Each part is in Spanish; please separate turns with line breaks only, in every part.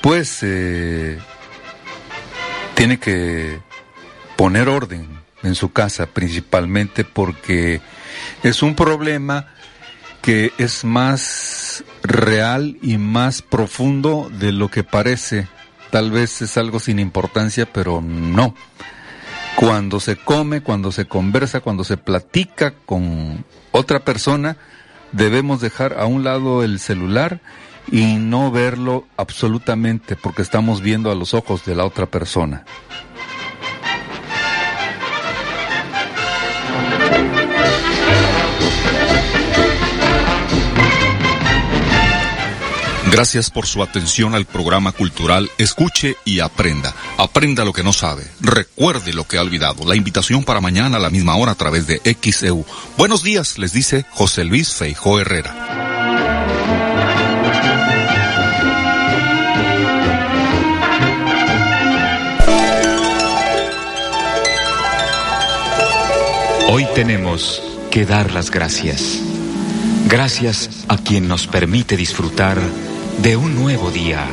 pues eh, tiene que poner orden en su casa principalmente porque es un problema que es más real y más profundo de lo que parece. Tal vez es algo sin importancia, pero no. Cuando se come, cuando se conversa, cuando se platica con otra persona, debemos dejar a un lado el celular y no verlo absolutamente porque estamos viendo a los ojos de la otra persona.
Gracias por su atención al programa cultural Escuche y Aprenda. Aprenda lo que no sabe. Recuerde lo que ha olvidado. La invitación para mañana a la misma hora a través de XEU. Buenos días, les dice José Luis Feijó Herrera.
Hoy tenemos que dar las gracias. Gracias a quien nos permite disfrutar de un nuevo día.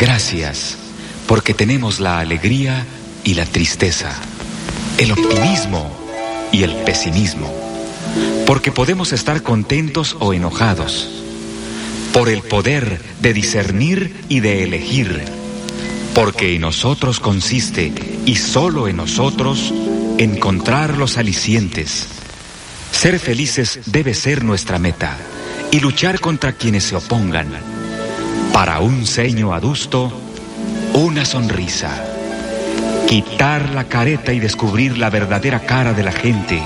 Gracias porque tenemos la alegría y la tristeza, el optimismo y el pesimismo, porque podemos estar contentos o enojados, por el poder de discernir y de elegir, porque en nosotros consiste, y solo en nosotros, encontrar los alicientes. Ser felices debe ser nuestra meta y luchar contra quienes se opongan. Para un ceño adusto, una sonrisa. Quitar la careta y descubrir la verdadera cara de la gente.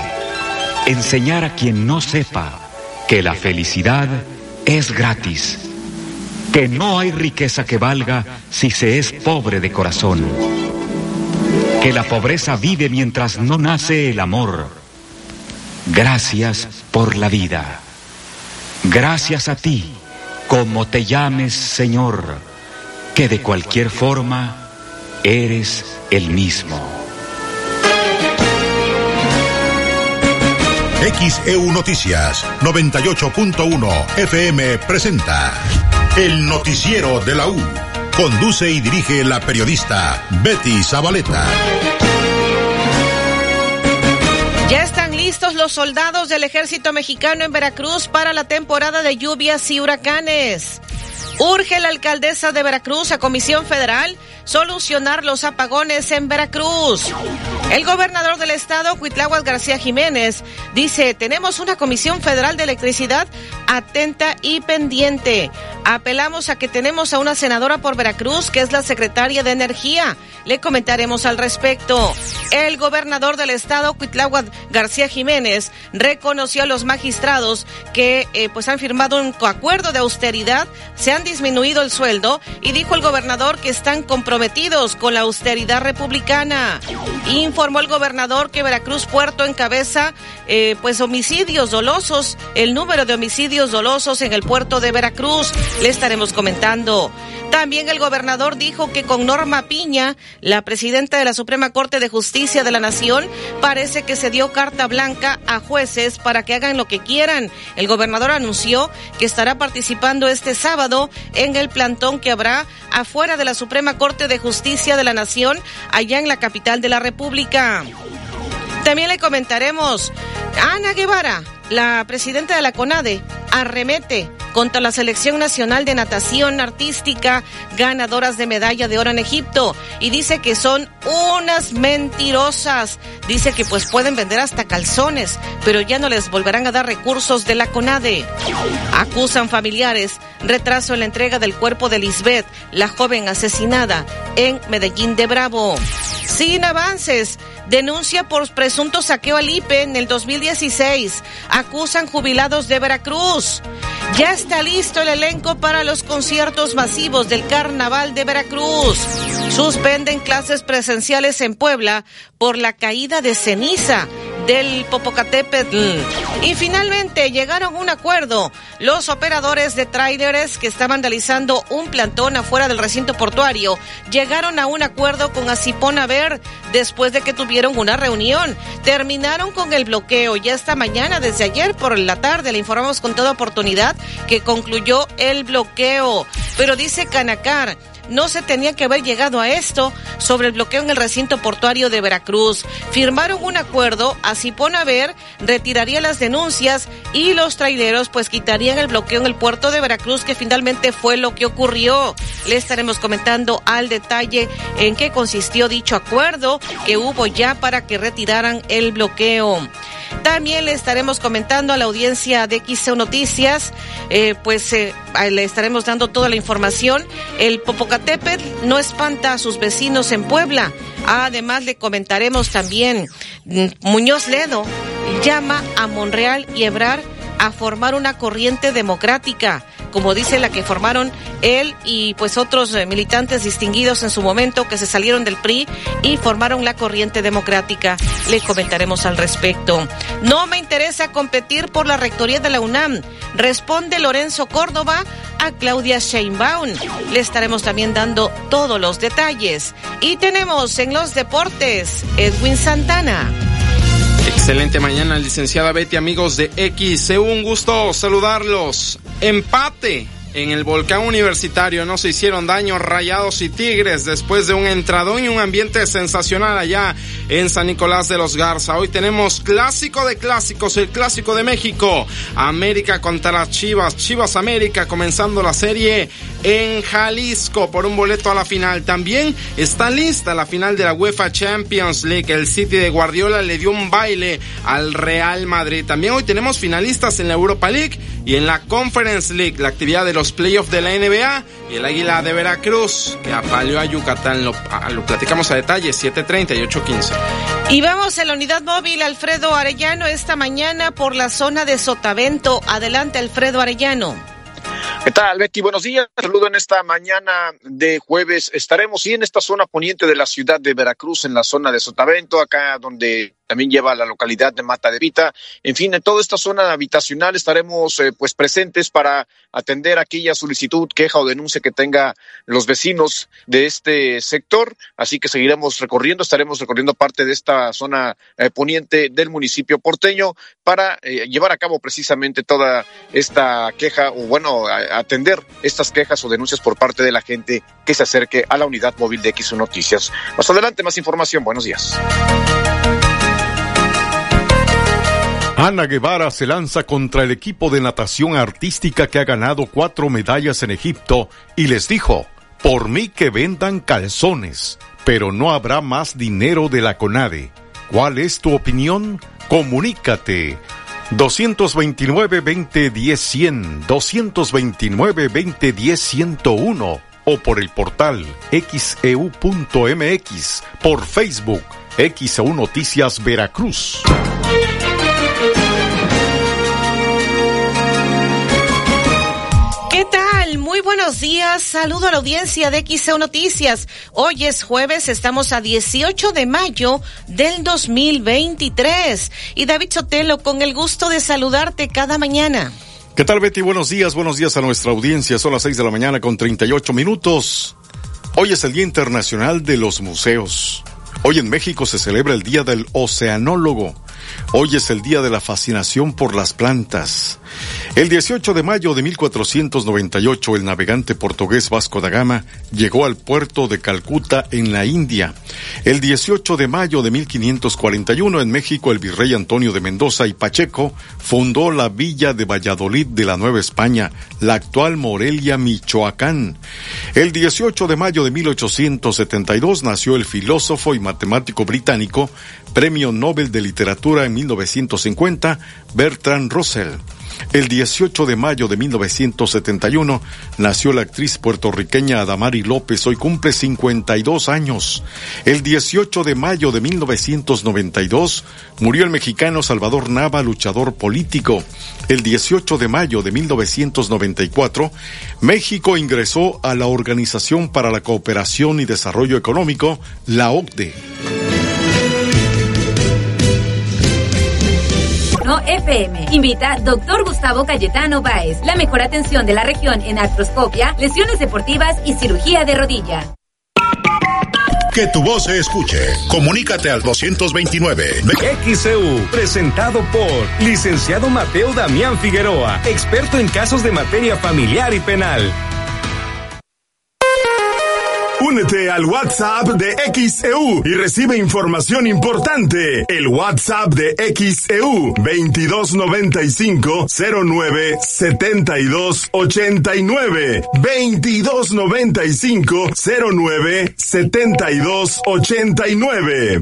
Enseñar a quien no sepa que la felicidad es gratis. Que no hay riqueza que valga si se es pobre de corazón. Que la pobreza vive mientras no nace el amor. Gracias por la vida. Gracias a ti, como te llames Señor, que de cualquier forma eres el mismo.
XEU Noticias 98.1 FM presenta El Noticiero de la U. Conduce y dirige la periodista Betty Zabaleta.
Ya están listos los soldados del ejército mexicano en Veracruz para la temporada de lluvias y huracanes. Urge la alcaldesa de Veracruz a Comisión Federal solucionar los apagones en Veracruz. El gobernador del estado, Cuitláhuac García Jiménez, dice, tenemos una Comisión Federal de Electricidad atenta y pendiente. Apelamos a que tenemos a una senadora por Veracruz, que es la secretaria de Energía. Le comentaremos al respecto. El gobernador del estado, Cuitláhuac García Jiménez, reconoció a los magistrados que eh, pues han firmado un acuerdo de austeridad, se han disminuido el sueldo y dijo el gobernador que están comprometidos con la austeridad republicana. Informó el gobernador que Veracruz Puerto encabeza eh, pues homicidios dolosos, el número de homicidios dolosos en el puerto de Veracruz. Le estaremos comentando. También el gobernador dijo que con Norma Piña, la presidenta de la Suprema Corte de Justicia de la Nación, parece que se dio carta blanca a jueces para que hagan lo que quieran. El gobernador anunció que estará participando este sábado en el plantón que habrá afuera de la Suprema Corte de Justicia de la Nación, allá en la capital de la República. También le comentaremos, Ana Guevara, la presidenta de la CONADE, arremete contra la Selección Nacional de Natación Artística, ganadoras de medalla de oro en Egipto, y dice que son unas mentirosas. Dice que pues pueden vender hasta calzones, pero ya no les volverán a dar recursos de la CONADE. Acusan familiares retraso en la entrega del cuerpo de Lisbeth, la joven asesinada en Medellín de Bravo. Sin avances, denuncia por presunto saqueo al IPE en el 2016. Acusan jubilados de Veracruz. Ya está listo el elenco para los conciertos masivos del Carnaval de Veracruz. Suspenden clases presenciales en Puebla por la caída de ceniza del Popocatépetl. Y finalmente llegaron a un acuerdo. Los operadores de tráileres que estaban realizando un plantón afuera del recinto portuario llegaron a un acuerdo con Asipón Ver después de que tuvieron una reunión. Terminaron con el bloqueo ya esta mañana, desde ayer por la tarde, le informamos con toda oportunidad que concluyó el bloqueo. Pero dice Canacar, no se tenía que haber llegado a esto sobre el bloqueo en el recinto portuario de Veracruz. Firmaron un acuerdo, así pone a ver, retiraría las denuncias y los traileros pues quitarían el bloqueo en el puerto de Veracruz, que finalmente fue lo que ocurrió. Le estaremos comentando al detalle en qué consistió dicho acuerdo que hubo ya para que retiraran el bloqueo. También le estaremos comentando a la audiencia de XEU Noticias, eh, pues eh, le estaremos dando toda la información. El Popocatépetl no espanta a sus vecinos en Puebla. Además le comentaremos también, mm, Muñoz Ledo llama a Monreal y Ebrar a formar una corriente democrática como dice la que formaron él y pues otros eh, militantes distinguidos en su momento que se salieron del PRI y formaron la corriente democrática. Le comentaremos al respecto. No me interesa competir por la rectoría de la UNAM, responde Lorenzo Córdoba a Claudia Sheinbaum. Le estaremos también dando todos los detalles. Y tenemos en los deportes Edwin Santana.
Excelente mañana, licenciada Betty, amigos de X. Un gusto saludarlos. Empate en el volcán universitario no se hicieron daño rayados y tigres después de un entradón y un ambiente sensacional allá en San Nicolás de los Garza. Hoy tenemos clásico de clásicos, el clásico de México. América contra las Chivas, Chivas América comenzando la serie en Jalisco por un boleto a la final. También está lista la final de la UEFA Champions League. El City de Guardiola le dio un baile al Real Madrid. También hoy tenemos finalistas en la Europa League y en la Conference League, la actividad de los playoffs de la NBA y el Águila de Veracruz que apaleó a Yucatán. Lo, lo platicamos a detalle, 7.30 y 8.15.
Y vamos a la unidad móvil Alfredo Arellano esta mañana por la zona de Sotavento. Adelante Alfredo Arellano.
¿Qué tal, Betty? Buenos días. Saludo en esta mañana de jueves. Estaremos y en esta zona poniente de la ciudad de Veracruz, en la zona de Sotavento, acá donde también lleva la localidad de Mata de Vita. En fin, en toda esta zona habitacional estaremos eh, pues presentes para atender aquella solicitud, queja o denuncia que tenga los vecinos de este sector. Así que seguiremos recorriendo, estaremos recorriendo parte de esta zona eh, poniente del municipio porteño para eh, llevar a cabo precisamente toda esta queja o bueno, atender estas quejas o denuncias por parte de la gente que se acerque a la unidad móvil de X Noticias. Más adelante, más información. Buenos días.
Ana Guevara se lanza contra el equipo de natación artística que ha ganado cuatro medallas en Egipto y les dijo, por mí que vendan calzones, pero no habrá más dinero de la CONADE. ¿Cuál es tu opinión? Comunícate. 229-2010-100, 229-2010-101 o por el portal xeu.mx, e por Facebook, XEU Noticias Veracruz.
Muy buenos días, saludo a la audiencia de XEO Noticias. Hoy es jueves, estamos a 18 de mayo del 2023. Y David Sotelo, con el gusto de saludarte cada mañana.
¿Qué tal Betty? Buenos días, buenos días a nuestra audiencia. Son las 6 de la mañana con 38 minutos. Hoy es el Día Internacional de los Museos. Hoy en México se celebra el Día del Oceanólogo. Hoy es el día de la fascinación por las plantas. El 18 de mayo de 1498, el navegante portugués Vasco da Gama llegó al puerto de Calcuta en la India. El 18 de mayo de 1541, en México, el virrey Antonio de Mendoza y Pacheco fundó la villa de Valladolid de la Nueva España, la actual Morelia, Michoacán. El 18 de mayo de 1872 nació el filósofo y matemático británico Premio Nobel de Literatura en 1950, Bertrand Russell. El 18 de mayo de 1971 nació la actriz puertorriqueña Adamari López, hoy cumple 52 años. El 18 de mayo de 1992 murió el mexicano Salvador Nava, luchador político. El 18 de mayo de 1994, México ingresó a la Organización para la Cooperación y Desarrollo Económico, la OCDE.
FM. Invita Dr. Gustavo Cayetano Báez. La mejor atención de la región en artroscopia, lesiones deportivas y cirugía de rodilla.
Que tu voz se escuche. Comunícate al 229.
XCU, presentado por licenciado Mateo Damián Figueroa, experto en casos de materia familiar y penal.
Únete al WhatsApp de XEU y recibe información importante. El WhatsApp de XEU 2295 09 72 89 2295 09 72 89.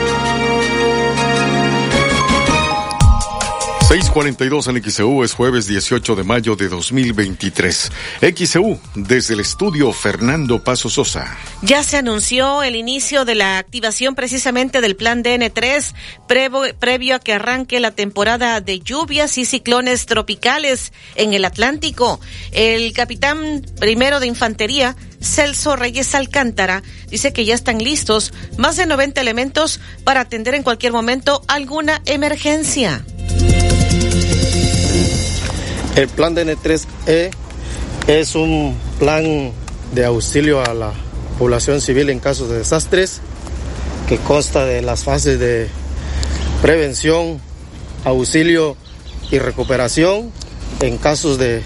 642 en XEU es jueves 18 de mayo de 2023. XEU desde el estudio Fernando Paso Sosa.
Ya se anunció el inicio de la activación precisamente del plan DN3 previo, previo a que arranque la temporada de lluvias y ciclones tropicales en el Atlántico. El capitán primero de infantería Celso Reyes Alcántara dice que ya están listos más de 90 elementos para atender en cualquier momento alguna emergencia.
El plan DN3E es un plan de auxilio a la población civil en casos de desastres que consta de las fases de prevención, auxilio y recuperación en casos de,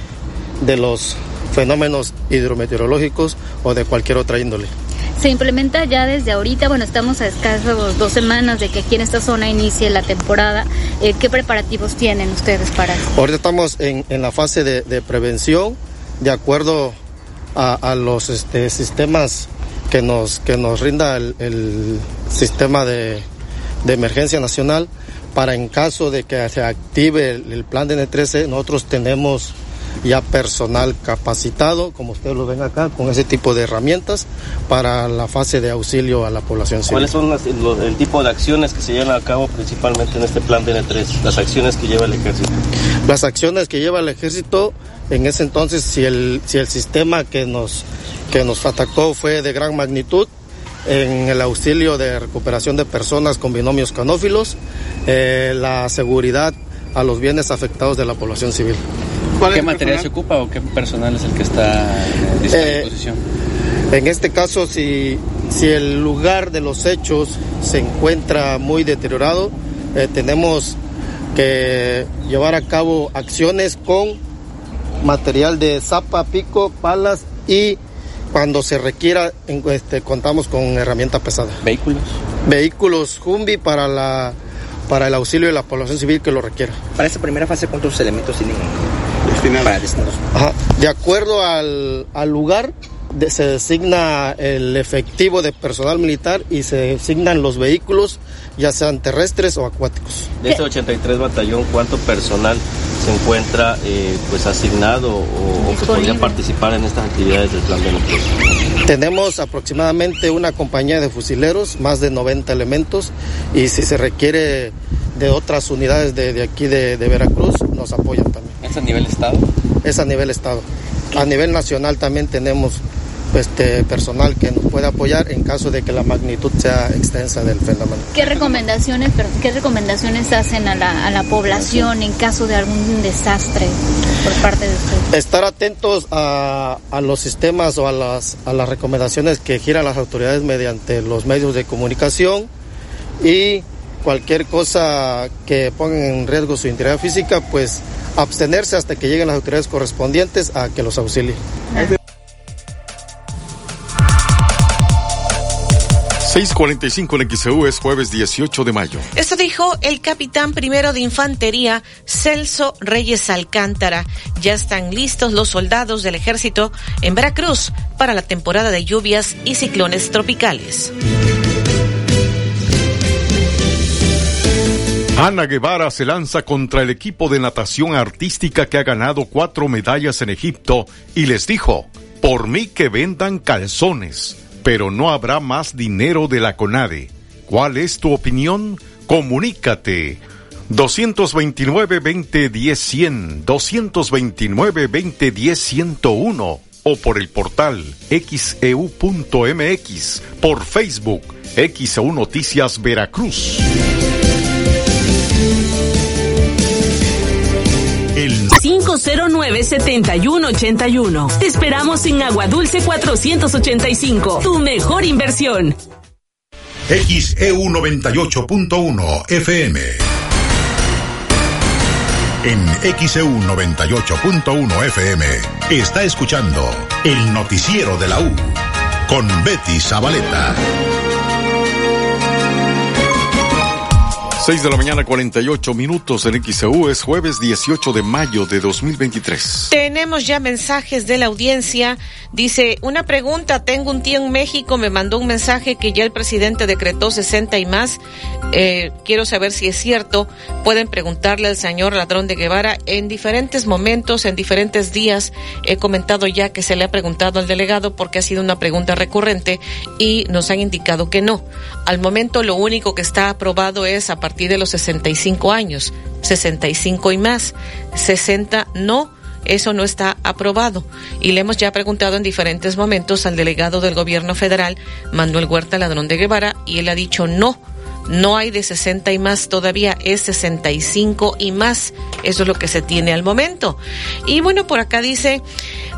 de los fenómenos hidrometeorológicos o de cualquier otra índole
se implementa ya desde ahorita, bueno, estamos a escasos dos semanas de que aquí en esta zona inicie la temporada. Eh, ¿Qué preparativos tienen ustedes para eso?
Ahorita estamos en, en la fase de, de, prevención, de acuerdo a, a los este, sistemas que nos, que nos rinda el, el sistema de, de, emergencia nacional, para en caso de que se active el, el plan de N13, nosotros tenemos ya personal capacitado, como ustedes lo ven acá, con ese tipo de herramientas para la fase de auxilio a la población civil.
¿Cuáles son las, el tipo de acciones que se llevan a cabo principalmente en este plan de N3? Las acciones que lleva el ejército.
Las acciones que lleva el ejército, en ese entonces, si el, si el sistema que nos, que nos atacó fue de gran magnitud, en el auxilio de recuperación de personas con binomios canófilos, eh, la seguridad a los bienes afectados de la población civil.
¿Qué material se ocupa o qué personal es el que está a disposición?
Eh, en este caso, si, si el lugar de los hechos se encuentra muy deteriorado, eh, tenemos que llevar a cabo acciones con material de zapa, pico, palas y cuando se requiera este, contamos con herramienta pesada.
¿Vehículos?
Vehículos Humbi para la para el auxilio de la población civil que lo requiera.
Para esta primera fase, ¿cuántos elementos tienen
Ajá. De acuerdo al, al lugar, de, se designa el efectivo de personal militar y se designan los vehículos, ya sean terrestres o acuáticos.
De este 83 batallón, ¿cuánto personal se encuentra eh, pues asignado o, o, que podría participar en estas actividades del plan de nosotros?
Tenemos aproximadamente una compañía de fusileros, más de 90 elementos, y si se requiere de otras unidades de, de aquí de, de Veracruz, nos apoyan también.
¿Es a nivel estado?
Es a nivel estado. A nivel nacional también tenemos este personal que nos puede apoyar en caso de que la magnitud sea extensa del fenómeno.
¿Qué recomendaciones, qué recomendaciones hacen a la, a la población en caso de algún desastre por parte de ustedes?
Estar atentos a, a los sistemas o a las, a las recomendaciones que giran las autoridades mediante los medios de comunicación y cualquier cosa que ponga en riesgo su integridad física, pues abstenerse hasta que lleguen las autoridades correspondientes a que los auxilien.
6:45 en XEU es jueves 18 de mayo.
Esto dijo el capitán primero de infantería Celso Reyes Alcántara. Ya están listos los soldados del ejército en Veracruz para la temporada de lluvias y ciclones tropicales.
Ana Guevara se lanza contra el equipo de natación artística que ha ganado cuatro medallas en Egipto y les dijo, por mí que vendan calzones, pero no habrá más dinero de la CONADE. ¿Cuál es tu opinión? Comunícate. 229-2010-100, 229-2010-101 o por el portal xeu.mx, e por Facebook, XEU Noticias Veracruz.
509-7181. Te esperamos en Agua Dulce 485. Tu mejor inversión.
XEU 98.1 FM. En XEU 98.1 FM está escuchando el noticiero de la U con Betty Zabaleta.
6 de la mañana, 48 minutos en XEU. Es jueves 18 de mayo de 2023.
Tenemos ya mensajes de la audiencia. Dice, una pregunta, tengo un tío en México, me mandó un mensaje que ya el presidente decretó 60 y más. Eh, quiero saber si es cierto. Pueden preguntarle al señor Ladrón de Guevara. En diferentes momentos, en diferentes días, he comentado ya que se le ha preguntado al delegado porque ha sido una pregunta recurrente y nos han indicado que no. Al momento lo único que está aprobado es a partir de los 65 años, 65 y más, 60 no, eso no está aprobado. Y le hemos ya preguntado en diferentes momentos al delegado del gobierno federal, Manuel Huerta Ladrón de Guevara, y él ha dicho no no hay de 60 y más todavía, es 65 y más. Eso es lo que se tiene al momento. Y bueno, por acá dice,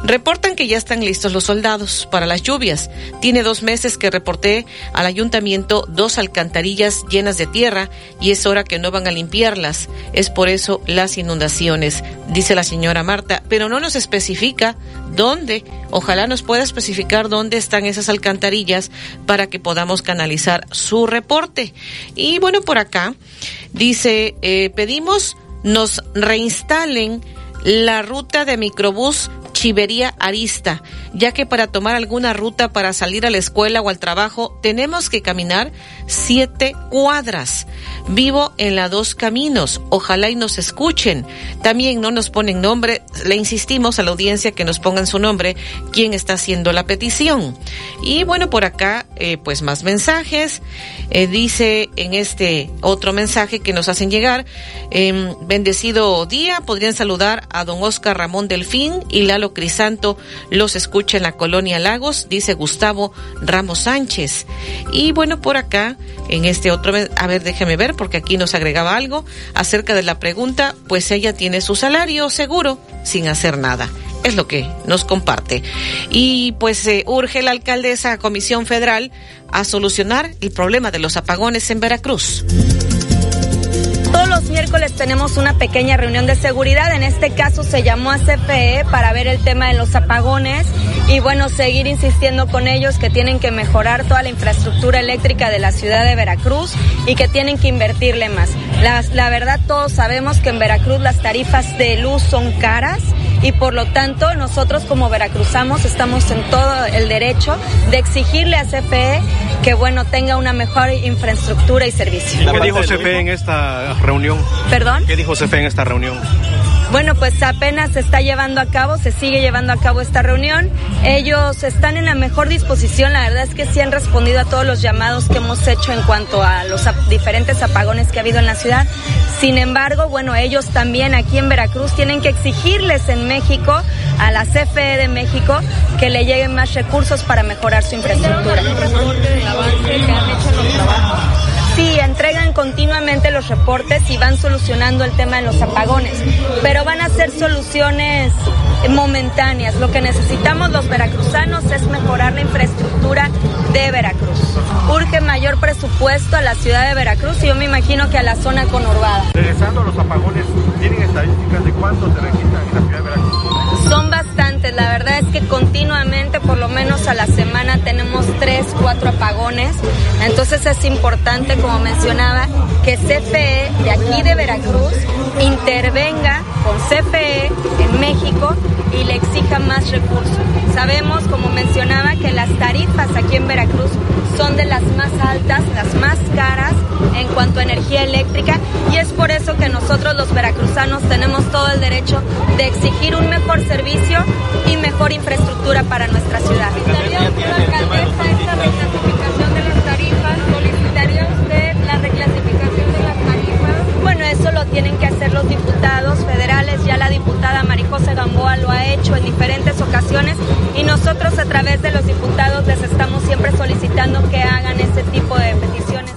reportan que ya están listos los soldados para las lluvias. Tiene dos meses que reporté al ayuntamiento dos alcantarillas llenas de tierra y es hora que no van a limpiarlas. Es por eso las inundaciones, dice la señora Marta, pero no nos especifica dónde. Ojalá nos pueda especificar dónde están esas alcantarillas para que podamos canalizar su reporte. Y bueno, por acá dice, eh, pedimos nos reinstalen la ruta de microbús Chivería Arista, ya que para tomar alguna ruta para salir a la escuela o al trabajo tenemos que caminar siete cuadras. Vivo en la dos caminos, ojalá y nos escuchen. También no nos ponen nombre, le insistimos a la audiencia que nos pongan su nombre, quién está haciendo la petición. Y bueno, por acá, eh, pues más mensajes. Eh, dice en este otro mensaje que nos hacen llegar, em, bendecido día, podrían saludar a don Oscar Ramón Delfín y Lalo Crisanto los escucha en la colonia Lagos, dice Gustavo Ramos Sánchez. Y bueno, por acá, en este otro, a ver, déjeme ver, porque aquí nos agregaba algo acerca de la pregunta, pues ella tiene su salario seguro sin hacer nada es lo que nos comparte. Y pues se urge la alcaldesa Comisión Federal a solucionar el problema de los apagones en Veracruz.
Miércoles tenemos una pequeña reunión de seguridad. En este caso se llamó a CFE para ver el tema de los apagones y bueno, seguir insistiendo con ellos que tienen que mejorar toda la infraestructura eléctrica de la ciudad de Veracruz y que tienen que invertirle más. La verdad todos sabemos que en Veracruz las tarifas de luz son caras y por lo tanto nosotros como veracruzanos estamos en todo el derecho de exigirle a CFE que bueno tenga una mejor infraestructura y servicio.
¿Qué dijo CFE en esta reunión?
¿Perdón?
¿Qué dijo CFE en esta reunión?
Bueno, pues apenas se está llevando a cabo, se sigue llevando a cabo esta reunión. Ellos están en la mejor disposición, la verdad es que sí han respondido a todos los llamados que hemos hecho en cuanto a los diferentes apagones que ha habido en la ciudad. Sin embargo, bueno, ellos también aquí en Veracruz tienen que exigirles en México, a la CFE de México, que le lleguen más recursos para mejorar su infraestructura. Sí, entregan continuamente los reportes y van solucionando el tema de los apagones, pero van a ser soluciones momentáneas. Lo que necesitamos los veracruzanos es mejorar la infraestructura de Veracruz. Urge mayor presupuesto a la ciudad de Veracruz y yo me imagino que a la zona conurbada.
Regresando a los apagones, ¿tienen estadísticas de cuántos se registran en la ciudad de Veracruz?
Son la verdad es que continuamente, por lo menos a la semana, tenemos tres, cuatro apagones. Entonces es importante, como mencionaba, que CFE de aquí de Veracruz intervenga con CFE en México y le exija más recursos. Sabemos, como mencionaba, que las tarifas aquí en Veracruz son de las más altas, las más caras en cuanto a energía eléctrica y es por eso que nosotros los veracruzanos tenemos todo el derecho de exigir un mejor servicio y mejor infraestructura para nuestra ciudad. Bueno, eso lo tienen que hacer los diputados federales. Ya la diputada Marijosa Gamboa lo ha hecho en diferentes ocasiones y nosotros a través de los diputados les estamos siempre solicitando que hagan ese tipo de peticiones.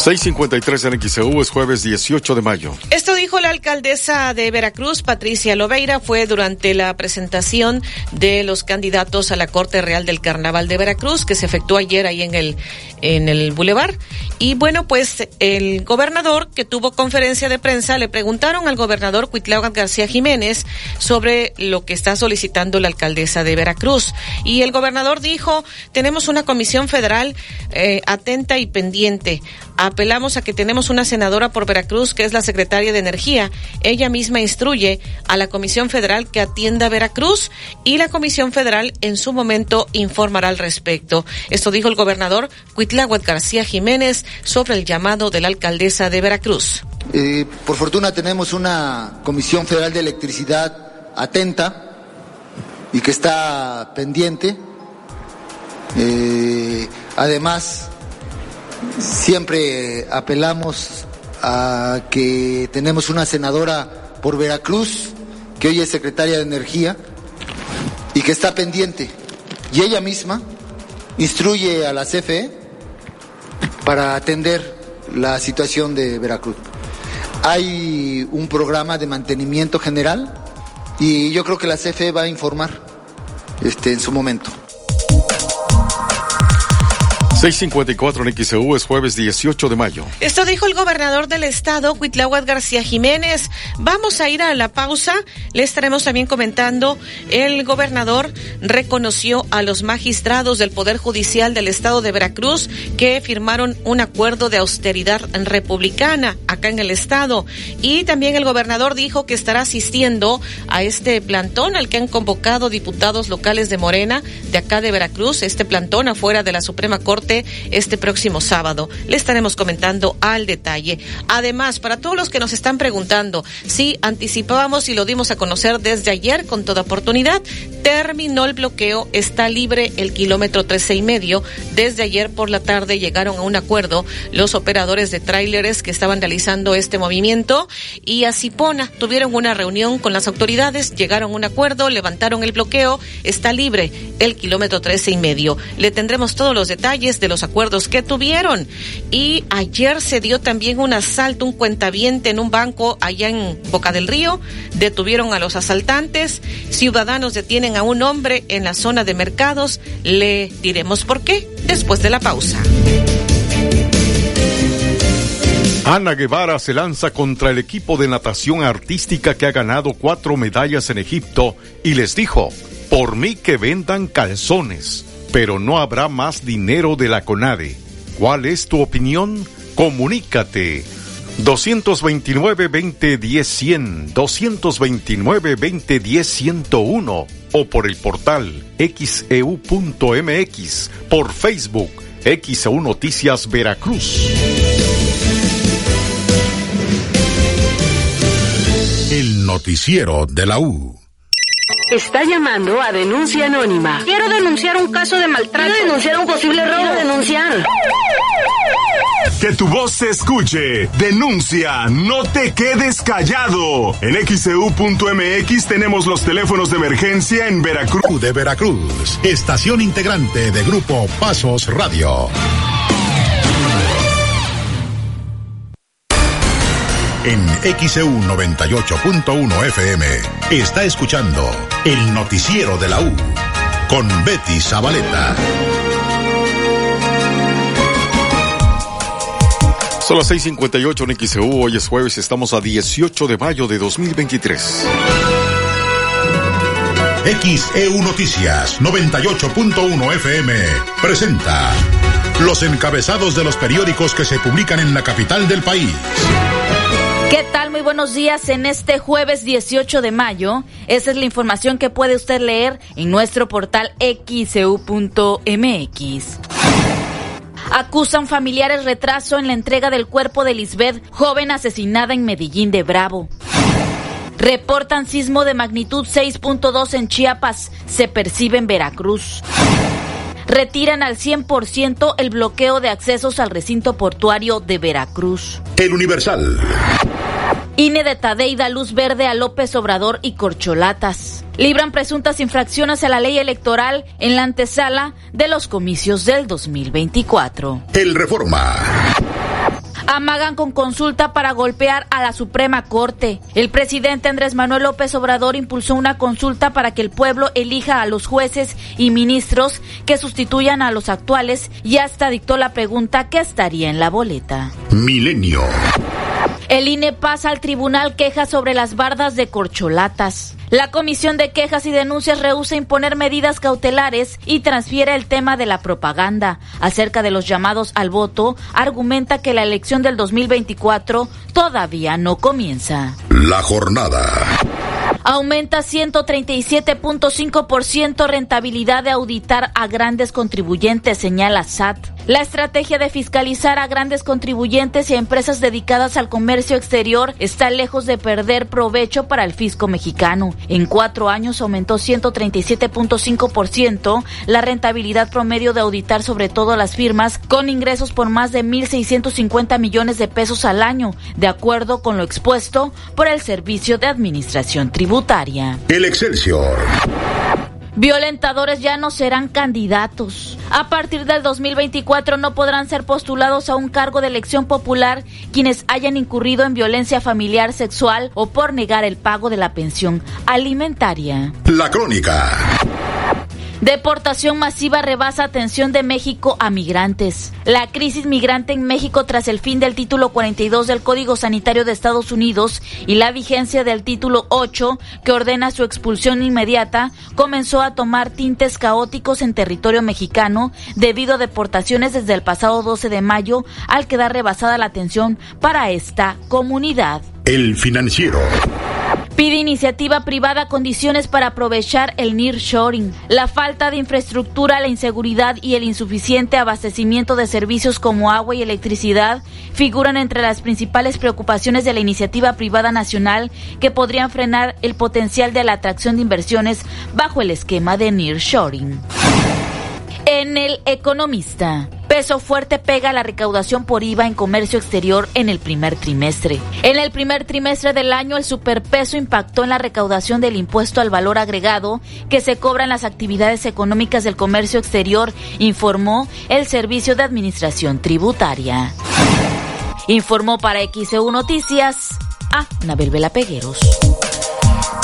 653 en XEU es jueves 18 de mayo.
Esto dijo la alcaldesa de Veracruz, Patricia Loveira, fue durante la presentación de los candidatos a la Corte Real del Carnaval de Veracruz, que se efectuó ayer ahí en el, en el Boulevard. Y bueno, pues el gobernador que tuvo conferencia de prensa, le preguntaron al gobernador Cuitláhuac García Jiménez sobre lo que está solicitando la alcaldesa de Veracruz. Y el gobernador dijo, tenemos una comisión federal eh, atenta y pendiente apelamos a que tenemos una senadora por Veracruz que es la secretaria de Energía. Ella misma instruye a la Comisión Federal que atienda Veracruz y la Comisión Federal en su momento informará al respecto. Esto dijo el gobernador Cuitláhuac García Jiménez sobre el llamado de la alcaldesa de Veracruz.
Eh, por fortuna tenemos una Comisión Federal de Electricidad atenta y que está pendiente. Eh, además, Siempre apelamos a que tenemos una senadora por Veracruz, que hoy es secretaria de Energía, y que está pendiente. Y ella misma instruye a la CFE para atender la situación de Veracruz. Hay un programa de mantenimiento general y yo creo que la CFE va a informar este, en su momento.
654 en XEU es jueves 18 de mayo.
Esto dijo el gobernador del estado, Cuitláhuac García Jiménez. Vamos a ir a la pausa. Le estaremos también comentando. El gobernador reconoció a los magistrados del Poder Judicial del estado de Veracruz que firmaron un acuerdo de austeridad republicana acá en el estado. Y también el gobernador dijo que estará asistiendo a este plantón al que han convocado diputados locales de Morena de acá de Veracruz. Este plantón afuera de la Suprema Corte este próximo sábado. Le estaremos comentando al detalle. Además, para todos los que nos están preguntando, si anticipábamos y lo dimos a conocer desde ayer con toda oportunidad, terminó el bloqueo, está libre el kilómetro trece y medio. Desde ayer por la tarde llegaron a un acuerdo los operadores de tráileres que estaban realizando este movimiento y a Cipona tuvieron una reunión con las autoridades, llegaron a un acuerdo, levantaron el bloqueo, está libre el kilómetro trece y medio. Le tendremos todos los detalles de los acuerdos que tuvieron. Y ayer se dio también un asalto, un cuentaviente en un banco allá en Boca del Río. Detuvieron a los asaltantes. Ciudadanos detienen a un hombre en la zona de mercados. Le diremos por qué después de la pausa.
Ana Guevara se lanza contra el equipo de natación artística que ha ganado cuatro medallas en Egipto y les dijo, por mí que vendan calzones pero no habrá más dinero de la CONADE. ¿Cuál es tu opinión? Comunícate. 229-2010-100, 229-2010-101 o por el portal xeu.mx, e por Facebook, XEU Noticias Veracruz.
El noticiero de la U.
Está llamando a denuncia anónima.
Quiero denunciar un caso de maltrato.
Quiero denunciar un posible robo.
Quiero denunciar.
Que tu voz se escuche. Denuncia. No te quedes callado. En xcu.mx tenemos los teléfonos de emergencia en Veracruz.
De Veracruz. Estación integrante de Grupo Pasos Radio. En XEU 98.1 FM está escuchando el noticiero de la U con Betty Zabaleta.
Son las 6:58 en XEU. Hoy es jueves, estamos a 18 de mayo de 2023.
XEU Noticias 98.1 FM presenta los encabezados de los periódicos que se publican en la capital del país.
¿Qué tal? Muy buenos días en este jueves 18 de mayo. Esa es la información que puede usted leer en nuestro portal xcu.mx. Acusan familiares retraso en la entrega del cuerpo de Lisbeth, joven asesinada en Medellín de Bravo. Reportan sismo de magnitud 6.2 en Chiapas, se percibe en Veracruz. Retiran al 100% el bloqueo de accesos al recinto portuario de Veracruz.
El Universal.
INE de Tadei da luz verde a López Obrador y Corcholatas. Libran presuntas infracciones a la ley electoral en la antesala de los comicios del 2024.
El Reforma.
Amagan con consulta para golpear a la Suprema Corte. El presidente Andrés Manuel López Obrador impulsó una consulta para que el pueblo elija a los jueces y ministros que sustituyan a los actuales y hasta dictó la pregunta que estaría en la boleta.
Milenio.
El INE pasa al tribunal quejas sobre las bardas de corcholatas. La Comisión de Quejas y Denuncias rehúsa imponer medidas cautelares y transfiere el tema de la propaganda. Acerca de los llamados al voto, argumenta que la elección del 2024 todavía no comienza.
La jornada.
Aumenta 137.5% rentabilidad de auditar a grandes contribuyentes, señala SAT. La estrategia de fiscalizar a grandes contribuyentes y a empresas dedicadas al comercio exterior está lejos de perder provecho para el fisco mexicano. En cuatro años aumentó 137.5% la rentabilidad promedio de auditar sobre todo las firmas con ingresos por más de 1.650 millones de pesos al año, de acuerdo con lo expuesto por el Servicio de Administración Tributaria.
El Excelsior.
Violentadores ya no serán candidatos. A partir del 2024 no podrán ser postulados a un cargo de elección popular quienes hayan incurrido en violencia familiar, sexual o por negar el pago de la pensión alimentaria.
La crónica.
Deportación masiva rebasa atención de México a migrantes. La crisis migrante en México tras el fin del título 42 del Código Sanitario de Estados Unidos y la vigencia del título 8 que ordena su expulsión inmediata comenzó a tomar tintes caóticos en territorio mexicano debido a deportaciones desde el pasado 12 de mayo al quedar rebasada la atención para esta comunidad.
El financiero.
Pide iniciativa privada condiciones para aprovechar el nearshoring. La falta de infraestructura, la inseguridad y el insuficiente abastecimiento de servicios como agua y electricidad figuran entre las principales preocupaciones de la iniciativa privada nacional que podrían frenar el potencial de la atracción de inversiones bajo el esquema de nearshoring. En el Economista. Peso fuerte pega la recaudación por IVA en comercio exterior en el primer trimestre. En el primer trimestre del año, el superpeso impactó en la recaudación del impuesto al valor agregado que se cobra en las actividades económicas del comercio exterior, informó el Servicio de Administración Tributaria. Informó para XEU Noticias a Nabel Vela Pegueros.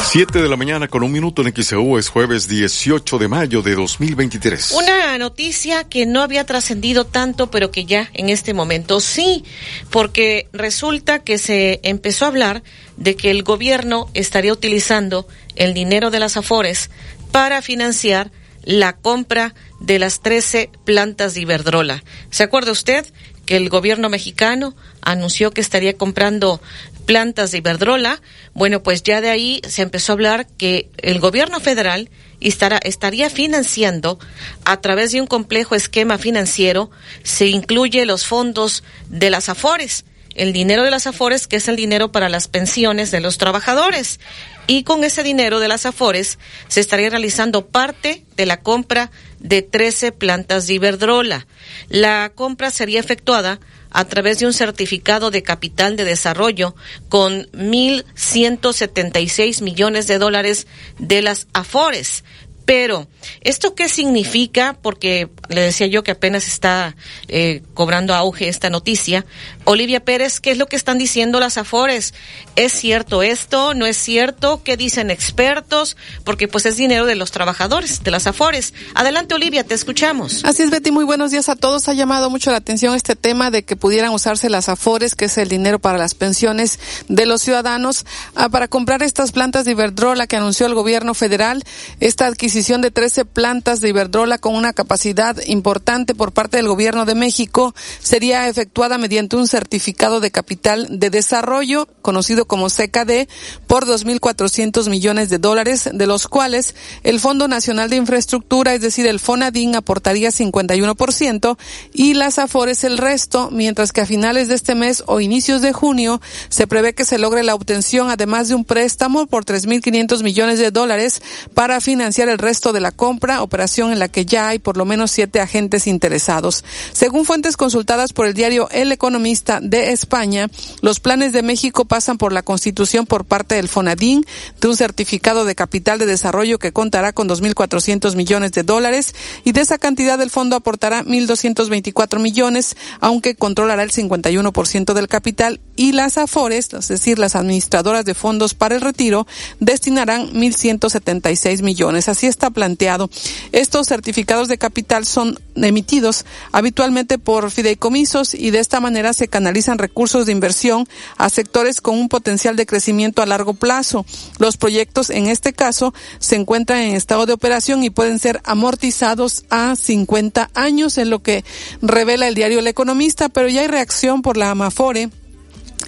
7 de la mañana con un minuto en XEU es jueves 18 de mayo de 2023.
Una noticia que no había trascendido tanto, pero que ya en este momento sí, porque resulta que se empezó a hablar de que el gobierno estaría utilizando el dinero de las Afores para financiar la compra de las 13 plantas de Iberdrola. ¿Se acuerda usted que el gobierno mexicano anunció que estaría comprando plantas de Iberdrola, bueno, pues ya de ahí se empezó a hablar que el gobierno federal estará, estaría financiando a través de un complejo esquema financiero, se incluye los fondos de las AFORES, el dinero de las AFORES, que es el dinero para las pensiones de los trabajadores. Y con ese dinero de las AFORES se estaría realizando parte de la compra de 13 plantas de Iberdrola. La compra sería efectuada a través de un certificado de capital de desarrollo con 1.176 millones de dólares de las AFORES. Pero, ¿esto qué significa? Porque le decía yo que apenas está eh, cobrando auge esta noticia. Olivia Pérez, ¿qué es lo que están diciendo las AFORES? ¿Es cierto esto? ¿No es cierto? ¿Qué dicen expertos? Porque pues es dinero de los trabajadores, de las AFORES. Adelante, Olivia, te escuchamos.
Así es, Betty, muy buenos días a todos. Ha llamado mucho la atención este tema de que pudieran usarse las AFORES, que es el dinero para las pensiones de los ciudadanos, ah, para comprar estas plantas de Iberdrola que anunció el gobierno federal. Esta adquisición de 13 plantas de Iberdrola con una capacidad importante por parte del gobierno de México sería efectuada mediante un certificado de capital de desarrollo, conocido como CKD, por 2.400 millones de dólares, de los cuales el Fondo Nacional de Infraestructura, es decir, el FONADIN, aportaría 51% y las AFORES el resto, mientras que a finales de este mes o inicios de junio se prevé que se logre la obtención, además de un préstamo por 3.500 millones de dólares para financiar el resto de la compra, operación en la que ya hay por lo menos agentes interesados. Según fuentes consultadas por el diario El Economista de España, los planes de México pasan por la constitución por parte del FONADIN de un certificado de capital de desarrollo que contará con 2.400 millones de dólares y de esa cantidad el fondo aportará 1.224 millones, aunque controlará el 51% del capital y las AFORES, es decir, las administradoras de fondos para el retiro, destinarán 1.176 millones. Así está planteado. Estos certificados de capital son emitidos habitualmente por fideicomisos y de esta manera se canalizan recursos de inversión a sectores con un potencial de crecimiento a largo plazo. Los proyectos en este caso se encuentran en estado de operación y pueden ser amortizados a 50 años, en lo que revela el diario El Economista, pero ya hay reacción por la Amafore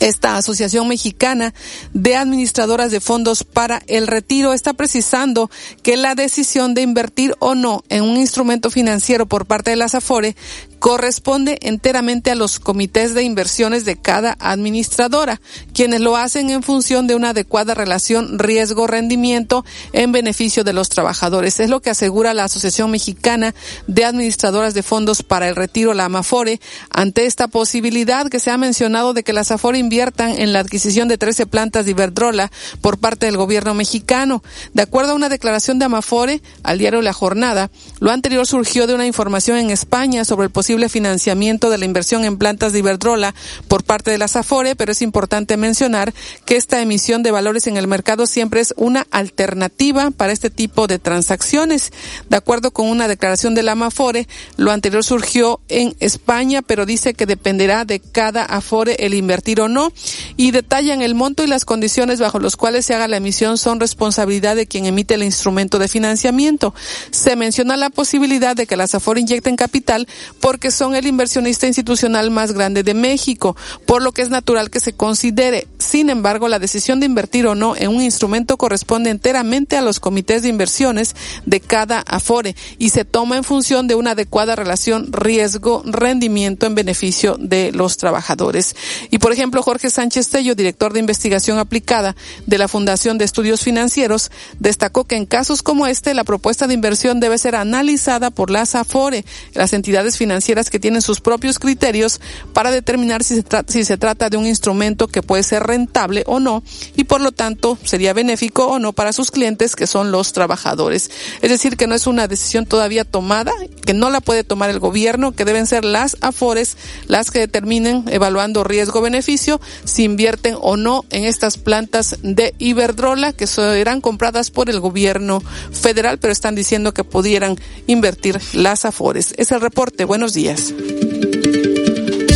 esta Asociación Mexicana de Administradoras de Fondos para el Retiro está precisando que la decisión de invertir o no en un instrumento financiero por parte de las AFORE corresponde enteramente a los comités de inversiones de cada administradora, quienes lo hacen en función de una adecuada relación riesgo-rendimiento en beneficio de los trabajadores. Es lo que asegura la Asociación Mexicana de Administradoras de Fondos para el Retiro, la AMAFORE, ante esta posibilidad que se ha mencionado de que las AFORE inviertan en la adquisición de 13 plantas de Iberdrola por parte del gobierno mexicano. De acuerdo a una declaración de Amafore al diario La Jornada, lo anterior surgió de una información en España sobre el posible financiamiento de la inversión en plantas de Iberdrola por parte de las Afore, pero es importante mencionar que esta emisión de valores en el mercado siempre es una alternativa para este tipo de transacciones. De acuerdo con una declaración de la Amafore, lo anterior surgió en España, pero dice que dependerá de cada Afore el invertir o no y detallan el monto y las condiciones bajo los cuales se haga la emisión son responsabilidad de quien emite el instrumento de financiamiento. Se menciona la posibilidad de que las Afore inyecten capital por que son el inversionista institucional más grande de México, por lo que es natural que se considere. Sin embargo, la decisión de invertir o no en un instrumento corresponde enteramente a los comités de inversiones de cada Afore y se toma en función de una adecuada relación riesgo-rendimiento en beneficio de los trabajadores. Y por ejemplo, Jorge Sánchez Tello, director de investigación aplicada de la Fundación de Estudios Financieros, destacó que en casos como este la propuesta de inversión debe ser analizada por las Afore, las entidades financieras que tienen sus propios criterios para determinar si se, si se trata de un instrumento que puede ser rentable o no y por lo tanto sería benéfico o no para sus clientes que son los trabajadores. Es decir, que no es una decisión todavía tomada, que no la puede tomar el gobierno, que deben ser las AFORES las que determinen evaluando riesgo-beneficio si invierten o no en estas plantas de Iberdrola que serán compradas por el gobierno federal, pero están diciendo que pudieran invertir las AFORES. Es el reporte. Buenos días.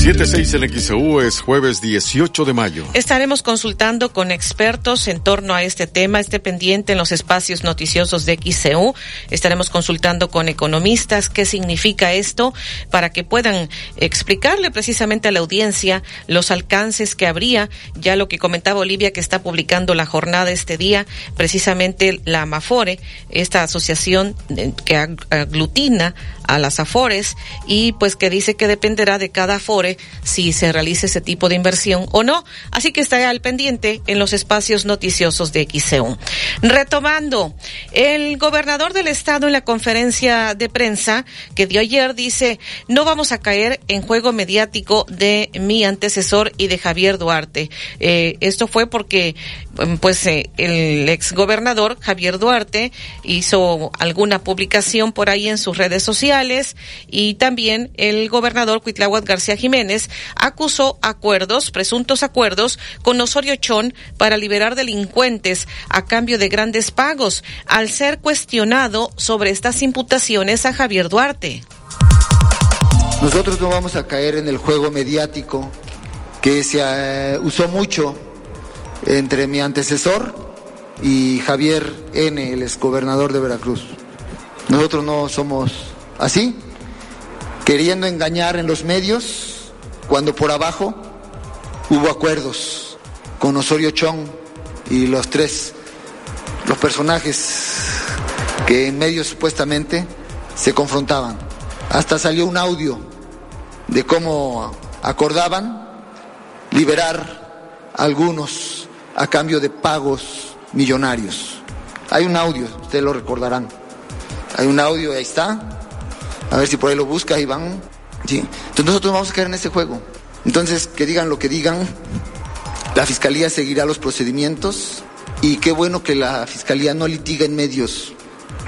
76 en XEU es jueves 18 de mayo.
Estaremos consultando con expertos en torno a este tema. Esté pendiente en los espacios noticiosos de XEU. Estaremos consultando con economistas qué significa esto para que puedan explicarle precisamente a la audiencia los alcances que habría. Ya lo que comentaba Olivia que está publicando la jornada este día, precisamente la AMAFORE, esta asociación que aglutina a las AFORES y pues que dice que dependerá de cada AFORE si se realiza ese tipo de inversión o no. Así que estará al pendiente en los espacios noticiosos de XEU. Retomando, el gobernador del estado en la conferencia de prensa que dio ayer dice, no vamos a caer en juego mediático de mi antecesor y de Javier Duarte. Eh, esto fue porque mm, pues eh, el ex gobernador Javier Duarte hizo alguna publicación por ahí en sus redes sociales y también el gobernador Cuitláhuac García Jiménez acusó acuerdos, presuntos acuerdos con Osorio Chón para liberar delincuentes a cambio de grandes pagos, al ser cuestionado sobre estas imputaciones a Javier Duarte.
Nosotros no vamos a caer en el juego mediático que se eh, usó mucho entre mi antecesor y Javier N., el exgobernador de Veracruz. Nosotros no somos así
queriendo engañar en los medios, cuando por abajo hubo acuerdos con Osorio Chong y los tres, los personajes que en medios supuestamente se confrontaban. Hasta salió un audio de cómo acordaban liberar a algunos a cambio de pagos millonarios. Hay un audio, ustedes lo recordarán. Hay un audio, ahí está. A ver si por ahí lo busca, Iván. Sí. Entonces nosotros vamos a caer en ese juego. Entonces, que digan lo que digan, la Fiscalía seguirá los procedimientos y qué bueno que la Fiscalía no litiga en medios,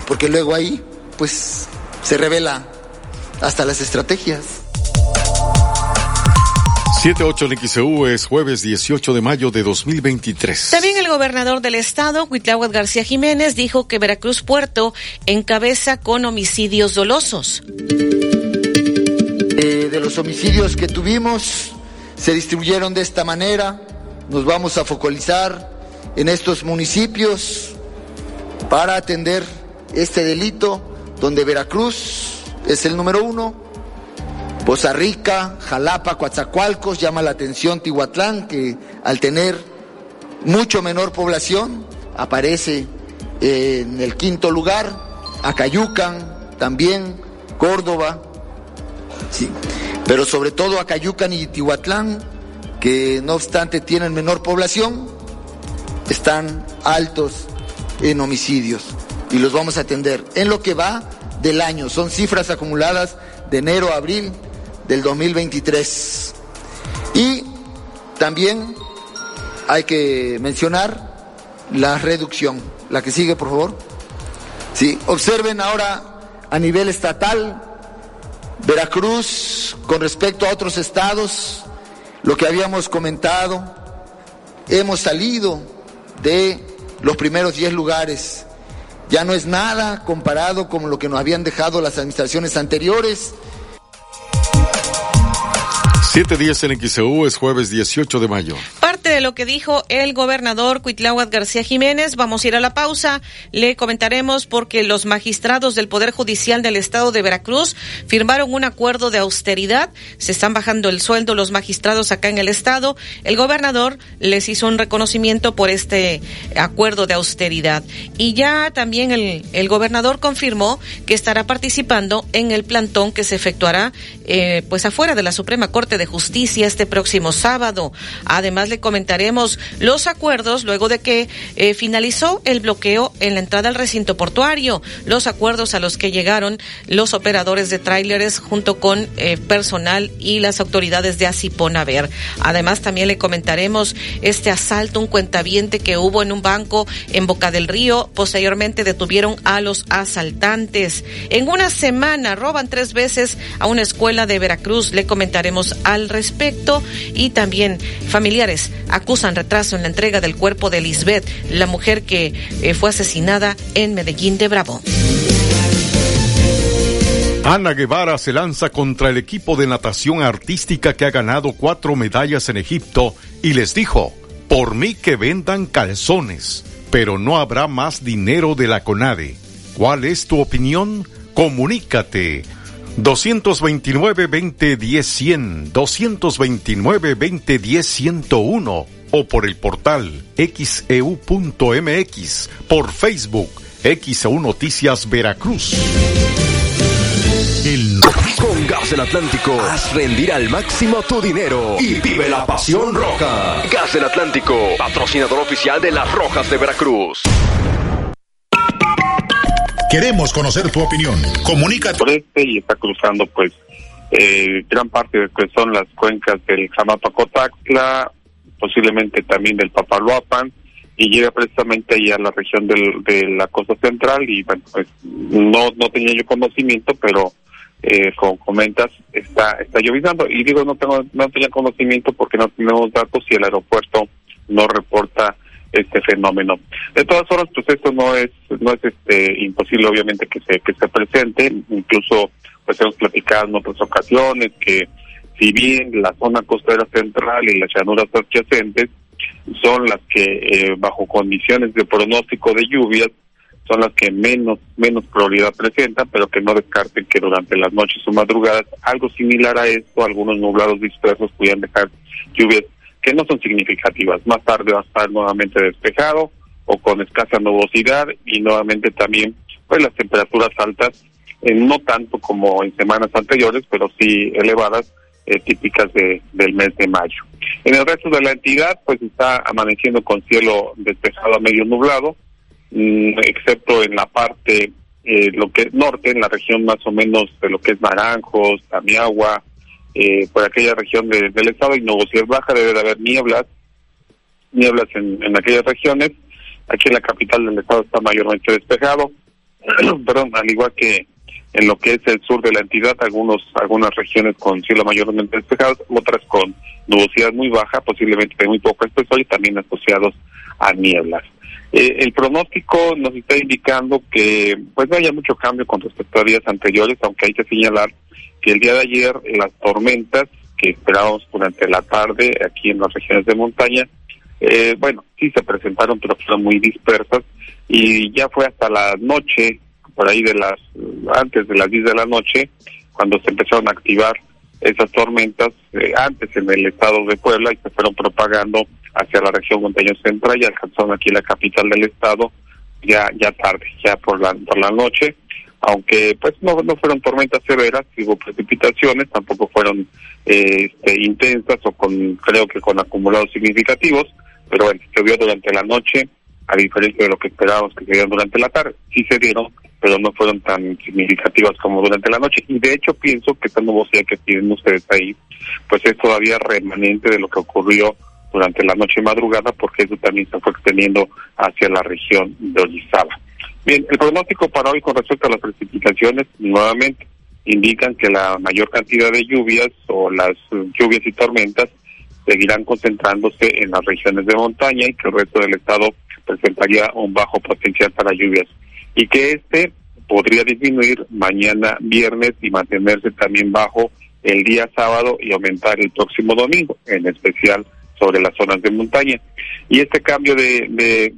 porque luego ahí, pues, se revela hasta las estrategias.
78 en es jueves 18 de mayo de 2023.
También el gobernador del estado, Huitláhuac García Jiménez, dijo que Veracruz Puerto encabeza con homicidios dolosos.
Eh, de los homicidios que tuvimos, se distribuyeron de esta manera. Nos vamos a focalizar en estos municipios para atender este delito, donde Veracruz es el número uno, Poza Rica, Jalapa, Coatzacoalcos, llama la atención Tihuatlán, que al tener mucho menor población aparece en el quinto lugar, Acayucan también, Córdoba, sí, pero sobre todo Acayucan y Tihuatlán, que no obstante tienen menor población, están altos en homicidios. Y los vamos a atender. En lo que va del año. Son cifras acumuladas de enero a abril del 2023. Y también hay que mencionar la reducción. La que sigue, por favor. Sí, observen ahora a nivel estatal, Veracruz, con respecto a otros estados, lo que habíamos comentado, hemos salido de los primeros 10 lugares. Ya no es nada comparado con lo que nos habían dejado las administraciones anteriores
710 en XEU es jueves 18 de mayo.
De lo que dijo el gobernador Cuitláhuac García Jiménez, vamos a ir a la pausa, le comentaremos porque los magistrados del Poder Judicial del Estado de Veracruz firmaron un acuerdo de austeridad, se están bajando el sueldo los magistrados acá en el Estado, el gobernador les hizo un reconocimiento por este acuerdo de austeridad. Y ya también el, el gobernador confirmó que estará participando en el plantón que se efectuará eh, pues afuera de la Suprema Corte de Justicia este próximo sábado. Además le comentaremos los acuerdos luego de que eh, finalizó el bloqueo en la entrada al recinto portuario, los acuerdos a los que llegaron los operadores de tráileres junto con eh, personal y las autoridades de Asiponaver. Además también le comentaremos este asalto, un cuentaviente que hubo en un banco en Boca del Río. Posteriormente detuvieron a los asaltantes. En una semana roban tres veces a una escuela de Veracruz. Le comentaremos al respecto y también familiares acusan retraso en la entrega del cuerpo de Lisbeth, la mujer que eh, fue asesinada en Medellín de Bravo.
Ana Guevara se lanza contra el equipo de natación artística que ha ganado cuatro medallas en Egipto y les dijo, por mí que vendan calzones, pero no habrá más dinero de la CONADE. ¿Cuál es tu opinión? Comunícate 229-2010-100, 229-2010-101 o por el portal xeu.mx, e por Facebook, XEU Noticias Veracruz.
Con Gas del Atlántico, haz rendir al máximo tu dinero y vive la pasión roja. Gas del Atlántico, patrocinador oficial de las Rojas de Veracruz.
Queremos conocer tu opinión. Comunícate.
Por este y está cruzando, pues, eh, gran parte de lo que son las cuencas del Jamapacotacla, posiblemente también del Papaloapan, y llega precisamente ahí a la región del, de la costa central. Y bueno, pues, no, no tenía yo conocimiento, pero eh, como comentas, está, está lloviznando. Y digo, no tengo, no tenía conocimiento porque no tenemos datos y el aeropuerto no reporta este fenómeno. De todas formas, pues esto no es no es este imposible obviamente que se que se presente, incluso pues hemos platicado en otras ocasiones que si bien la zona costera central y las llanuras adyacentes son las que eh, bajo condiciones de pronóstico de lluvias son las que menos menos probabilidad presentan, pero que no descarten que durante las noches o madrugadas algo similar a esto, algunos nublados dispersos pudieran dejar lluvias que no son significativas. Más tarde va a estar nuevamente despejado o con escasa nubosidad y nuevamente también pues las temperaturas altas, eh, no tanto como en semanas anteriores, pero sí elevadas, eh, típicas de, del mes de mayo. En el resto de la entidad, pues está amaneciendo con cielo despejado a medio nublado, mm, excepto en la parte, eh, lo que es norte, en la región más o menos de lo que es Naranjos, Tamiagua, eh, por aquella región del estado, y nubosidad baja, debe de haber nieblas, nieblas en, en aquellas regiones. Aquí en la capital del estado está mayormente despejado, perdón, al igual que en lo que es el sur de la entidad, algunos algunas regiones con cielo mayormente despejado, otras con nubosidad muy baja, posiblemente de muy poco espesor y también asociados a nieblas. Eh, el pronóstico nos está indicando que pues no haya mucho cambio con respecto a días anteriores, aunque hay que señalar que el día de ayer las tormentas que esperábamos durante la tarde aquí en las regiones de montaña, eh, bueno, sí se presentaron, pero fueron muy dispersas y ya fue hasta la noche, por ahí de las, antes de las 10 de la noche, cuando se empezaron a activar esas tormentas, eh, antes en el estado de Puebla y se fueron propagando hacia la región montañosa central y alcanzaron aquí la capital del estado ya ya tarde, ya por la por la noche, aunque pues no no fueron tormentas severas, hubo precipitaciones, tampoco fueron eh, este, intensas o con creo que con acumulados significativos, pero bueno, se vio durante la noche, a diferencia de lo que esperábamos que se dieran durante la tarde, sí se dieron, pero no fueron tan significativas como durante la noche. Y de hecho pienso que esta nubosidad que tienen ustedes ahí, pues es todavía remanente de lo que ocurrió durante la noche y madrugada, porque eso también se fue extendiendo hacia la región de Orizaba. Bien, el pronóstico para hoy con respecto a las precipitaciones, nuevamente, indican que la mayor cantidad de lluvias o las lluvias y tormentas seguirán concentrándose en las regiones de montaña y que el resto del estado presentaría un bajo potencial para lluvias y que este podría disminuir mañana viernes y mantenerse también bajo el día sábado y aumentar el próximo domingo, en especial sobre las zonas de montaña. Y este cambio de, de,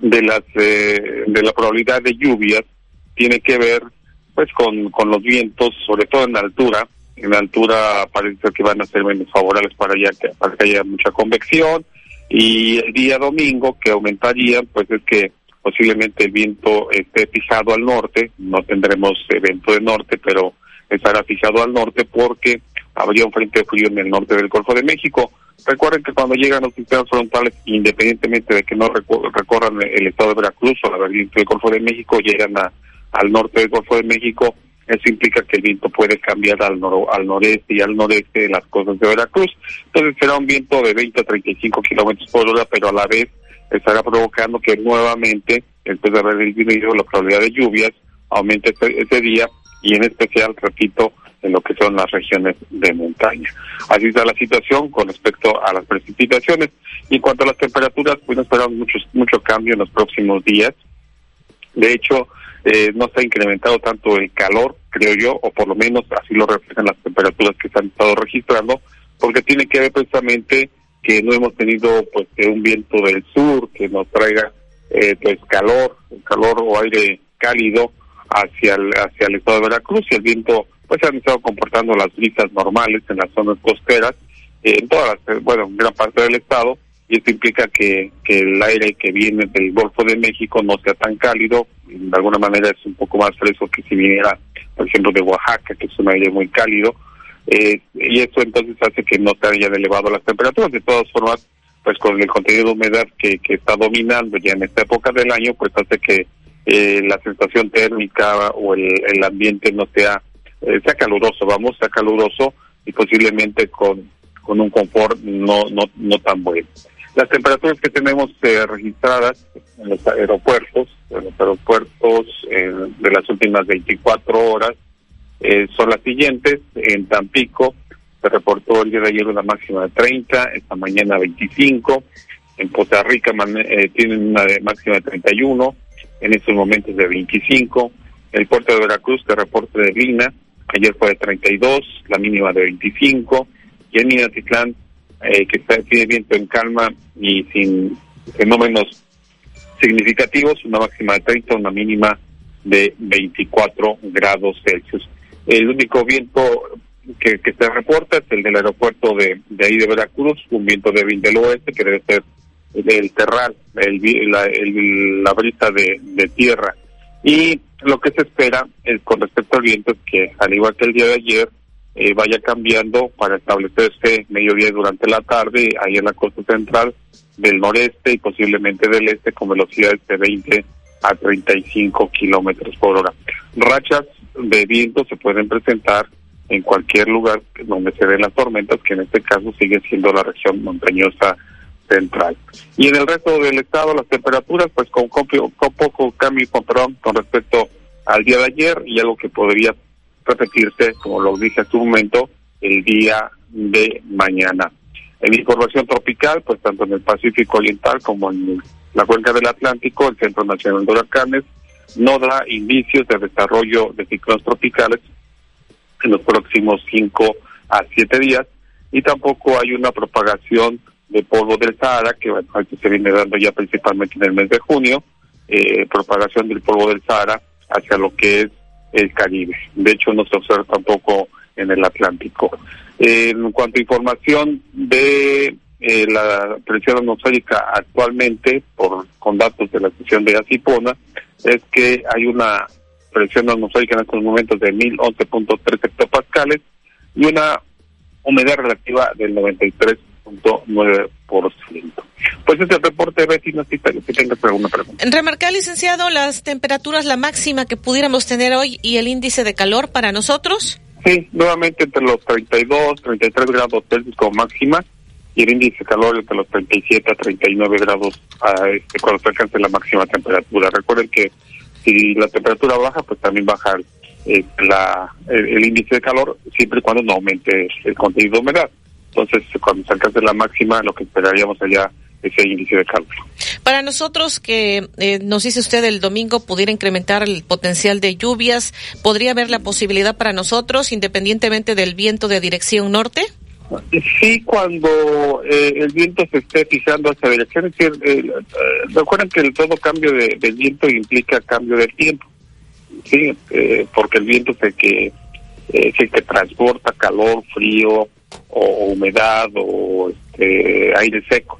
de las eh, de la probabilidad de lluvias tiene que ver pues con, con los vientos, sobre todo en la altura. En la altura parece que van a ser menos favorables para, allá, para que haya mucha convección. Y el día domingo que aumentaría, pues es que posiblemente el viento esté fijado al norte, no tendremos evento de norte, pero estará fijado al norte porque habría un frente frío en el norte del Golfo de México. Recuerden que cuando llegan los sistemas frontales, independientemente de que no recorran el estado de Veracruz o la vertiente del Golfo de México, llegan a, al norte del Golfo de México, eso implica que el viento puede cambiar al, al noreste y al noreste de las costas de Veracruz. Entonces será un viento de 20 a 35 kilómetros por hora, pero a la vez estará provocando que nuevamente, después de haber disminuido la probabilidad de lluvias, aumente ese, ese día y en especial, repito, en lo que son las regiones de montaña. Así está la situación con respecto a las precipitaciones. Y cuanto a las temperaturas, pues no esperamos mucho, mucho cambio en los próximos días. De hecho, eh, no se ha incrementado tanto el calor, creo yo, o por lo menos así lo reflejan las temperaturas que se han estado registrando, porque tiene que ver precisamente que no hemos tenido pues un viento del sur que nos traiga eh, pues calor, calor o aire cálido hacia el, hacia el estado de Veracruz y el viento pues han estado comportando las brisas normales en las zonas costeras, eh, en todas, bueno, en gran parte del estado, y esto implica que, que el aire que viene del Golfo de México no sea tan cálido, de alguna manera es un poco más fresco que si viniera, por ejemplo, de Oaxaca, que es un aire muy cálido, eh, y eso entonces hace que no se hayan elevado las temperaturas. De todas formas, pues con el contenido de humedad que, que está dominando ya en esta época del año, pues hace que eh, la sensación térmica o el, el ambiente no sea eh, sea caluroso, vamos, sea caluroso y posiblemente con, con un confort no, no, no tan bueno. Las temperaturas que tenemos eh, registradas en los aeropuertos, en los aeropuertos eh, de las últimas 24 horas, eh, son las siguientes. En Tampico se reportó el día de ayer una máxima de 30, esta mañana 25. En Costa Rica tienen una de máxima de 31, en estos momentos de 25. El puerto de Veracruz, que reporte de Lina, ayer fue de 32, la mínima de 25, y en Minatitlán, eh, que está, tiene viento en calma y sin fenómenos significativos, una máxima de 30, una mínima de 24 grados Celsius. El único viento que, se reporta es el del aeropuerto de, ahí de Veracruz, un viento débil del oeste que debe ser el terral, el, la, el, la brisa de, de tierra. Y lo que se espera es, con respecto al viento es que, al igual que el día de ayer, eh, vaya cambiando para establecerse mediodía durante la tarde ahí en la costa central del noreste y posiblemente del este con velocidades de 20 a 35 kilómetros por hora. Rachas de viento se pueden presentar en cualquier lugar donde se den las tormentas, que en este caso sigue siendo la región montañosa central. Y en el resto del estado las temperaturas pues con, con, poco cambio perdón, con respecto al día de ayer y algo que podría repetirse, como lo dije hace un momento, el día de mañana. En información tropical, pues tanto en el Pacífico Oriental como en la cuenca del Atlántico, el Centro Nacional de Huracanes no da indicios de desarrollo de ciclones tropicales en los próximos cinco a siete días y tampoco hay una propagación de polvo del Sahara que bueno, se viene dando ya principalmente en el mes de junio, eh, propagación del polvo del Sahara hacia lo que es el Caribe. De hecho, no se observa tampoco en el Atlántico. en cuanto a información de eh, la presión atmosférica actualmente, por con datos de la estación de Asipona, es que hay una presión atmosférica en estos momentos de 1011.3 hectopascales y una humedad relativa del 93.9%. Pues ese reporte, Betty, no sé si tengas alguna pregunta.
Remarcar, licenciado, las temperaturas, la máxima que pudiéramos tener hoy y el índice de calor para nosotros.
Sí, nuevamente entre los 32, 33 grados Celsius como máxima y el índice de calor entre los 37 a 39 grados a este, cuando se alcance la máxima temperatura. Recuerden que si la temperatura baja, pues también baja eh, la, el, índice de calor, siempre y cuando no aumente el contenido de humedad. Entonces, cuando se alcance la máxima, lo que esperaríamos allá es el índice de calor.
Para nosotros que eh, nos dice usted el domingo pudiera incrementar el potencial de lluvias, ¿podría haber la posibilidad para nosotros, independientemente del viento de dirección norte?
Sí, cuando eh, el viento se esté fijando hacia dirección, es decir, eh, recuerden que el todo cambio de, viento implica cambio de tiempo, sí, porque el viento es el que es el que transporta calor, frío o, humedad o este, aire seco.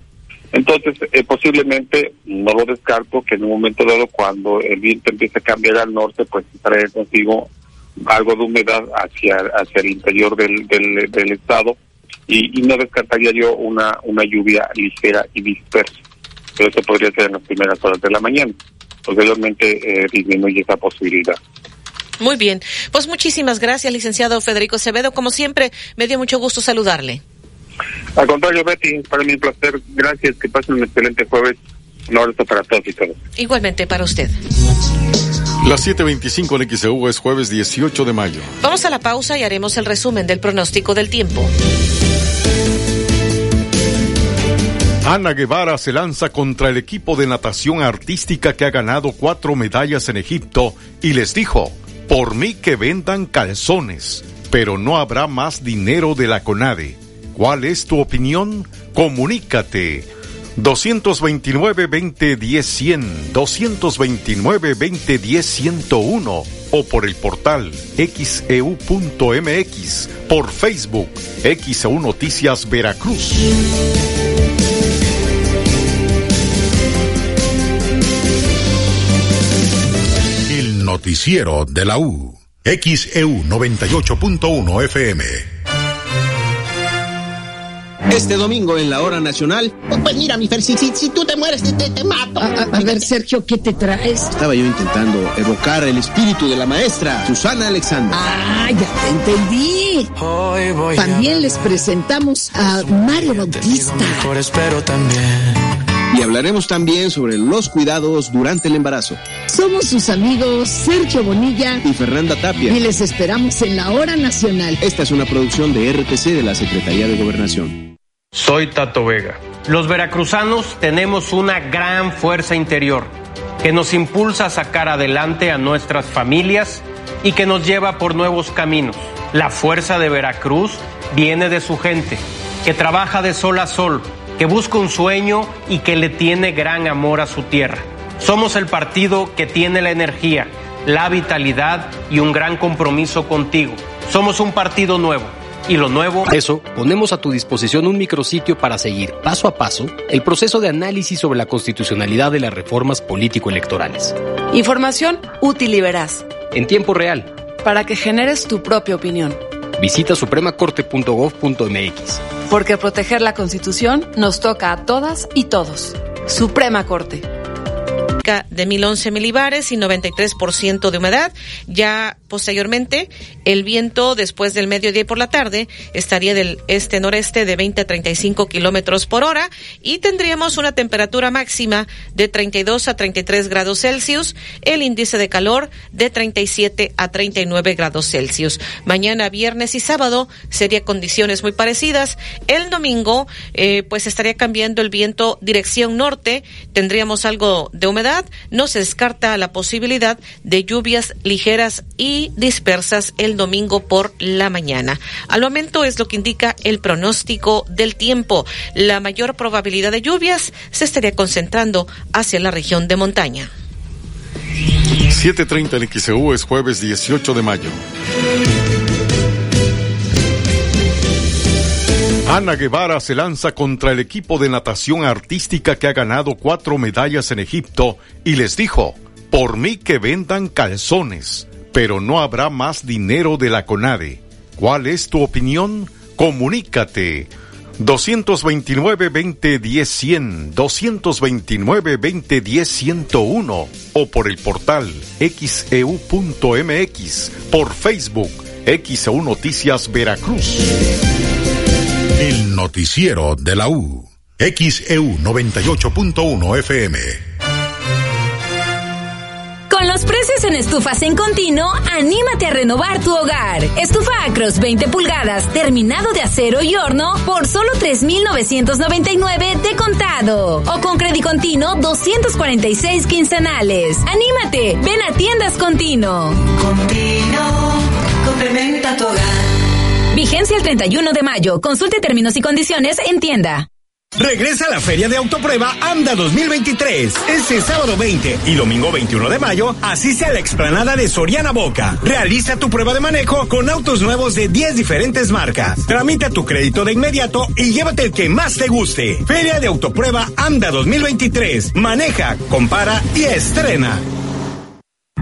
Entonces, posiblemente, no lo descarto, que en un momento dado, cuando el viento empiece a cambiar al norte, pues trae consigo algo de humedad hacia, hacia el interior del, del estado y, no descartaría yo una, una lluvia ligera y dispersa. Pero eso podría ser en las primeras horas de la mañana. Posteriormente eh, disminuye esa posibilidad.
Muy bien. Pues muchísimas gracias, licenciado Federico Acevedo. Como siempre, me dio mucho gusto saludarle.
Al contrario, Betty, para mí un placer. Gracias. Que pasen un excelente jueves. Un abrazo para todos y todas.
Igualmente para usted.
Las 7.25 en XEU es jueves 18 de mayo.
Vamos a la pausa y haremos el resumen del pronóstico del tiempo.
Ana Guevara se lanza contra el equipo de natación artística que ha ganado cuatro medallas en Egipto y les dijo, por mí que vendan calzones, pero no habrá más dinero de la CONADE. ¿Cuál es tu opinión? Comunícate. 229-2010-100, 229-2010-101 o por el portal xeu.mx, e por Facebook, XEU Noticias Veracruz.
Noticiero de la U. XEU 98.1 FM.
Este domingo en la hora nacional.
Pues mira, mi Fer, si, tú te mueres, te, te, mato.
A, ver, Sergio, ¿qué te traes?
Estaba yo intentando evocar el espíritu de la maestra, Susana Alexander.
Ah, ya te entendí. También les presentamos a Mario Bautista.
Mejor espero también. Y hablaremos también sobre los cuidados durante el embarazo.
Somos sus amigos Sergio Bonilla
y Fernanda Tapia.
Y les esperamos en la hora nacional.
Esta es una producción de RTC de la Secretaría de Gobernación.
Soy Tato Vega. Los veracruzanos tenemos una gran fuerza interior que nos impulsa a sacar adelante a nuestras familias y que nos lleva por nuevos caminos. La fuerza de Veracruz viene de su gente, que trabaja de sol a sol que busca un sueño y que le tiene gran amor a su tierra. Somos el partido que tiene la energía, la vitalidad y un gran compromiso contigo. Somos un partido nuevo. Y lo nuevo.
Por eso, ponemos a tu disposición un micrositio para seguir paso a paso el proceso de análisis sobre la constitucionalidad de las reformas político-electorales.
Información útil y veraz.
En tiempo real.
Para que generes tu propia opinión.
Visita supremacorte.gov.mx.
Porque proteger la Constitución nos toca a todas y todos. Suprema Corte
de 1011 milibares y 93% de humedad. Ya posteriormente, el viento después del mediodía por la tarde estaría del este-noreste de 20 a 35 kilómetros por hora y tendríamos una temperatura máxima de 32 a 33 grados Celsius, el índice de calor de 37 a 39 grados Celsius. Mañana, viernes y sábado sería condiciones muy parecidas. El domingo, eh, pues estaría cambiando el viento dirección norte, tendríamos algo de humedad no se descarta la posibilidad de lluvias ligeras y dispersas el domingo por la mañana. Al momento es lo que indica el pronóstico del tiempo. La mayor probabilidad de lluvias se estaría concentrando hacia la región de montaña.
7.30 en XEU es jueves 18 de mayo. Ana Guevara se lanza contra el equipo de natación artística que ha ganado cuatro medallas en Egipto y les dijo, por mí que vendan calzones, pero no habrá más dinero de la CONADE. ¿Cuál es tu opinión? Comunícate. 229-2010-100, 229-2010-101 o por el portal xeu.mx, e por Facebook, XEU Noticias Veracruz.
El noticiero de la U. XEU 98.1 FM.
Con los precios en estufas en continuo, anímate a renovar tu hogar. Estufa Acros 20 pulgadas, terminado de acero y horno por solo 3,999 de contado. O con crédito continuo 246 quincenales. Anímate, ven a tiendas continuo.
Continuo, complementa tu hogar.
Vigencia el 31 de mayo. Consulte términos y condiciones en tienda.
Regresa a la Feria de Autoprueba AMDA 2023. Este sábado 20 y domingo 21 de mayo, asiste a la explanada de Soriana Boca. Realiza tu prueba de manejo con autos nuevos de 10 diferentes marcas. Tramita tu crédito de inmediato y llévate el que más te guste. Feria de Autoprueba AMDA 2023. Maneja, compara y estrena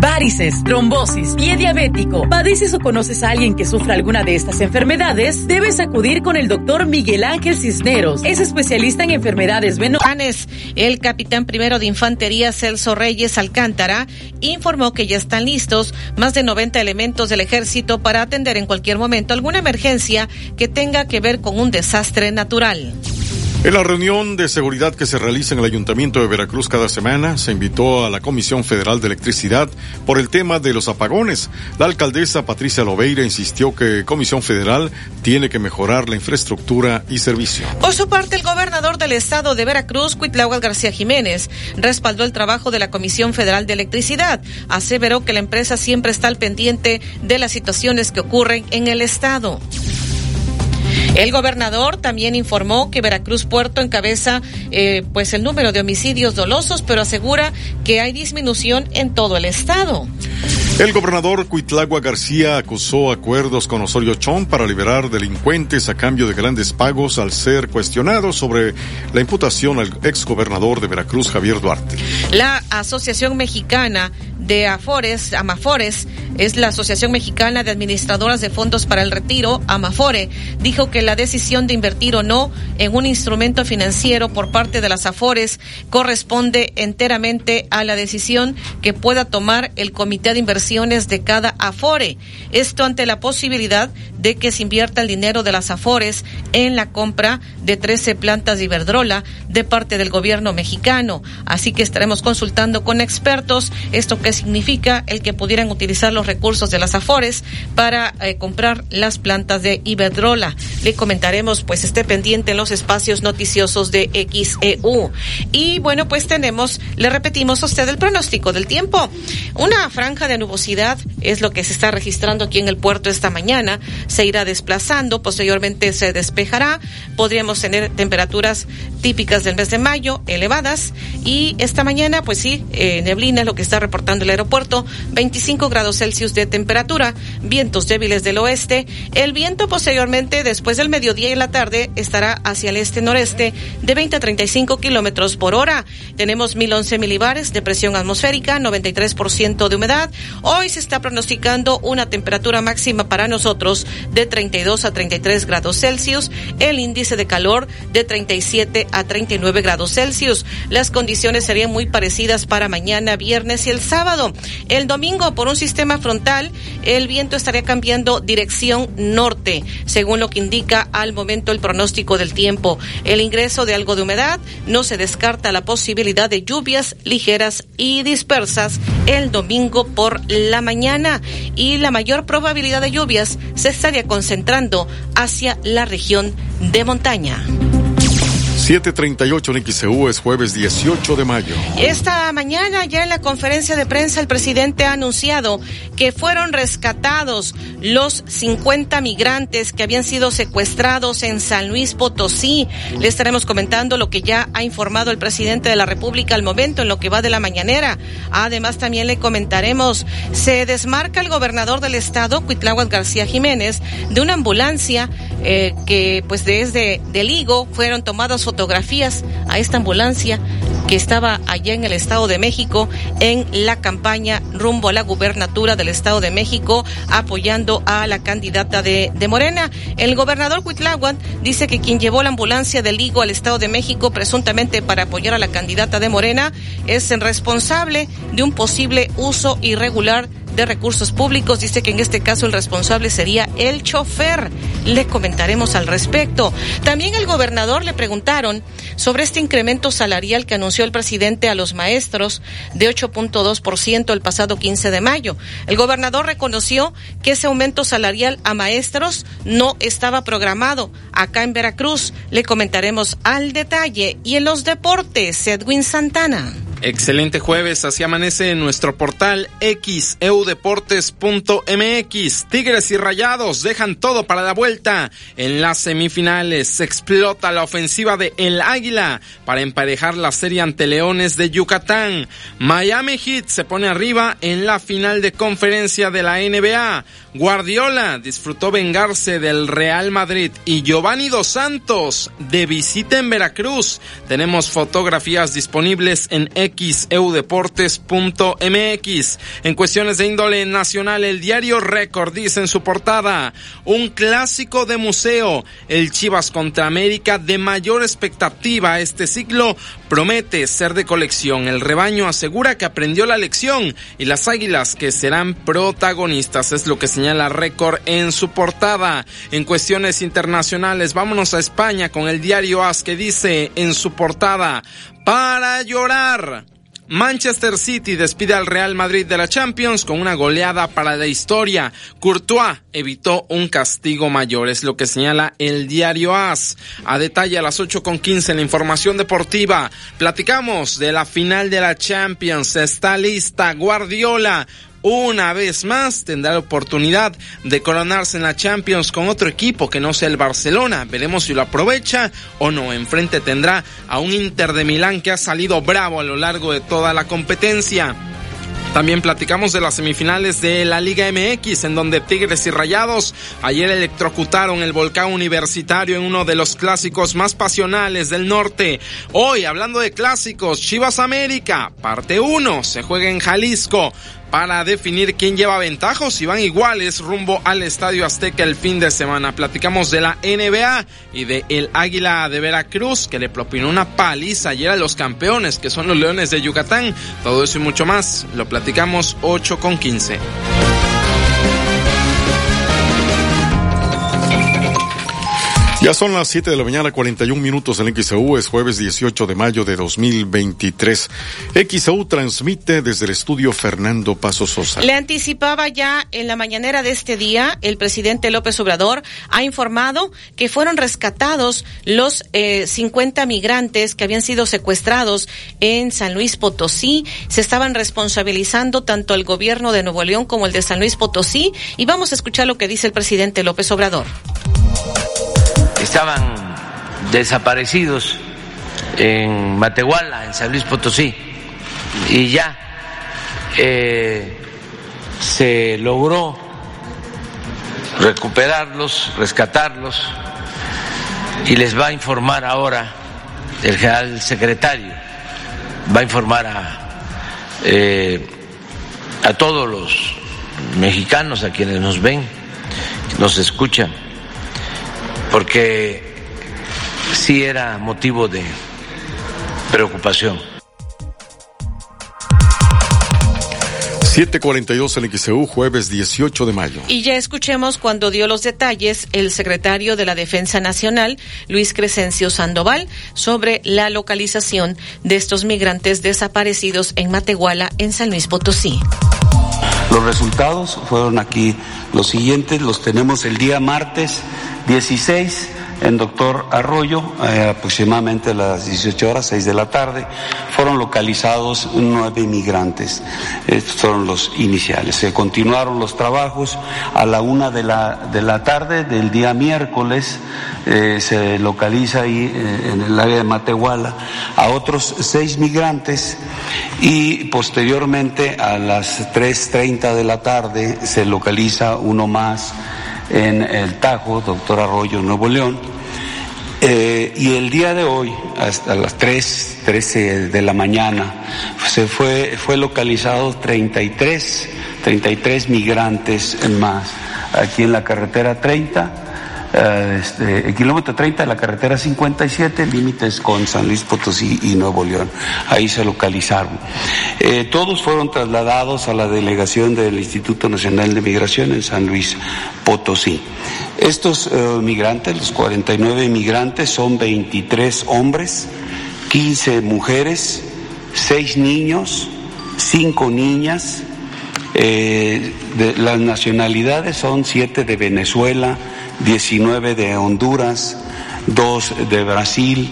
varices, trombosis, pie diabético, padeces o conoces a alguien que sufra alguna de estas enfermedades, debes acudir con el doctor Miguel Ángel Cisneros. Es especialista en enfermedades venónicas.
El capitán primero de infantería Celso Reyes Alcántara informó que ya están listos más de 90 elementos del ejército para atender en cualquier momento alguna emergencia que tenga que ver con un desastre natural.
En la reunión de seguridad que se realiza en el Ayuntamiento de Veracruz cada semana, se invitó a la Comisión Federal de Electricidad por el tema de los apagones. La alcaldesa Patricia Lobeira insistió que Comisión Federal tiene que mejorar la infraestructura y servicio.
Por su parte, el gobernador del estado de Veracruz, Cuitláhuac García Jiménez, respaldó el trabajo de la Comisión Federal de Electricidad. Aseveró que la empresa siempre está al pendiente de las situaciones que ocurren en el estado. El gobernador también informó que Veracruz Puerto encabeza eh, pues el número de homicidios dolosos, pero asegura que hay disminución en todo el estado.
El gobernador Cuitlagua García acusó acuerdos con Osorio Chong para liberar delincuentes a cambio de grandes pagos al ser cuestionado sobre la imputación al exgobernador de Veracruz, Javier Duarte.
La Asociación Mexicana de Afores, Amafores, es la Asociación Mexicana de Administradoras de Fondos para el Retiro, Amafore, dijo que la decisión de invertir o no en un instrumento financiero por parte de las Afores corresponde enteramente a la decisión que pueda tomar el Comité de De cada Afore. Esto ante la posibilidad de que se invierta el dinero de las Afores en la compra de 13 plantas de Iberdrola de parte del gobierno mexicano. Así que estaremos consultando con expertos esto que significa el que pudieran utilizar los recursos de las Afores para eh, comprar las plantas de Iberdrola. Le comentaremos, pues esté pendiente en los espacios noticiosos de XEU. Y bueno, pues tenemos, le repetimos a usted el pronóstico del tiempo. Una franja de nubosidad es lo que se está registrando aquí en el puerto esta mañana. Se irá desplazando, posteriormente se despejará, podríamos tener temperaturas típicas del mes de mayo elevadas y esta mañana pues sí, eh, neblina es lo que está reportando el aeropuerto, 25 grados Celsius de temperatura, vientos débiles del oeste, el viento posteriormente después del mediodía y la tarde estará hacia el este-noreste de 20 a 35 kilómetros por hora. Tenemos 1011 milibares de presión atmosférica, 93% de humedad. Hoy se está pronosticando una temperatura máxima para nosotros de 32 a 33 grados Celsius, el índice de calor de 37 a 39 grados Celsius. Las condiciones serían muy parecidas para mañana, viernes y el sábado. El domingo, por un sistema frontal, el viento estaría cambiando dirección norte, según lo que indica al momento el pronóstico del tiempo. El ingreso de algo de humedad no se descarta la posibilidad de lluvias ligeras y dispersas el domingo por la mañana y la mayor probabilidad de lluvias se concentrando hacia la región de montaña.
738 en XCU es jueves 18 de mayo.
Esta mañana ya en la conferencia de prensa el presidente ha anunciado que fueron rescatados los 50 migrantes que habían sido secuestrados en San Luis Potosí. Le estaremos comentando lo que ya ha informado el presidente de la República al momento en lo que va de la mañanera. Además también le comentaremos, se desmarca el gobernador del estado, Cuitláhuac García Jiménez, de una ambulancia eh, que pues desde del Higo fueron tomadas fotografías a esta ambulancia que estaba allá en el Estado de México en la campaña rumbo a la gubernatura del Estado de México apoyando a la candidata de, Morena. El gobernador Huitláhuac dice que quien llevó la ambulancia del Higo al Estado de México presuntamente para apoyar a la candidata de Morena es el responsable de un posible uso irregular de Recursos Públicos dice que en este caso el responsable sería el chofer. Le comentaremos al respecto. También el gobernador le preguntaron sobre este incremento salarial que anunció el presidente a los maestros de 8.2% el pasado 15 de mayo. El gobernador reconoció que ese aumento salarial a maestros no estaba programado. Acá en Veracruz le comentaremos al detalle. Y en los deportes, Edwin Santana.
Excelente jueves, así amanece en nuestro portal xeudeportes.mx. Tigres y Rayados dejan todo para la vuelta. En las semifinales se explota la ofensiva de El Águila para emparejar la serie ante Leones de Yucatán. Miami Heat se pone arriba en la final de conferencia de la NBA. Guardiola disfrutó vengarse del Real Madrid y Giovanni Dos Santos de visita en Veracruz. Tenemos fotografías disponibles en xeudeportes.mx. En cuestiones de índole nacional, el diario Record dice en su portada, un clásico de museo, el Chivas contra América de mayor expectativa este ciclo promete ser de colección. El rebaño asegura que aprendió la lección y las águilas que serán protagonistas es lo que señala Record en su portada. En cuestiones internacionales, vámonos a España con el diario AS que dice en su portada, para llorar. Manchester City despide al Real Madrid de la Champions con una goleada para la historia. Courtois evitó un castigo mayor, es lo que señala el diario AS. A detalle a las 8 con 15 en la información deportiva. Platicamos de la final de la Champions. Está lista Guardiola una vez más tendrá la oportunidad de coronarse en la Champions con otro equipo que no sea el Barcelona. Veremos si lo aprovecha o no. Enfrente tendrá a un Inter de Milán que ha salido bravo a lo largo de toda la competencia. También platicamos de las semifinales de la Liga MX, en donde Tigres y Rayados ayer electrocutaron el volcán universitario en uno de los clásicos más pasionales del norte. Hoy, hablando de clásicos, Chivas América, parte 1, se juega en Jalisco para definir quién lleva ventaja si van iguales rumbo al Estadio Azteca el fin de semana. Platicamos de la NBA y de el Águila de Veracruz que le propinó una paliza ayer a los campeones que son los Leones de Yucatán. Todo eso y mucho más lo platicamos 8 con 15.
Ya son las 7 de la mañana, 41 minutos en XAU, es jueves 18 de mayo de 2023. XAU transmite desde el estudio Fernando Paso Sosa.
Le anticipaba ya en la mañanera de este día, el presidente López Obrador ha informado que fueron rescatados los eh, 50 migrantes que habían sido secuestrados en San Luis Potosí. Se estaban responsabilizando tanto el gobierno de Nuevo León como el de San Luis Potosí. Y vamos a escuchar lo que dice el presidente López Obrador
estaban desaparecidos en Matehuala, en San Luis Potosí, y ya eh, se logró recuperarlos, rescatarlos, y les va a informar ahora el general secretario, va a informar a, eh, a todos los mexicanos, a quienes nos ven, nos escuchan, porque sí era motivo de preocupación.
742 en XEU, jueves 18 de mayo.
Y ya escuchemos cuando dio los detalles el secretario de la Defensa Nacional, Luis Crescencio Sandoval, sobre la localización de estos migrantes desaparecidos en Matehuala, en San Luis Potosí.
Los resultados fueron aquí los siguientes, los tenemos el día martes 16 en Doctor Arroyo, eh, aproximadamente a las 18 horas, 6 de la tarde, fueron localizados nueve migrantes. Estos fueron los iniciales. Se continuaron los trabajos a la una de la, de la tarde del día miércoles. Eh, se localiza ahí eh, en el área de Matehuala a otros seis migrantes y posteriormente a las 3.30 de la tarde se localiza uno más en el Tajo, doctor Arroyo, Nuevo León. Eh, y el día de hoy, hasta las 3, 13 de la mañana, se fue, fue localizado 33, 33 migrantes más aquí en la carretera 30 Uh, este, el kilómetro 30 de la carretera 57, límites con San Luis Potosí y Nuevo León. Ahí se localizaron. Eh, todos fueron trasladados a la delegación del Instituto Nacional de Migración en San Luis Potosí. Estos uh, migrantes, los 49 migrantes, son 23 hombres, 15 mujeres, 6 niños, 5 niñas. Eh, de, las nacionalidades son 7 de Venezuela, 19 de Honduras, 2 de Brasil,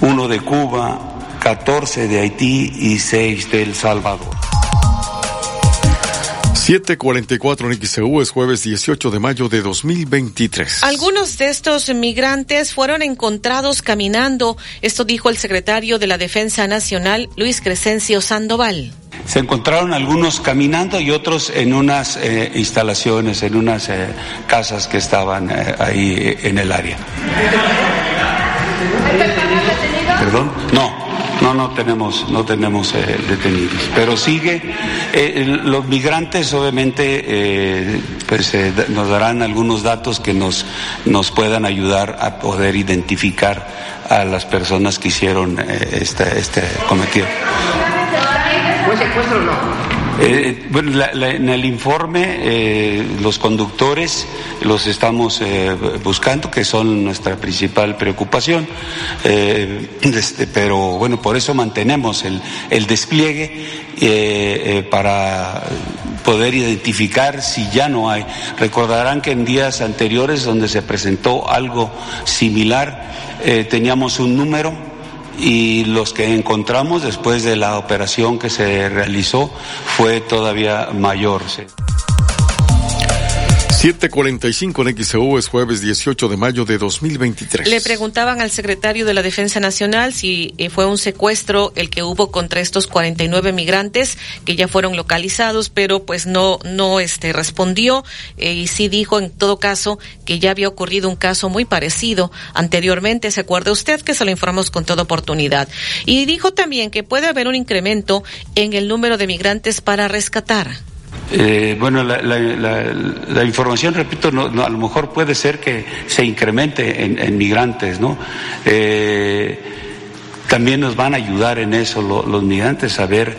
1 de Cuba, 14 de Haití y 6 de El Salvador.
744 en XEU es jueves 18 de mayo de 2023.
Algunos de estos migrantes fueron encontrados caminando, esto dijo el secretario de la Defensa Nacional, Luis Crescencio Sandoval.
Se encontraron algunos caminando y otros en unas eh, instalaciones, en unas eh, casas que estaban eh, ahí en el área. ¿Perdón? No. No, no tenemos, no tenemos eh, detenidos, pero sigue. Eh, los migrantes, obviamente, eh, pues nos darán algunos datos que nos nos puedan ayudar a poder identificar a las personas que hicieron este este cometido.
¿Fue secuestro o no?
Eh, bueno, en el informe eh, los conductores los estamos eh, buscando, que son nuestra principal preocupación, este, pero bueno, por eso mantenemos el despliegue para poder identificar si ya no hay. Recordarán que en días anteriores donde se presentó algo similar, teníamos un número y los que encontramos después de la operación que se realizó fue todavía mayor.
745 en XEU es jueves 18 de mayo de 2023.
Le preguntaban al secretario de la Defensa Nacional si eh, fue un secuestro el que hubo contra estos 49 migrantes que ya fueron localizados, pero pues no no este respondió eh, y sí dijo en todo caso que ya había ocurrido un caso muy parecido anteriormente, ¿se acuerda usted que se lo informamos con toda oportunidad? Y dijo también que puede haber un incremento en el número de migrantes para rescatar.
Eh, bueno, la, información, repito, no, no, a lo mejor puede ser que se incremente en, migrantes, ¿no? Eh, también nos van a ayudar en eso lo, los migrantes a ver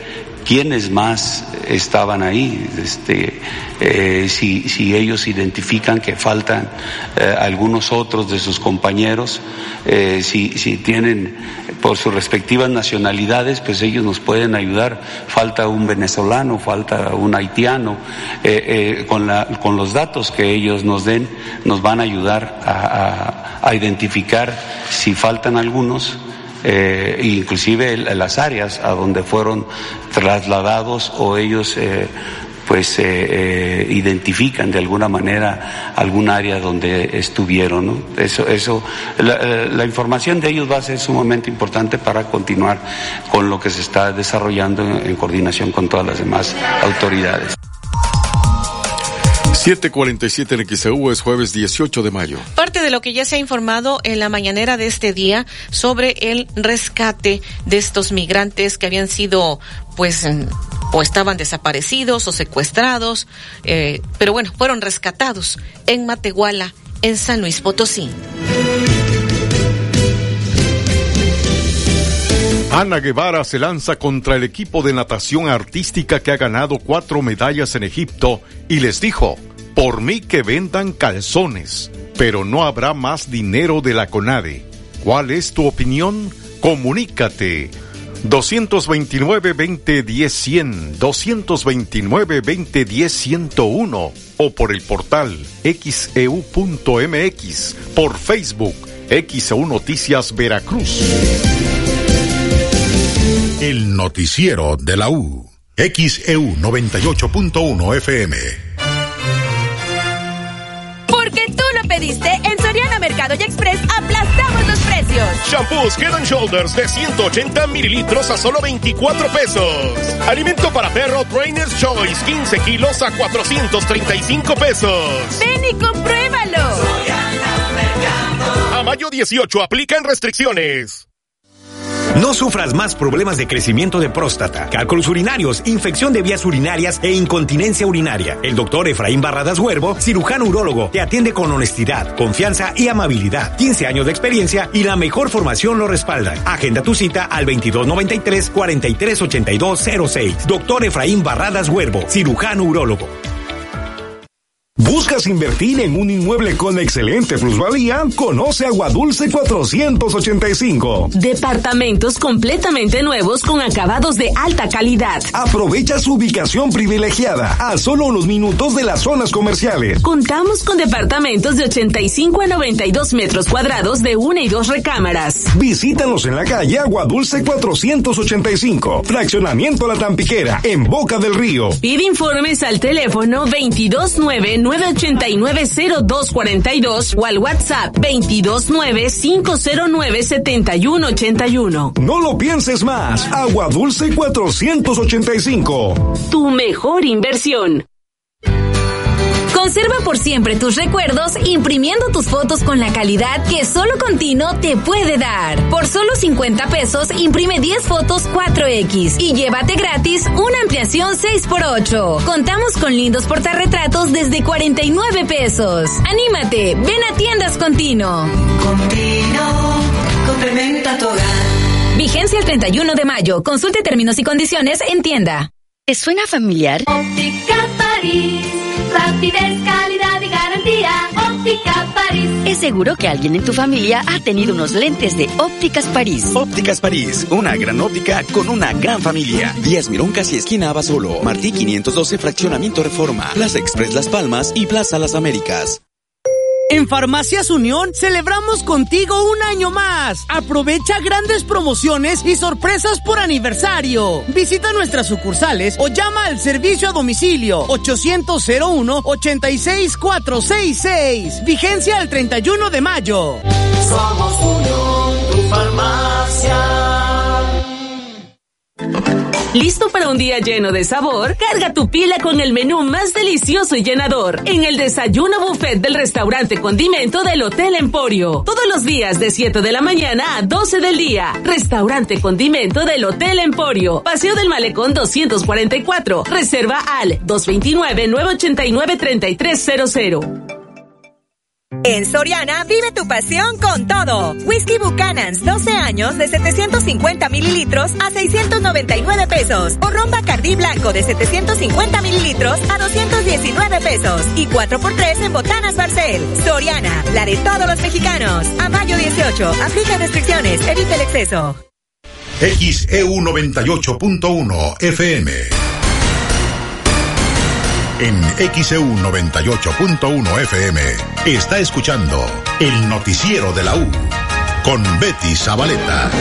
quiénes más estaban ahí, este, eh, si, si, ellos identifican que faltan eh, algunos otros de sus compañeros, eh, si, si tienen por sus respectivas nacionalidades, pues ellos nos pueden ayudar. Falta un venezolano, falta un haitiano, con, la, con los datos que ellos nos den, nos van a ayudar a, a, a identificar si faltan algunos eh, inclusive las áreas a donde fueron trasladados o ellos eh, pues eh, eh, identifican de alguna manera algún área donde estuvieron. Eso, eso, la, eh, la, información de ellos va a ser sumamente importante para continuar con lo que se está desarrollando en coordinación con todas las demás autoridades.
747 en XEU es jueves 18 de mayo.
Parte de lo que ya se ha informado en la mañanera de este día sobre el rescate de estos migrantes que habían sido, pues, o estaban desaparecidos o secuestrados, eh, pero bueno, fueron rescatados en Matehuala, en San Luis Potosí.
Ana Guevara se lanza contra el equipo de natación artística que ha ganado cuatro medallas en Egipto y les dijo, por mí que vendan calzones, pero no habrá más dinero de la CONADE. ¿Cuál es tu opinión? Comunícate. 229-2010-100, 229-2010-101 o por el portal xeu.mx, e por Facebook, XEU Noticias Veracruz.
El noticiero de la U, XEU 98.1 FM.
Pediste, en Soriana Mercado y Express aplastamos los precios.
Shampoos Head and Shoulders de 180 mililitros a solo 24 pesos. Alimento para perro Trainer's Choice 15 kilos a 435 pesos.
Ven y compruébalo.
Soriana Mercado. A mayo 18 aplican restricciones.
No sufras más problemas de crecimiento de próstata, cálculos urinarios, infección de vías urinarias e incontinencia urinaria. El doctor Efraín Barradas Huervo, cirujano urólogo, te atiende con honestidad, confianza y amabilidad. 15 años de experiencia y la mejor formación lo respaldan. Agenda tu cita al 2293 438206. Doctor Efraín Barradas Huervo, cirujano urólogo.
¿Buscas invertir en un inmueble con excelente plusvalía? Conoce Aguadulce 485.
Departamentos completamente nuevos con acabados de alta calidad.
Aprovecha su ubicación privilegiada a solo unos minutos de las zonas comerciales.
Contamos con departamentos de 85 a 92 metros cuadrados de una y dos recámaras.
Visítanos en la calle Aguadulce 485. Fraccionamiento La Tampiquera, en Boca del Río.
Pide informes al teléfono 229 989-0242 o al WhatsApp 229-509-7181.
No lo pienses más. Agua Dulce 485.
Tu mejor inversión.
Conserva por siempre tus recuerdos imprimiendo tus fotos con la calidad que solo Contino te puede dar. Por solo 50 pesos imprime 10 fotos 4X y llévate gratis una ampliación 6x8. Contamos con lindos portarretratos desde 49 pesos. Anímate, ven a tiendas Contino.
Contino, complementa tu hogar.
Vigencia el 31 de mayo. Consulte términos y condiciones en tienda.
¿Te suena familiar?
Óptica París. Rapidez, calidad y garantía. Óptica París.
Es seguro que alguien en tu familia ha tenido unos lentes de Ópticas París.
Ópticas París, una gran óptica con una gran familia. Díaz Mirón casi esquina Abasolo. Martí 512 Fraccionamiento Reforma. Plaza Express Las Palmas y Plaza Las Américas.
En Farmacias Unión celebramos contigo un año más. Aprovecha grandes promociones y sorpresas por aniversario. Visita nuestras sucursales o llama al servicio a domicilio 800-01-86466. Vigencia al 31 de mayo.
Somos Unión, tu farmacia.
¿Listo para un día lleno de sabor? Carga tu pila con el menú más delicioso y llenador en el desayuno buffet del restaurante Condimento del Hotel Emporio. Todos los días de 7 de la mañana a 12 del día. Restaurante Condimento del Hotel Emporio. Paseo del Malecón 244. Reserva al 229-989-3300.
En Soriana, vive tu pasión con todo. Whisky Buchanan's 12 años de 750 mililitros a 699 pesos. O ron Bacardí Blanco de 750 mililitros a 219 pesos. Y 4x3 en Botanas Barcel. Soriana, la de todos los mexicanos. A mayo 18, aplica restricciones, evita el exceso.
XEU 98.1 FM. En XEU 98.1 FM está escuchando el noticiero de la U con Betty Zabaleta.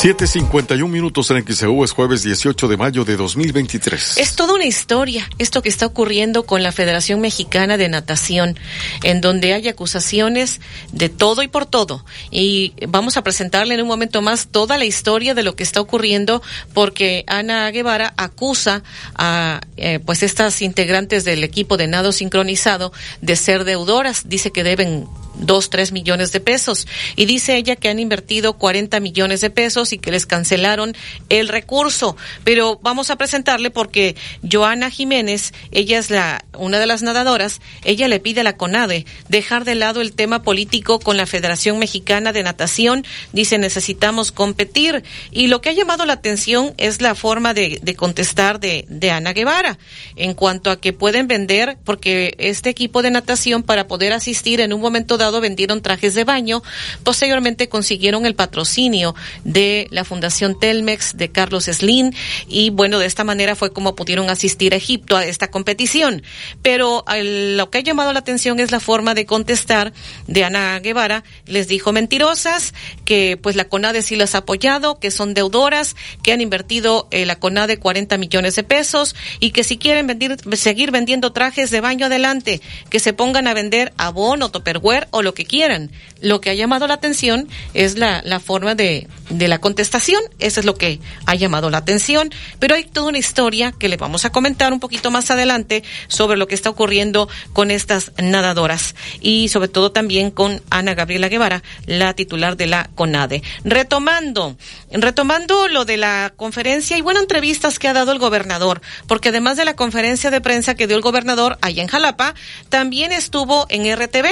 7.51 minutos en XEU es jueves 18 de mayo de 2023.
Es toda una historia esto que está ocurriendo con la Federación Mexicana de Natación, en donde hay acusaciones de todo y por todo. Y vamos a presentarle en un momento más toda la historia de lo que está ocurriendo, porque Ana Guevara acusa a eh, pues estas integrantes del equipo de nado sincronizado de ser deudoras. Dice que deben dos, tres millones de pesos. Y dice ella que han invertido 40 millones de pesos y que les cancelaron el recurso. Pero vamos a presentarle porque Joana Jiménez, ella es la, una de las nadadoras, ella le pide a la CONADE dejar de lado el tema político con la Federación Mexicana de Natación. Dice necesitamos competir. Y lo que ha llamado la atención es la forma de, de contestar de, de Ana Guevara en cuanto a que pueden vender, porque este equipo de natación para poder asistir en un momento dado vendieron trajes de baño, posteriormente consiguieron el patrocinio de la Fundación Telmex de Carlos Slim y bueno, de esta manera fue como pudieron asistir a Egipto a esta competición. Pero lo que ha llamado la atención es la forma de contestar de Ana Guevara. Les dijo mentirosas, que pues la CONADE sí las ha apoyado, que son deudoras, que han invertido eh, la CONADE 40 millones de pesos y que si quieren vender, seguir vendiendo trajes de baño adelante, que se pongan a vender abono, topperware o lo que quieran. Lo que ha llamado la atención es la, la forma de, de la contestación. Eso es lo que ha llamado la atención. Pero hay toda una historia que le vamos a comentar un poquito más adelante sobre lo que está ocurriendo con estas nadadoras y sobre todo también con Ana Gabriela Guevara, la titular de la CONADE. Retomando, retomando lo de la conferencia y buenas entrevistas que ha dado el gobernador, porque además de la conferencia de prensa que dio el gobernador allá en Jalapa, también estuvo en RTV.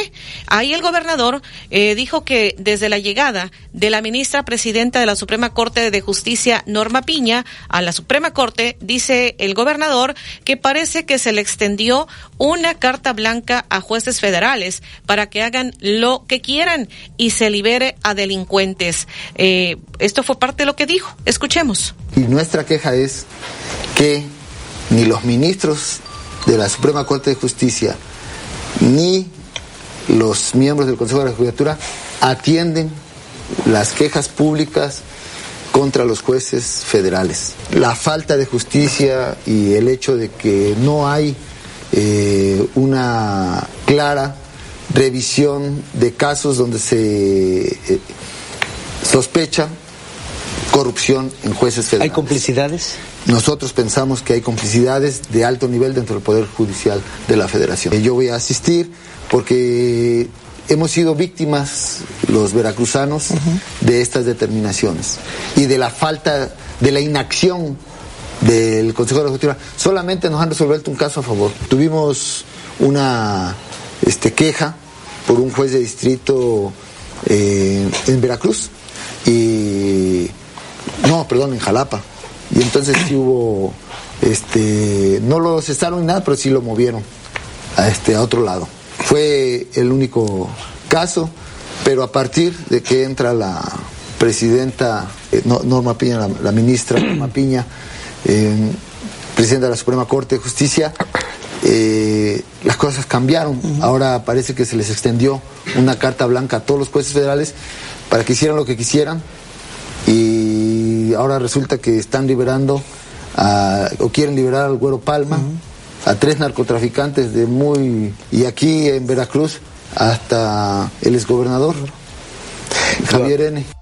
Ahí el gobernador eh, dijo que desde la llegada de la ministra presidenta de la Suprema Corte de Justicia, Norma Piña, a la Suprema Corte, dice el gobernador que parece que se le extendió una carta blanca a jueces federales para que hagan lo que quieran y se libere a delincuentes. Eh, esto fue parte de lo que dijo. Escuchemos.
Y nuestra queja es que ni los ministros de la Suprema Corte de Justicia ni los miembros del Consejo de la Judicatura atienden las quejas públicas contra los jueces federales. La falta de justicia y el hecho de que no hay eh, una clara revisión de casos donde se eh, sospecha corrupción en jueces federales.
¿Hay complicidades?
Nosotros pensamos que hay complicidades de alto nivel dentro del Poder Judicial de la Federación. Yo voy a asistir porque hemos sido víctimas, los veracruzanos, de estas determinaciones y de la falta, de la inacción del Consejo de la Justicia. Solamente nos han resuelto un caso a favor. Tuvimos una este, queja por un juez de distrito eh, en Veracruz y no, perdón, en Jalapa. Y entonces sí hubo, este, no lo cesaron ni nada, pero sí lo movieron a este a otro lado. Fue el único caso, pero a partir de que entra la presidenta eh, no- Norma Piña, la, la ministra Norma Piña, eh, presidenta de la Suprema Corte de Justicia, eh, las cosas cambiaron. Ahora parece que se les extendió una carta blanca a todos los jueces federales para que hicieran lo que quisieran y ahora resulta que están liberando a- o quieren liberar al Güero Palma, a tres narcotraficantes de muy... y aquí en Veracruz hasta el exgobernador Javier N.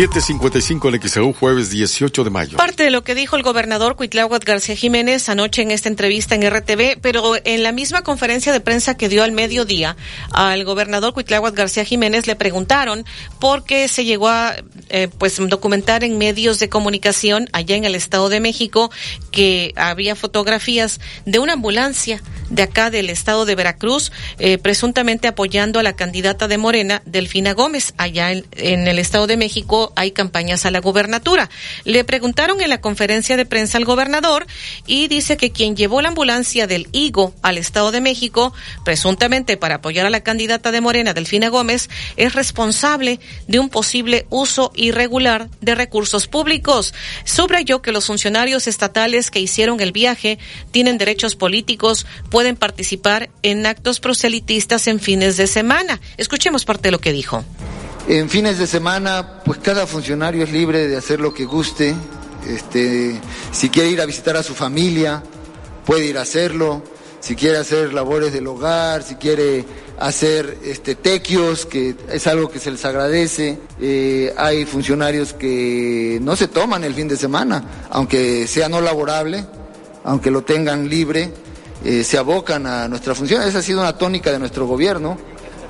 755 en XEU, jueves 18 de mayo.
Parte de lo que dijo el gobernador Cuitláhuac García Jiménez anoche en esta entrevista en RTV, pero en la misma conferencia de prensa que dio al mediodía, al gobernador Cuitláhuac García Jiménez le preguntaron por qué se llegó a eh, pues documentar en medios de comunicación allá en el Estado de México que había fotografías de una ambulancia de acá del Estado de Veracruz, eh, presuntamente apoyando a la candidata de Morena, Delfina Gómez, allá en, en el Estado de México hay campañas a la gubernatura. Le preguntaron en la conferencia de prensa al gobernador y dice que quien llevó la ambulancia del Higo al Estado de México, presuntamente para apoyar a la candidata de Morena, Delfina Gómez, es responsable de un posible uso irregular de recursos públicos. Subrayó que los funcionarios estatales que hicieron el viaje tienen derechos políticos, pueden participar en actos proselitistas en fines de semana. Escuchemos parte de lo que dijo.
En fines de semana, pues cada funcionario es libre de hacer lo que guste. Este, si quiere ir a visitar a su familia, puede ir a hacerlo. Si quiere hacer labores del hogar, si quiere hacer este, tequios, que es algo que se les agradece. Eh, hay funcionarios que no se toman el fin de semana, aunque sea no laborable, aunque lo tengan libre, eh, se abocan a nuestra función. Esa ha sido una tónica de nuestro gobierno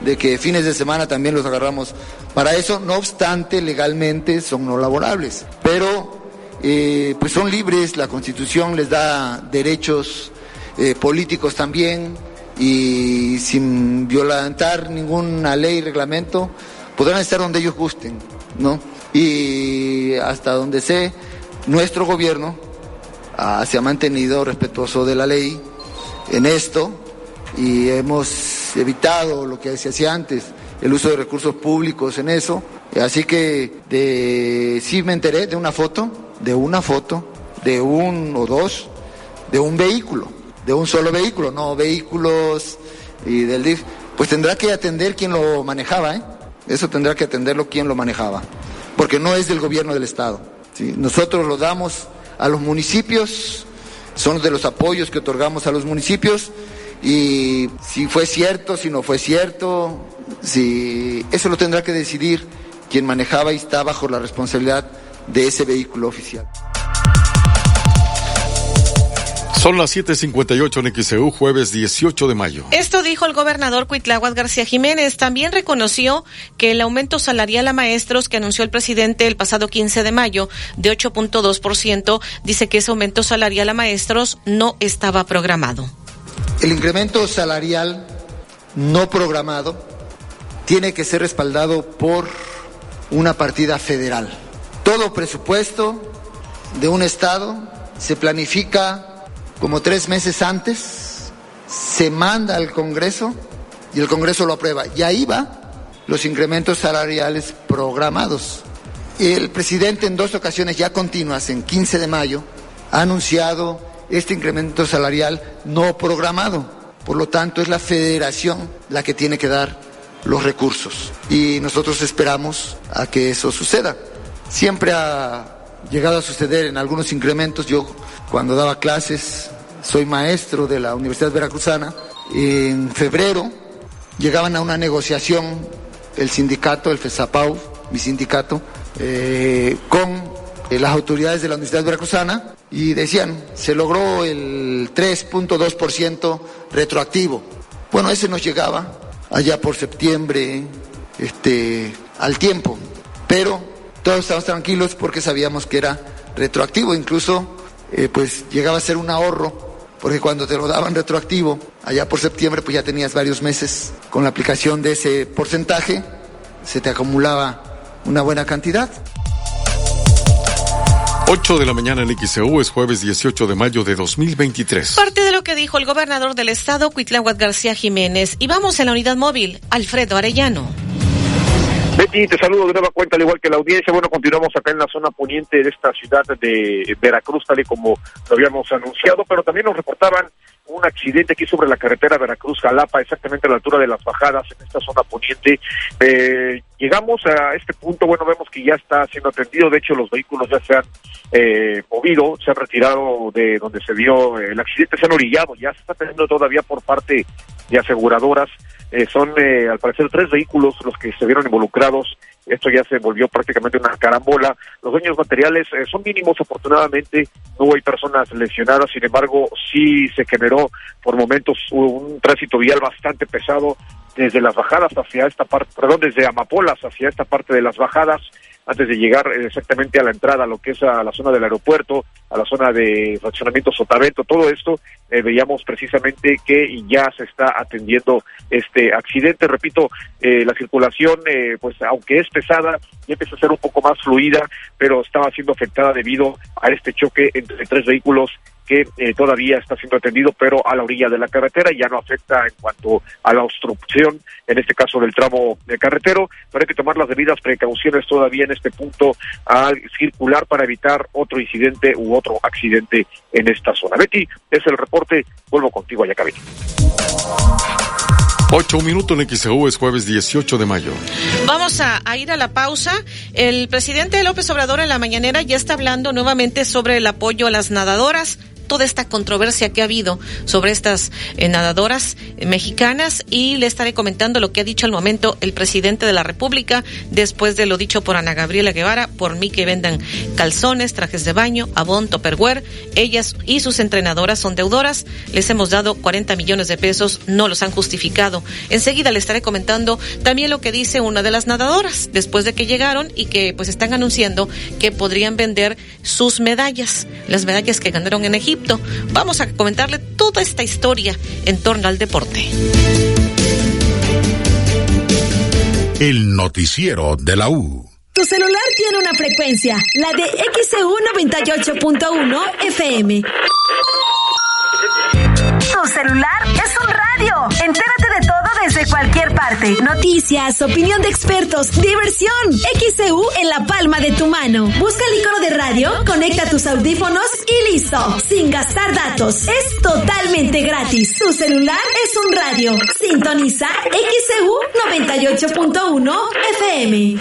de que fines de semana también los agarramos para eso, no obstante, legalmente son no laborables. Pero eh, pues son libres, la Constitución les da derechos eh, políticos también y sin violentar ninguna ley, reglamento, podrán estar donde ellos gusten, ¿no? Y hasta donde sé, nuestro gobierno ah, se ha mantenido respetuoso de la ley en esto y hemos evitado lo que se hacía antes, el uso de recursos públicos en eso. Así que de, sí me enteré de una foto, de una foto, de un o dos, de un vehículo, de un solo vehículo, no vehículos y del DIF. Pues tendrá que atender quien lo manejaba, ¿eh? Eso tendrá que atenderlo quien lo manejaba, porque no es del gobierno del Estado. Nosotros lo damos a los municipios, son de los apoyos que otorgamos a los municipios y si fue cierto, si no fue cierto, si eso lo tendrá que decidir quien manejaba y está bajo la responsabilidad de ese vehículo oficial.
Son las 7:58 en XEU, jueves 18 de mayo.
Esto dijo el gobernador Cuitláhuac García Jiménez. También reconoció que el aumento salarial a maestros que anunció el presidente el pasado 15 de mayo de 8.2%, dice que ese aumento salarial a maestros no estaba programado.
El incremento salarial no programado tiene que ser respaldado por una partida federal. Todo presupuesto de un Estado se planifica como tres meses antes, se manda al Congreso y el Congreso lo aprueba. Y ahí va los incrementos salariales programados. El presidente en dos ocasiones ya continuas, en 15 de mayo, ha anunciado este incremento salarial no programado. Por lo tanto, es la federación la que tiene que dar los recursos. Y nosotros esperamos a que eso suceda. Siempre ha llegado a suceder en algunos incrementos. Yo, cuando daba clases, soy maestro de la Universidad Veracruzana. En febrero llegaban a una negociación el sindicato, el FESAPAU, mi sindicato, eh, con las autoridades de la Universidad Veracruzana y decían, se logró el 3.2% retroactivo. Bueno, ese nos llegaba allá por septiembre, este, al tiempo, pero todos estábamos tranquilos porque sabíamos que era retroactivo, incluso eh, pues llegaba a ser un ahorro, porque cuando te lo daban retroactivo, allá por septiembre, pues ya tenías varios meses con la aplicación de ese porcentaje, se te acumulaba una buena cantidad.
8 de la mañana en XEU es jueves 18 de mayo de 2023.
Parte de lo que dijo el gobernador del estado, Cuitláhuac García Jiménez. Y vamos en la unidad móvil, Alfredo Arellano.
Betty, te saludo de nueva cuenta, al igual que la audiencia. Bueno, continuamos acá en la zona poniente de esta ciudad de Veracruz, tal y como lo habíamos anunciado, pero también nos reportaban un accidente aquí sobre la carretera Veracruz-Jalapa, exactamente a la altura de las bajadas en esta zona poniente. Eh, llegamos a este punto, bueno, vemos que ya está siendo atendido, de hecho los vehículos ya se han eh, movido, se han retirado de donde se dio el accidente, se han orillado, ya se está atendiendo todavía por parte de aseguradoras Eh, son, eh, al parecer, tres vehículos los que se vieron involucrados. Esto ya se volvió prácticamente una carambola. Los daños materiales eh, son mínimos, afortunadamente. No hay personas lesionadas, sin embargo, sí se generó por momentos un tránsito vial bastante pesado desde las bajadas hacia esta parte, perdón, desde Amapolas hacia esta parte de las bajadas antes de llegar exactamente a la entrada, a lo que es a la zona del aeropuerto, a la zona de fraccionamiento Sotavento, todo esto, eh, veíamos precisamente que ya se está atendiendo este accidente. Repito, eh, la circulación, eh, pues aunque es pesada, ya empieza a ser un poco más fluida, pero estaba siendo afectada debido a este choque entre tres vehículos que eh, todavía está siendo atendido, pero a la orilla de la carretera ya no afecta en cuanto a la obstrucción, en este caso del tramo de carretero, pero hay que tomar las debidas precauciones todavía en este punto al circular para evitar otro incidente u otro accidente en esta zona. Betty, es el reporte, vuelvo contigo allá, cabina.
Ocho minutos en XEU es jueves 18 de mayo.
Vamos a, a, ir a la pausa. El presidente López Obrador en la mañanera ya está hablando nuevamente sobre el apoyo a las nadadoras toda esta controversia que ha habido sobre estas eh, nadadoras eh, mexicanas y le estaré comentando lo que ha dicho al momento el presidente de la República después de lo dicho por Ana Gabriela Guevara, por mí que vendan calzones, trajes de baño, abón, topperware. Ellas y sus entrenadoras son deudoras. Les hemos dado 40 millones de pesos, no los han justificado. Enseguida le estaré comentando también lo que dice una de las nadadoras después de que llegaron y que pues están anunciando que podrían vender sus medallas, las medallas que ganaron en Egipto Vamos a comentarle toda esta historia en torno al deporte.
El noticiero de la U.
Tu celular tiene una frecuencia, la de XEU 98.1 FM. Tu celular es un radio. Entérate desde cualquier parte. Noticias, opinión de expertos, diversión. XEU en la palma de tu mano. Busca el icono de radio, conecta tus audífonos y listo. Sin gastar datos. Es totalmente gratis. Tu celular es un radio. Sintoniza XEU 98.1 FM.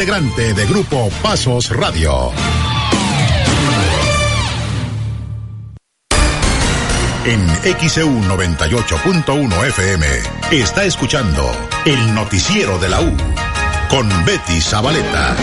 integrante de Grupo Pasos Radio. En XEU 98.1 FM está escuchando el noticiero de la U con Betty Zabaleta.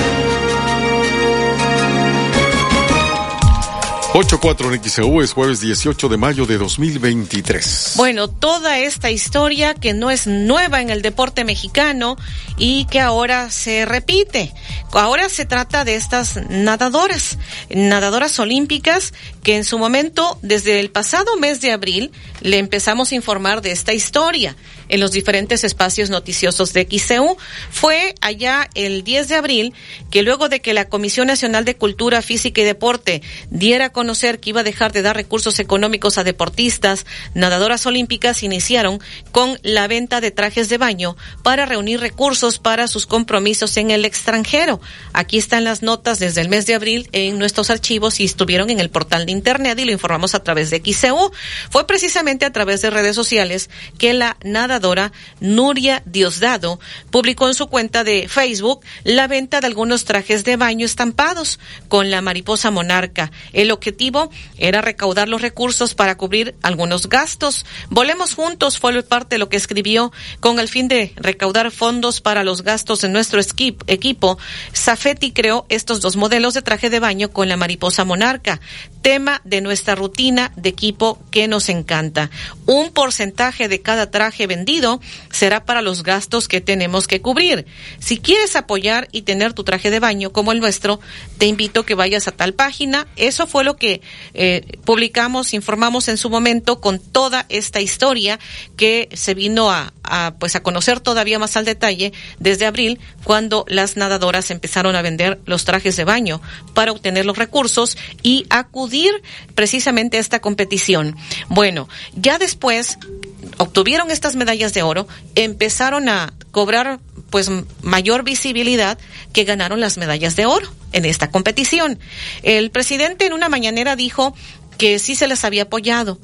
8-4 en XEU es jueves 18 de mayo de 2023.
Bueno, toda esta historia que no es nueva en el deporte mexicano y que ahora se repite. Ahora se trata de estas nadadoras, nadadoras olímpicas que en su momento, desde el pasado mes de abril, le empezamos a informar de esta historia en los diferentes espacios noticiosos de XCU. Fue allá el 10 de abril que luego de que la Comisión Nacional de Cultura Física y Deporte diera a conocer que iba a dejar de dar recursos económicos a deportistas, nadadoras olímpicas iniciaron con la venta de trajes de baño para reunir recursos para sus compromisos en el extranjero. Aquí están las notas desde el mes de abril en nuestros archivos y estuvieron en el portal de internet y lo informamos a través de XCU. Fue precisamente a través de redes sociales que la nada Nuria Diosdado publicó en su cuenta de Facebook la venta de algunos trajes de baño estampados con la mariposa monarca. El objetivo era recaudar los recursos para cubrir algunos gastos. Volemos juntos fue parte de lo que escribió con el fin de recaudar fondos para los gastos de nuestro equipo. Safeti creó estos dos modelos de traje de baño con la mariposa monarca, de nuestra rutina de equipo que nos encanta. Un porcentaje de cada traje vendido será para los gastos que tenemos que cubrir. Si quieres apoyar y tener tu traje de baño como el nuestro, te invito a que vayas a tal página. Eso fue lo que eh, publicamos, informamos en su momento con toda esta historia que se vino a, a, pues a conocer todavía más al detalle desde abril cuando las nadadoras empezaron a vender los trajes de baño para obtener los recursos y acudir precisamente a esta competición. Bueno, ya después obtuvieron estas medallas de oro, empezaron a cobrar pues mayor visibilidad que ganaron las medallas de oro en esta competición. El presidente en una mañanera dijo que sí se les había apoyado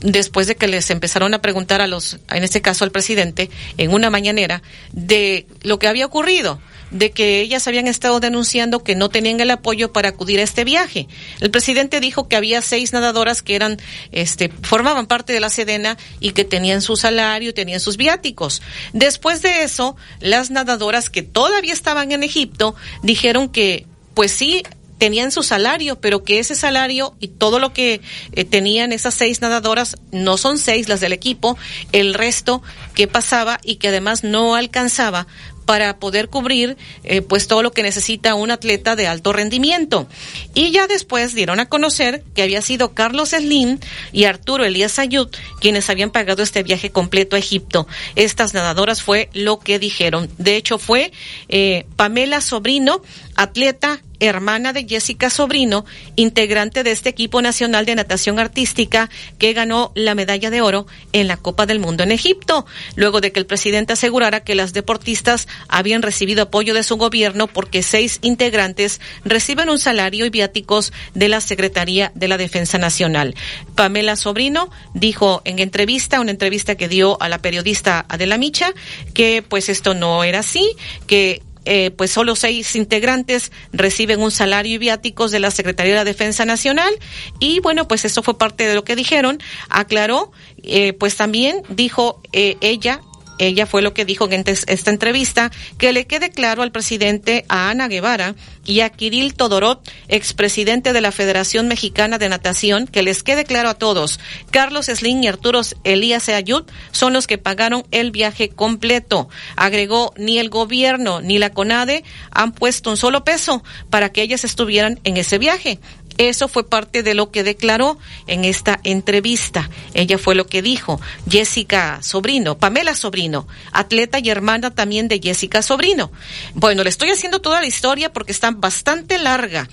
después de que les empezaron a preguntar a los, en este caso al presidente, en una mañanera, de lo que había ocurrido de que ellas habían estado denunciando que no tenían el apoyo para acudir a este viaje. El presidente dijo que había seis nadadoras que eran, este, formaban parte de la Sedena y que tenían su salario, tenían sus viáticos. Después de eso, las nadadoras que todavía estaban en Egipto dijeron que, pues sí, tenían su salario, pero que ese salario y todo lo que eh, tenían esas seis nadadoras no son seis las del equipo, el resto que pasaba y que además no alcanzaba para poder cubrir eh, pues todo lo que necesita un atleta de alto rendimiento. Y ya después dieron a conocer que había sido Carlos Slim y Arturo Elías Ayud quienes habían pagado este viaje completo a Egipto. Estas nadadoras fue lo que dijeron. De hecho fue eh, Pamela Sobrino, atleta hermana de Jessica Sobrino, integrante de este equipo nacional de natación artística que ganó la medalla de oro en la Copa del Mundo en Egipto, luego de que el presidente asegurara que las deportistas habían recibido apoyo de su gobierno porque seis integrantes reciben un salario y viáticos de la Secretaría de la Defensa Nacional. Pamela Sobrino dijo en entrevista, una entrevista que dio a la periodista Adela Micha, que pues esto no era así, que eh, pues solo seis integrantes reciben un salario y viáticos de la Secretaría de la Defensa Nacional y bueno, pues eso fue parte de lo que dijeron. Aclaró, eh, pues también dijo eh, ella ella fue lo que dijo en esta entrevista, que le quede claro al presidente, a Ana Guevara y a Kirill Todorot, expresidente de la Federación Mexicana de Natación, que les quede claro a todos, Carlos Slim y Arturo Elías Ayud son los que pagaron el viaje completo. Agregó, ni el gobierno ni la CONADE han puesto un solo peso para que ellas estuvieran en ese viaje. Eso fue parte de lo que declaró en esta entrevista. Ella fue lo que dijo. Jessica Sobrino, Pamela Sobrino, atleta y hermana también de Jessica Sobrino. Bueno, le estoy haciendo toda la historia porque está bastante larga.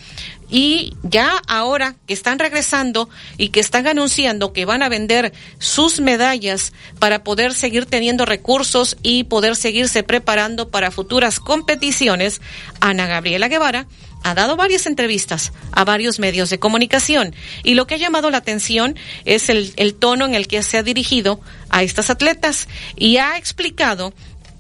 Y ya ahora que están regresando y que están anunciando que van a vender sus medallas para poder seguir teniendo recursos y poder seguirse preparando para futuras competiciones, Ana Gabriela Guevara ha dado varias entrevistas a varios medios de comunicación y lo que ha llamado la atención es el, el tono en el que se ha dirigido a estas atletas y ha explicado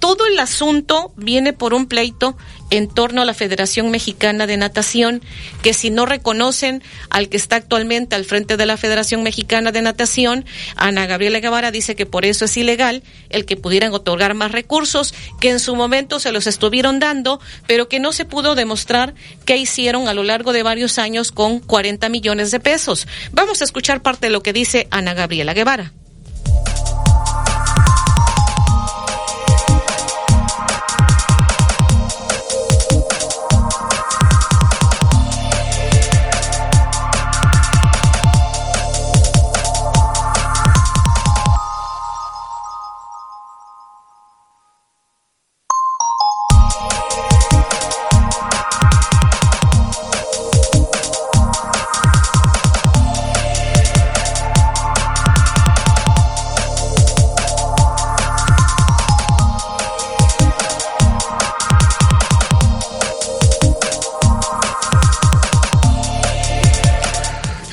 todo el asunto viene por un pleito en torno a la Federación Mexicana de Natación, que si no reconocen al que está actualmente al frente de la Federación Mexicana de Natación, Ana Gabriela Guevara dice que por eso es ilegal el que pudieran otorgar más recursos, que en su momento se los estuvieron dando, pero que no se pudo demostrar qué hicieron a lo largo de varios años con 40 millones de pesos. Vamos a escuchar parte de lo que dice Ana Gabriela Guevara.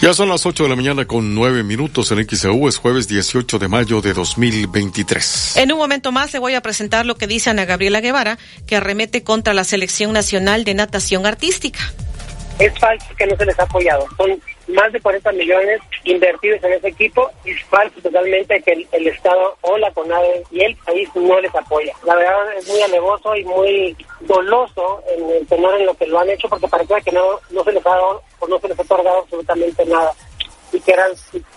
Ya son las 8 de la mañana con 9 minutos en XEU, es jueves 18 de mayo de 2023.
En un momento más le voy a presentar lo que dice Ana Gabriela Guevara, que arremete contra la Selección Nacional de Natación Artística.
Es falso que no se les ha apoyado. Son más de 40 millones invertidos en ese equipo y es falso totalmente que el, Estado o la CONADE y el país no les apoya. La verdad es muy alevoso y muy doloso en el tenor en lo que lo han hecho porque parece que no, no se les ha dado o no se les ha otorgado absolutamente nada y quieran,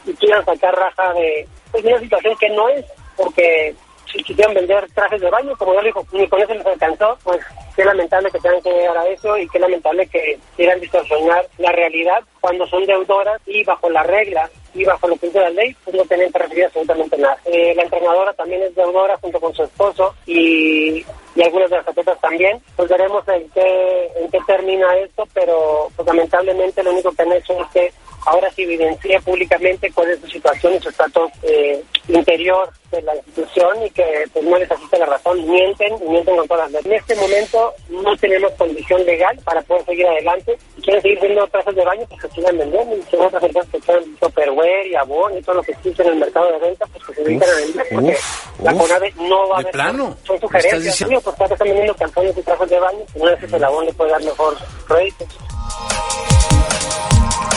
y, quieran sacar raja de pues, una situación que no es porque si quisieran vender trajes de baño, como ya dijo, ni con eso les alcanzó, pues qué lamentable que tengan que llegar a eso y qué lamentable que quieran distorsionar la realidad cuando son deudoras y bajo la regla y bajo lo que dice la ley, pues no tienen que recibir absolutamente nada. Eh, la entrenadora también es deudora junto con su esposo y, y algunas de las atletas también. Pues veremos en qué, en qué termina esto, pero pues, lamentablemente lo único que han hecho es que ahora se evidencia públicamente cuál es su situación y su estatus eh, interior de la institución y que pues, no les asiste la razón, mienten y mienten con todas las En este momento no tenemos condición legal para poder seguir adelante. Si quieren seguir vendiendo trazas de baño, pues que sigan vendiendo. Y si otras empresas que son Tupperware y Avon y todo lo que existe en el mercado de venta, pues que se dedican a vender porque
uf,
la. CONAVE no va a
¿De
haber.
plano?
Son
¿Me
sugerencias.
diciendo?
Digo, pues están vendiendo campones y trazas de baño, pues no es que el Avon le puede dar mejor créditos.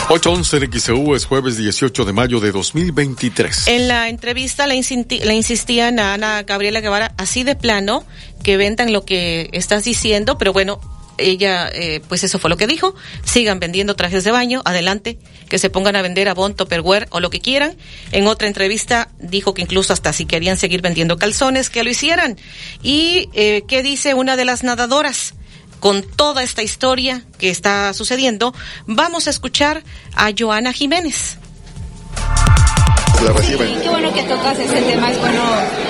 811 en XEU es jueves 18 de mayo de 2023.
En la entrevista le, le insistían a Ana Gabriela Guevara así de plano que vendan lo que estás diciendo, pero bueno, ella, eh, pues eso fue lo que dijo. Sigan vendiendo trajes de baño, adelante, que se pongan a vender Avon, Tupperware o lo que quieran. En otra entrevista dijo que incluso hasta si querían seguir vendiendo calzones, que lo hicieran. ¿Y eh, qué dice una de las nadadoras? Con toda esta historia que está sucediendo, vamos a escuchar a Joana Jiménez.
Reciben.
Qué bueno que tocas ese tema, es bueno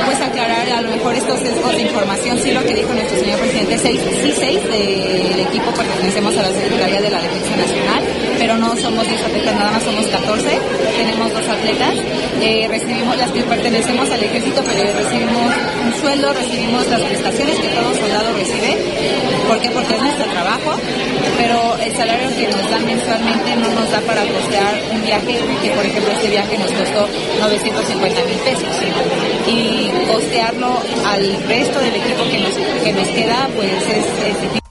pues aclarar a lo mejor estos sesgos de información, sí lo que dijo nuestro señor presidente, seis, sí seis del equipo pertenecemos a la Secretaría de la Defensa Nacional, pero no somos 10 atletas, nada más somos 14, tenemos dos atletas, eh, recibimos las que pertenecemos al ejército, pero recibimos un sueldo, recibimos las prestaciones que todo soldado recibe, ¿por qué? Porque es nuestro trabajo, pero el salario que nos dan mensualmente no nos da para costear un viaje, que por ejemplo este viaje nos costó 950 mil pesos. Y costearlo al resto del equipo que nos, que nos queda, pues es, es difícil.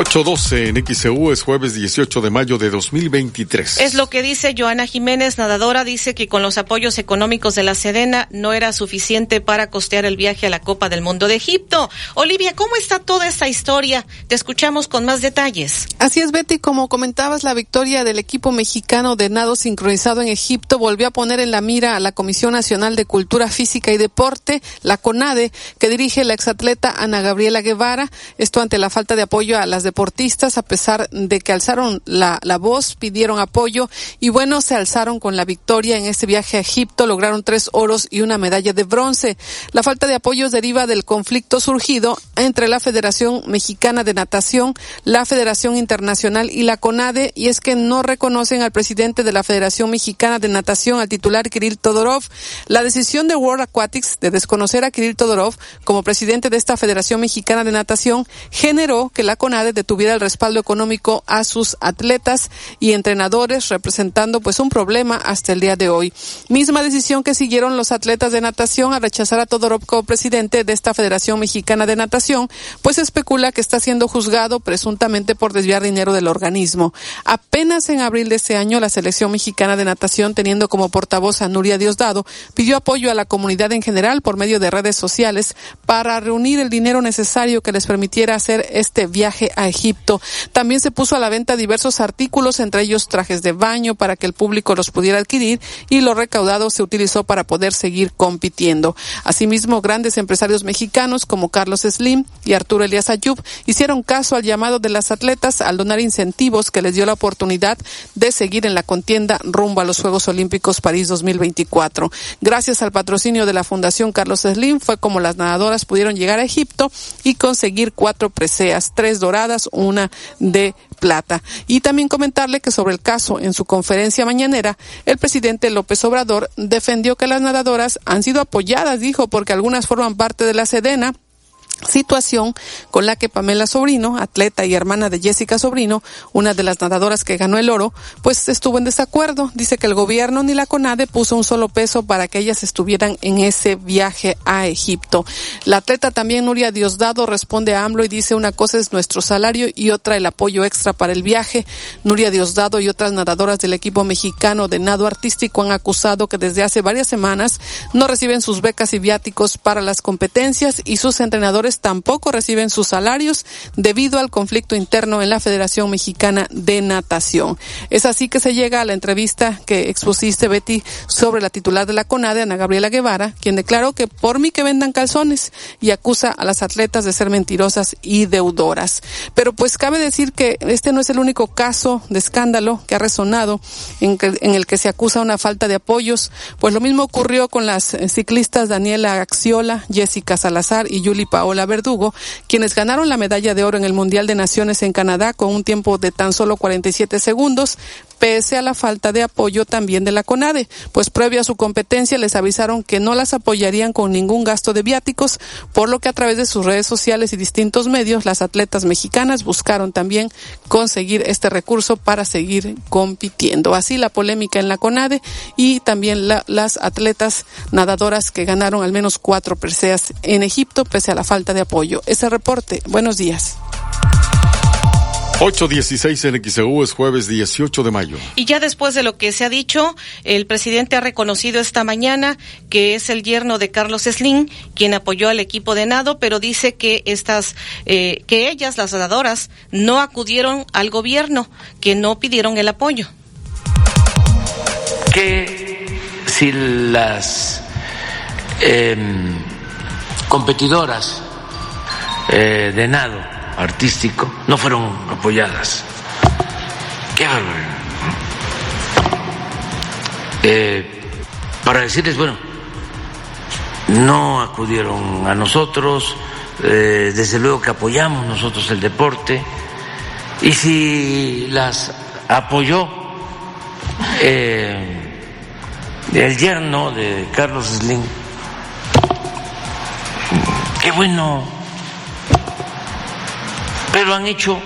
812 en XEU es jueves 18 de mayo de 2023.
Es lo que dice Joana Jiménez, nadadora, dice que con los apoyos económicos de la Sedena no era suficiente para costear el viaje a la Copa del Mundo de Egipto. Olivia, ¿cómo está toda esta historia? Te escuchamos con más detalles.
Así es, Betty, como comentabas, la victoria del equipo mexicano de nado sincronizado en Egipto volvió a poner en la mira a la Comisión Nacional de Cultura Física y Deporte, la CONADE, que dirige la exatleta Ana Gabriela Guevara, esto ante la falta de apoyo a las deportistas, a pesar de que alzaron la, la voz, pidieron apoyo y bueno, se alzaron con la victoria en este viaje a Egipto, lograron tres oros y una medalla de bronce. La falta de apoyos deriva del conflicto surgido entre la Federación Mexicana de Natación, la Federación Internacional y la CONADE, y es que no reconocen al presidente de la Federación Mexicana de Natación, al titular Kirill Todorov. La decisión de World Aquatics de desconocer a Kirill Todorov como presidente de esta Federación Mexicana de Natación generó que la CONADE detuviera el respaldo económico a sus atletas y entrenadores, representando pues un problema hasta el día de hoy. Misma decisión que siguieron los atletas de natación a rechazar a Todorov como presidente de esta Federación Mexicana de Natación, pues especula que está siendo juzgado presuntamente por desviar dinero del organismo. Apenas en abril de este año, la selección mexicana de natación, teniendo como portavoz a Nuria Diosdado, pidió apoyo a la comunidad en general por medio de redes sociales para reunir el dinero necesario que les permitiera hacer este viaje a Egipto. También se puso a la venta diversos artículos, entre ellos trajes de baño, para que el público los pudiera adquirir y lo recaudado se utilizó para poder seguir compitiendo. Asimismo, grandes empresarios mexicanos como Carlos Slim y Arturo Elias Ayub hicieron caso al llamado de las atletas al donar incentivos que les dio la oportunidad de seguir en la contienda rumbo a los Juegos Olímpicos París 2024. Gracias al patrocinio de la Fundación Carlos Slim fue como las nadadoras pudieron llegar a Egipto y conseguir cuatro preseas, tres doradas, una de plata. Y también comentarle que sobre el caso en su conferencia mañanera, el presidente López Obrador defendió que las nadadoras han sido apoyadas, dijo, porque algunas forman parte de la Sedena situación con la que Pamela Sobrino, atleta y hermana de Jessica Sobrino, una de las nadadoras que ganó el oro, pues estuvo en desacuerdo. Dice que el gobierno ni la CONADE puso un solo peso para que ellas estuvieran en ese viaje a Egipto. La atleta también Nuria Diosdado responde a AMLO y dice una cosa es nuestro salario y otra el apoyo extra para el viaje. Nuria Diosdado y otras nadadoras del equipo mexicano de nado artístico han acusado que desde hace varias semanas no reciben sus becas y viáticos para las competencias y sus entrenadores tampoco reciben sus salarios debido al conflicto interno en la Federación Mexicana de Natación. Es así que se llega a la entrevista que expusiste, Betty, sobre la titular de la CONADE, Ana Gabriela Guevara, quien declaró que por mí que vendan calzones y acusa a las atletas de ser mentirosas y deudoras. Pero pues cabe decir que este no es el único caso de escándalo que ha resonado en, en el que se acusa una falta de apoyos, pues lo mismo ocurrió con las ciclistas Daniela Axiola, Jessica Salazar y Yuli Paola Verdugo, quienes ganaron la medalla de oro en el Mundial de Naciones en Canadá con un tiempo de tan solo 47 segundos, pese a la falta de apoyo también de la CONADE, pues previo a su competencia les avisaron que no las apoyarían con ningún gasto de viáticos, por lo que a través de sus redes sociales y distintos medios las atletas mexicanas buscaron también conseguir este recurso para seguir compitiendo. Así la polémica en la CONADE y también las atletas nadadoras que ganaron al menos cuatro preseas en Egipto pese a la falta de apoyo. Ese reporte. Buenos días.
8.16 en XEU es jueves 18 de mayo.
Y ya después de lo que se ha dicho, el presidente ha reconocido esta mañana que es el yerno de Carlos Slim quien apoyó al equipo de nado, pero dice que estas, eh, que ellas, las nadadoras, no acudieron al gobierno, que no pidieron el apoyo.
Que si las eh, competidoras eh, de nado artístico no fueron apoyadas. Qué eh, para decirles, bueno, no acudieron a nosotros, eh, desde luego que apoyamos nosotros el deporte, y si las apoyó el yerno de Carlos Slim, qué bueno pero han hecho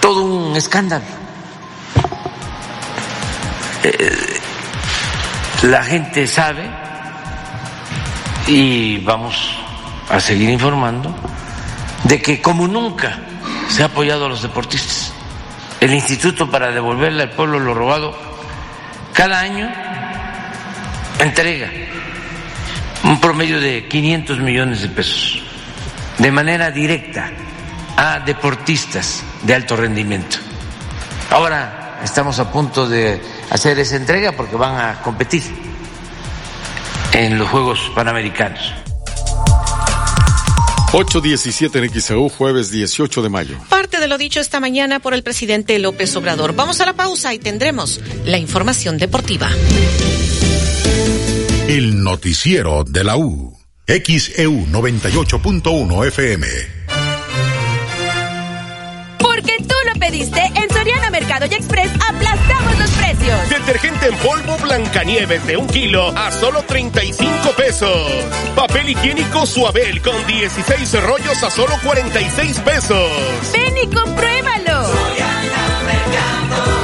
todo un escándalo. Eh, la gente sabe y vamos a seguir informando de que como nunca se ha apoyado a los deportistas, el Instituto para devolverle al pueblo lo robado cada año entrega un promedio de 500 millones de pesos de manera directa a deportistas de alto rendimiento. Ahora estamos a punto de hacer esa entrega porque van a competir en los Juegos Panamericanos.
8.17 en XAU, jueves 18 de mayo.
Parte de lo dicho esta mañana por el presidente López Obrador. Vamos a la pausa y tendremos la información deportiva.
El noticiero de la U. XEU 98.1 FM.
En Soriana Mercado y Express aplastamos los precios.
Detergente en polvo Blancanieves de un kilo a solo 35 pesos. Papel higiénico Suabel con 16 rollos a solo 46 pesos.
Ven y compruébalo.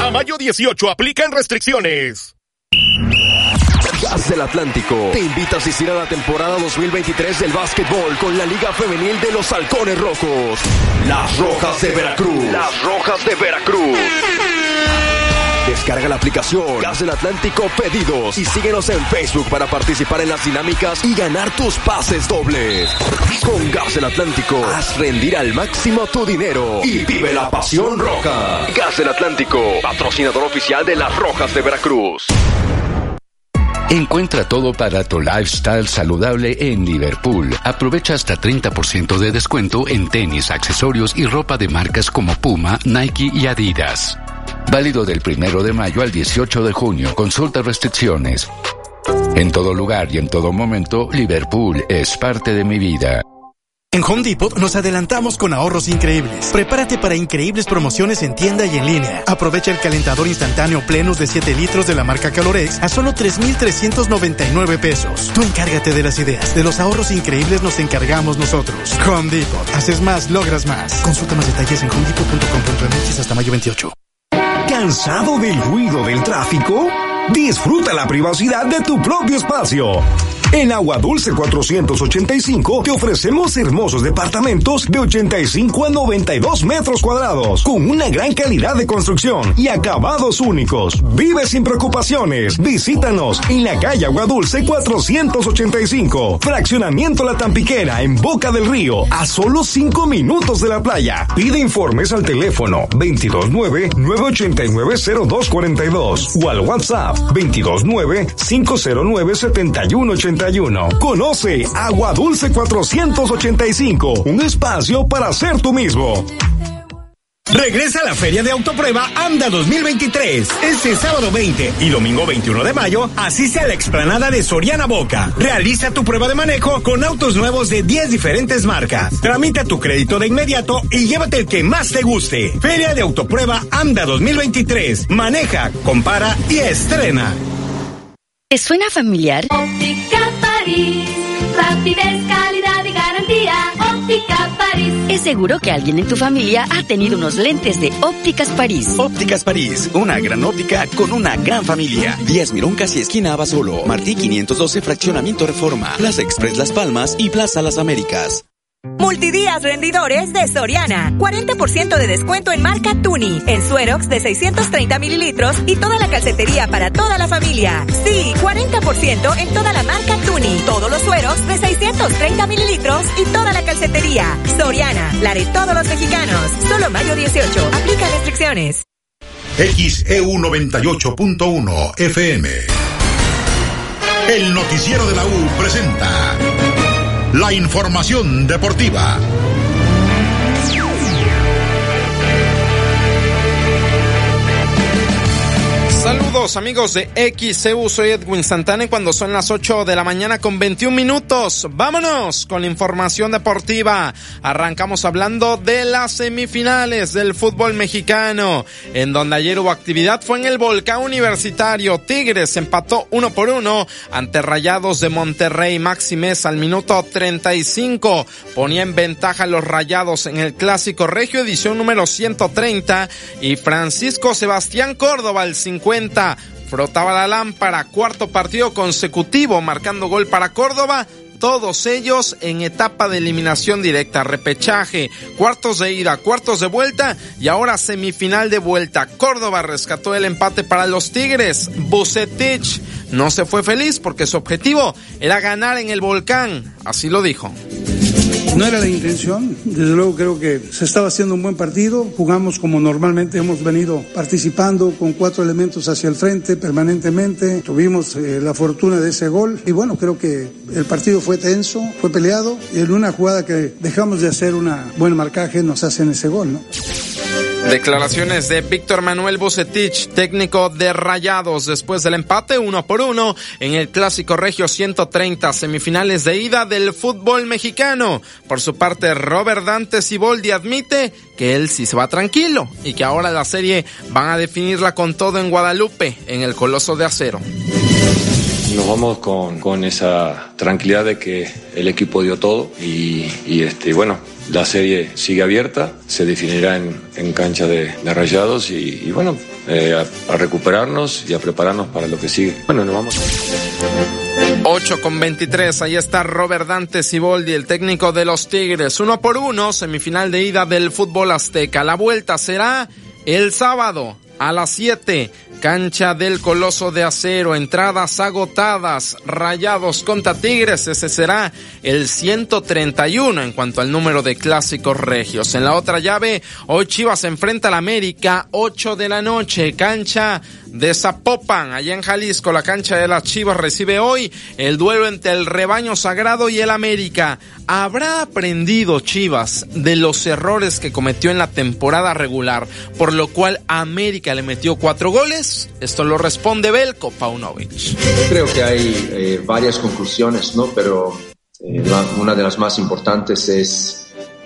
A mayo 18 aplican restricciones.
Gas del Atlántico te invita a asistir a la temporada 2023 del básquetbol con la Liga Femenil de los Halcones Rojos. Las Rojas de Veracruz. Las Rojas de Veracruz. Descarga la aplicación Gas del Atlántico Pedidos y síguenos en Facebook para participar en las dinámicas y ganar tus pases dobles. Con Gas del Atlántico, haz rendir al máximo tu dinero y vive la pasión roja. Gas del Atlántico, patrocinador oficial de las Rojas de Veracruz.
Encuentra todo para tu lifestyle saludable en Liverpool. Aprovecha hasta 30% de descuento en tenis, accesorios y ropa de marcas como Puma, Nike y Adidas. Válido del primero de mayo al 18 de junio. Consulta restricciones. En todo lugar y en todo momento, Liverpool es parte de mi vida.
En Home Depot nos adelantamos con ahorros increíbles. Prepárate para increíbles promociones en tienda y en línea. Aprovecha el calentador instantáneo Plenus de 7 litros de la marca Calorex a solo 3,399 pesos. Tú encárgate de las ideas. De los ahorros increíbles nos encargamos nosotros. Home Depot. Haces más, logras más. Consulta más detalles en homedepot.com.mx hasta mayo 28.
¿Cansado del ruido del tráfico? Disfruta la privacidad de tu propio espacio. En Agua Dulce 485 te ofrecemos hermosos departamentos de 85 a 92 metros cuadrados, con una gran calidad de construcción y acabados únicos. Vive sin preocupaciones. Visítanos en la calle Agua Dulce 485. Fraccionamiento La Tampiquera en Boca del Río, a solo 5 minutos de la playa. Pide informes al teléfono 229-989-0242 o al WhatsApp 229-509-7181. Conoce Agua Dulce 485, un espacio para ser tú mismo.
Regresa a la Feria de Autoprueba AMDA 2023. Este sábado 20 y domingo 21 de mayo, asiste a la explanada de Soriana Boca. Realiza tu prueba de manejo con autos nuevos de 10 diferentes marcas. Tramita tu crédito de inmediato y llévate el que más te guste. Feria de Autoprueba AMDA 2023. Maneja, compara y estrena.
¿Te suena familiar?
Óptica París, rapidez, calidad y garantía. Óptica París.
Es seguro que alguien en tu familia ha tenido unos lentes de Ópticas París.
Ópticas París, una gran óptica con una gran familia. Díaz Mirón casi esquina Abasolo. Martí 512 Fraccionamiento Reforma. Plaza Express Las Palmas y Plaza Las Américas.
Multidías rendidores de Soriana. 40% de descuento en marca Tuni. En Suerox de 630 mililitros y toda la calcetería para toda la familia. Sí, 40% en toda la marca Tuni. Todos los Suerox de 630 mililitros y toda la calcetería. Soriana, la de todos los mexicanos. Solo mayo 18. Aplica restricciones.
XEU 98.1 FM. El noticiero de la U presenta la información deportiva.
Saludos amigos de XEU, soy Edwin Santana cuando son las 8 de la mañana con 21 minutos. Vámonos con la información deportiva. Arrancamos hablando de las semifinales del fútbol mexicano, en donde ayer hubo actividad fue en el Volcán Universitario. Tigres empató uno por uno ante Rayados de Monterrey. Maximez al minuto 35 ponía en ventaja a los Rayados en el Clásico Regio edición número 130 y Francisco Sebastián Córdoba al 50 frotaba la lámpara, cuarto partido consecutivo, marcando gol para Córdoba. Todos ellos en etapa de eliminación directa, repechaje, cuartos de ida, cuartos de vuelta y ahora semifinal de vuelta. Córdoba rescató el empate para los Tigres. Bucetich no se fue feliz porque su objetivo era ganar en el volcán. Así lo dijo.
No era la intención, desde luego creo que se estaba haciendo un buen partido, jugamos como normalmente hemos venido participando con cuatro elementos hacia el frente permanentemente, tuvimos eh, la fortuna de ese gol. Y bueno, creo que el partido fue tenso, fue peleado. Y en una jugada que dejamos de hacer un buen marcaje nos hacen ese gol, ¿no?
Declaraciones de Víctor Manuel Bucetich, técnico de Rayados, después del empate uno por uno en el Clásico Regio 130, semifinales de ida del fútbol mexicano. Por su parte, Robert Dante Siboldi admite que él sí se va tranquilo y que ahora la serie van a definirla con todo en Guadalupe, en el Coloso de Acero.
Nos vamos con, con esa tranquilidad de que el equipo dio todo y, este, bueno, la serie sigue abierta, se definirá en, en cancha de, de rayados y, y bueno, eh, a, a, recuperarnos y a prepararnos para lo que sigue. Bueno, nos vamos.
8 con 23, ahí está Robert Dante Siboldi, el técnico de los Tigres. Uno por uno, semifinal de ida del fútbol azteca. La vuelta será el sábado a las 7 Cancha del Coloso de Acero, entradas agotadas, rayados contra Tigres, ese será el 131 en cuanto al número de clásicos regios. En la otra llave, hoy Chivas enfrenta al América, 8 de la noche, cancha de Zapopan, allá en Jalisco, la cancha de las Chivas recibe hoy el duelo entre el rebaño sagrado y el América. ¿Habrá aprendido Chivas de los errores que cometió en la temporada regular, por lo cual América le metió cuatro goles? Esto lo responde Belko Paunovic.
Creo que hay eh, varias conclusiones, ¿no? Pero eh, una de las más importantes es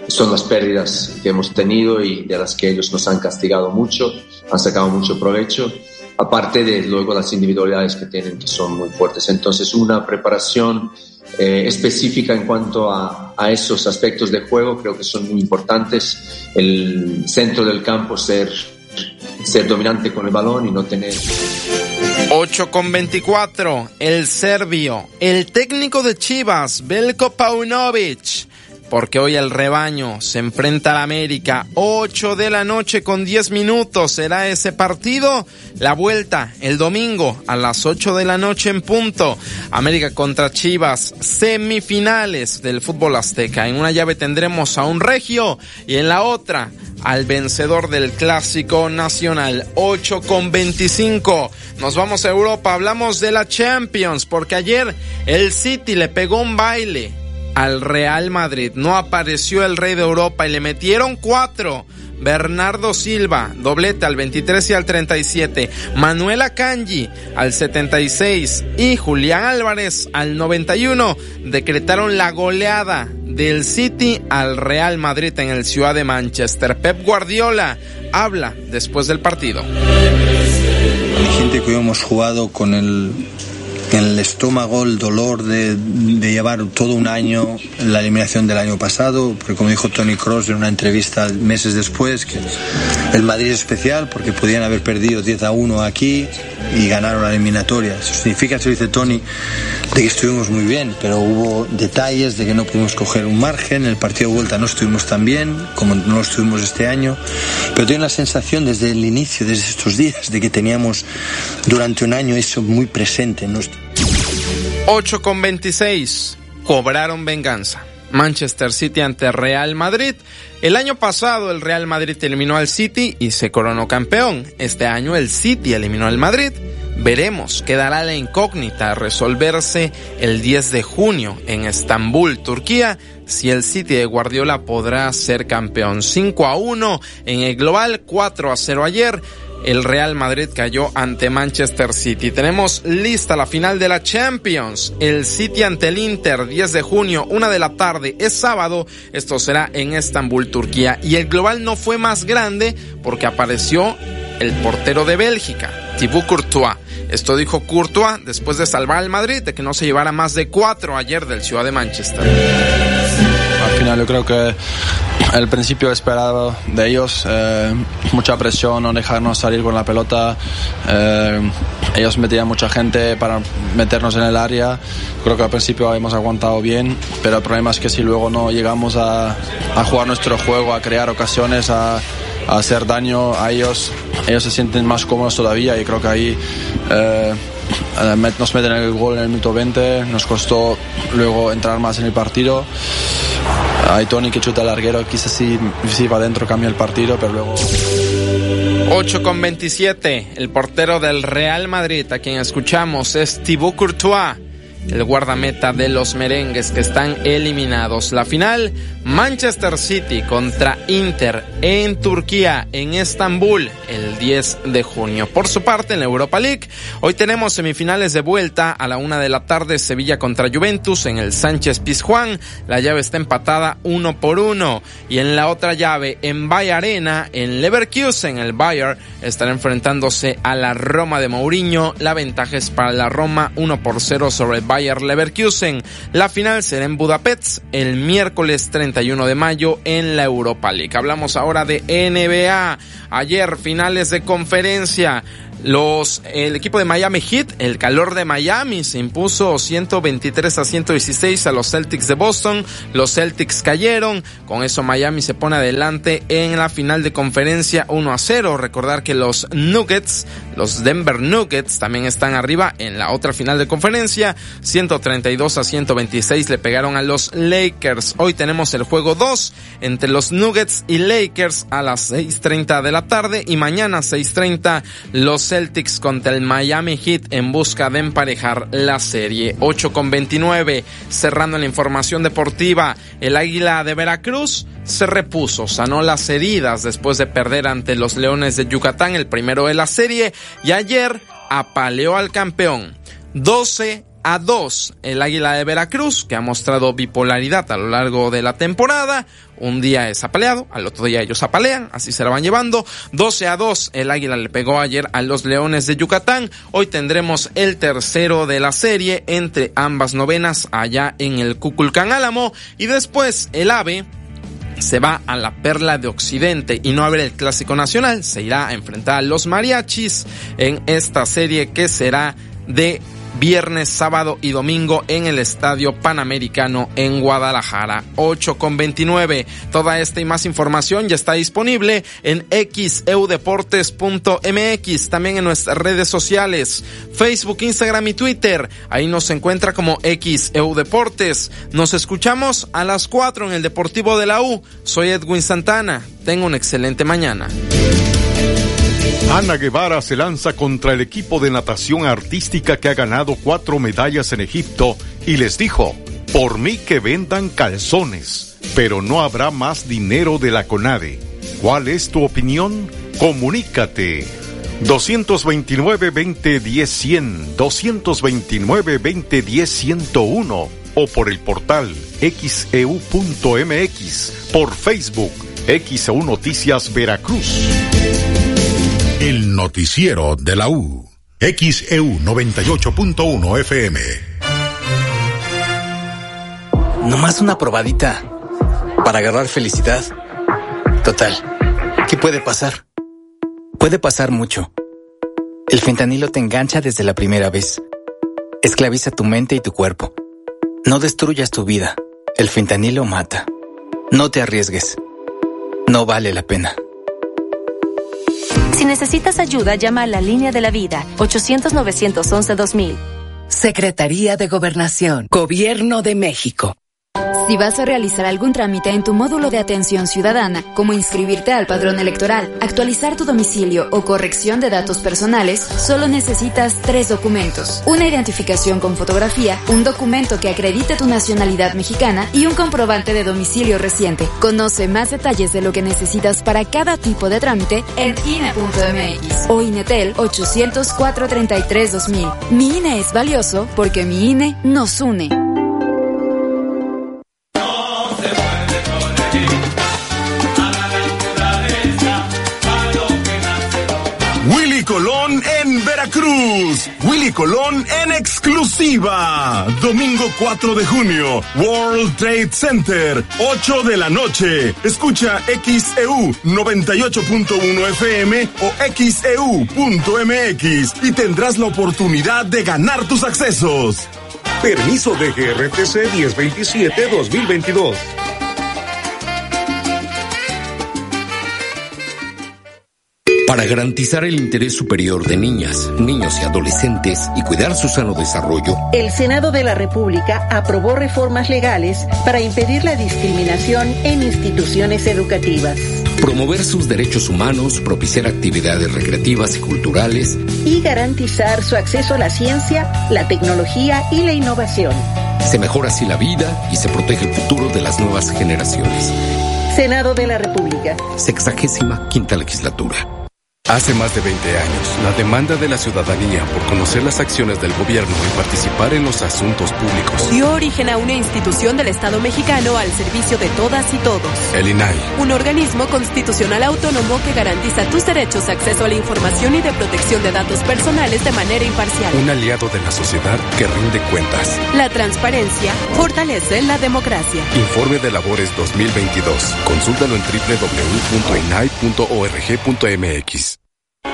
son las pérdidas que hemos tenido y de las que ellos nos han castigado mucho, han sacado mucho provecho aparte de luego las individualidades que tienen que son muy fuertes. Entonces, una preparación eh, específica en cuanto a, a, esos aspectos de juego creo que son muy importantes. El centro del campo ser, ser dominante con el balón y no tener
8 con 24, el serbio, el técnico de Chivas, Belko Paunovic, porque hoy el rebaño se enfrenta al América, 8 de la noche con 10 minutos será ese partido, la vuelta el domingo a las 8 de la noche en punto, América contra Chivas, semifinales del fútbol azteca, en una llave tendremos a un regio y en la otra al vencedor del clásico nacional. 8 con 25. Nos vamos a Europa, hablamos de la Champions porque ayer el City le pegó un baile al Real Madrid. No apareció el rey de Europa y le metieron cuatro. Bernardo Silva, doblete al 23 y al 37, Manuela Kanji al 76 y Julián Álvarez al 91 decretaron la goleada del City al Real Madrid en el Ciudad de Manchester. Pep Guardiola habla después del partido.
Hay gente que hemos jugado con el en el estómago el dolor de, de, llevar todo un año la eliminación del año pasado, porque como dijo Tony Cross en una entrevista meses después, que el Madrid es especial porque podían haber perdido 10 a 1 aquí y ganaron la eliminatoria. Eso significa, se dice Tony, de que estuvimos muy bien, pero hubo detalles de que no pudimos coger un margen, en el partido de vuelta no estuvimos tan bien como no estuvimos este año, pero tengo la sensación desde el inicio, desde estos días, de que teníamos durante un año eso muy presente. ¿no?
8 con 26. Cobraron venganza. Manchester City ante Real Madrid. El año pasado el Real Madrid eliminó al City y se coronó campeón. Este año el City eliminó al Madrid. Veremos, quedará la incógnita a resolverse el 10 de junio en Estambul, Turquía, si el City de Guardiola podrá ser campeón. 5 a 1 en el global, 4 a 0 ayer el Real Madrid cayó ante Manchester City. Tenemos lista la final de la Champions. El City ante el Inter, 10 de junio, una de la tarde, es sábado. Esto será en Estambul, Turquía. Y el global no fue más grande porque apareció el portero de Bélgica, Thibaut Courtois. Esto dijo Courtois después de salvar al Madrid de que no se llevara más de cuatro ayer del Ciudad de Manchester.
Al final yo creo que el principio esperado de ellos, eh, mucha presión, no dejarnos salir con la pelota. Eh, ellos metían mucha gente para meternos en el área. Creo que al principio hemos aguantado bien, pero el problema es que si luego no llegamos a, a jugar nuestro juego, a crear ocasiones, a, hacer daño a ellos, ellos se sienten más cómodos todavía y creo que ahí... Eh, nos meten el gol en el minuto 20, nos costó luego entrar más en el partido. Hay Tony que chuta el larguero, quizás sí, sí va adentro, cambia el partido, pero luego...
8 con 27, el portero del Real Madrid, a quien escuchamos, es Thibaut Courtois el guardameta de los merengues que están eliminados. La final, Manchester City contra Inter en Turquía, en Estambul, el 10 de junio. Por su parte, en la Europa League, hoy tenemos semifinales de vuelta a la una de la tarde, Sevilla contra Juventus en el Sánchez Pizjuán. La llave está empatada uno por uno. Y en la otra llave, en Bayer Arena, en Leverkusen, el Bayer estará enfrentándose a la Roma de Mourinho. La ventaja es para la Roma, 1 por 0 sobre el Bayer Leverkusen. La final será en Budapest el miércoles 31 de mayo en la Europa League. Hablamos ahora de NBA. Ayer finales de conferencia. Los, el equipo de Miami Heat, el calor de Miami, se impuso 123 a 116 a los Celtics de Boston. Los Celtics cayeron. Con eso Miami se pone adelante en la final de conferencia 1 a 0. Recordar que los Nuggets, los Denver Nuggets, también están arriba en la otra final de conferencia. 132 a 126 le pegaron a los Lakers. Hoy tenemos el juego 2 entre los Nuggets y Lakers a las 6.30 de la tarde y mañana 6.30 los Celtics contra el Miami Heat en busca de emparejar la serie. 8 con 29. Cerrando la información deportiva, el Águila de Veracruz se repuso, sanó las heridas después de perder ante los Leones de Yucatán, el primero de la serie, y ayer apaleó al campeón. 12 a 2 el Águila de Veracruz, que ha mostrado bipolaridad a lo largo de la temporada. Un día es apaleado, al otro día ellos apalean, así se la van llevando. 12 a 2 el Águila le pegó ayer a los Leones de Yucatán. Hoy tendremos el tercero de la serie entre ambas novenas allá en el Cuculcán Álamo. Y después el AVE se va a la Perla de Occidente y no abre el Clásico Nacional, se irá a enfrentar a los mariachis en esta serie que será de viernes, sábado y domingo en el Estadio Panamericano en Guadalajara. 8 con 29. Toda esta y más información ya está disponible en xeudeportes.mx, también en nuestras redes sociales, Facebook, Instagram y Twitter. Ahí nos encuentra como xeudeportes. Nos escuchamos a las 4 en el Deportivo de la U. Soy Edwin Santana. Tengo una excelente mañana.
Ana Guevara se lanza contra el equipo de natación artística que ha ganado cuatro medallas en Egipto y les dijo, por mí que vendan calzones, pero no habrá más dinero de la CONADE. ¿Cuál es tu opinión? Comunícate. 229-2010-100, 229-2010-101 o por el portal xeu.mx, e por Facebook, XEU Noticias Veracruz.
El noticiero de la U. XEU 98.1 FM.
Nomás una probadita para agarrar felicidad. Total, ¿qué puede pasar? Puede pasar mucho. El fentanilo te engancha desde la primera vez. Esclaviza tu mente y tu cuerpo. No destruyas tu vida. El fentanilo mata. No te arriesgues. No vale la pena.
Si necesitas ayuda, llama a la línea de la vida 800-911-2000.
Secretaría de Gobernación, Gobierno de México.
Si vas a realizar algún trámite en tu módulo de atención ciudadana, como inscribirte al padrón electoral, actualizar tu domicilio o corrección de datos personales, solo necesitas tres documentos. Una identificación con fotografía, un documento que acredite tu nacionalidad mexicana y un comprobante de domicilio reciente. Conoce más detalles de lo que necesitas para cada tipo de trámite en INE.mx o INETEL 804-33-2000. Mi INE es valioso porque mi INE nos une.
Colón en Veracruz. Willy Colón en exclusiva. Domingo 4 de junio. World Trade Center. 8 de la noche. Escucha XEU 98.1 FM o XEU.mx y tendrás la oportunidad de ganar tus accesos.
Permiso de GRTC 1027-2022.
Para garantizar el interés superior de niñas, niños y adolescentes y cuidar su sano desarrollo,
el Senado de la República aprobó reformas legales para impedir la discriminación en instituciones educativas.
Promover sus derechos humanos, propiciar actividades recreativas y culturales
y garantizar su acceso a la ciencia, la tecnología y la innovación.
Se mejora así la vida y se protege el futuro de las nuevas generaciones.
Senado de la República.
Sexagésima quinta legislatura.
Hace más de 20 años, la demanda de la ciudadanía por conocer las acciones del gobierno y participar en los asuntos públicos
dio origen a una institución del Estado mexicano al servicio de todas y todos.
El INAI.
Un organismo constitucional autónomo que garantiza tus derechos a acceso a la información y de protección de datos personales de manera imparcial.
Un aliado de la sociedad que rinde cuentas.
La transparencia fortalece la democracia.
Informe de labores 2022. Consúltalo en www.inai.org.mx.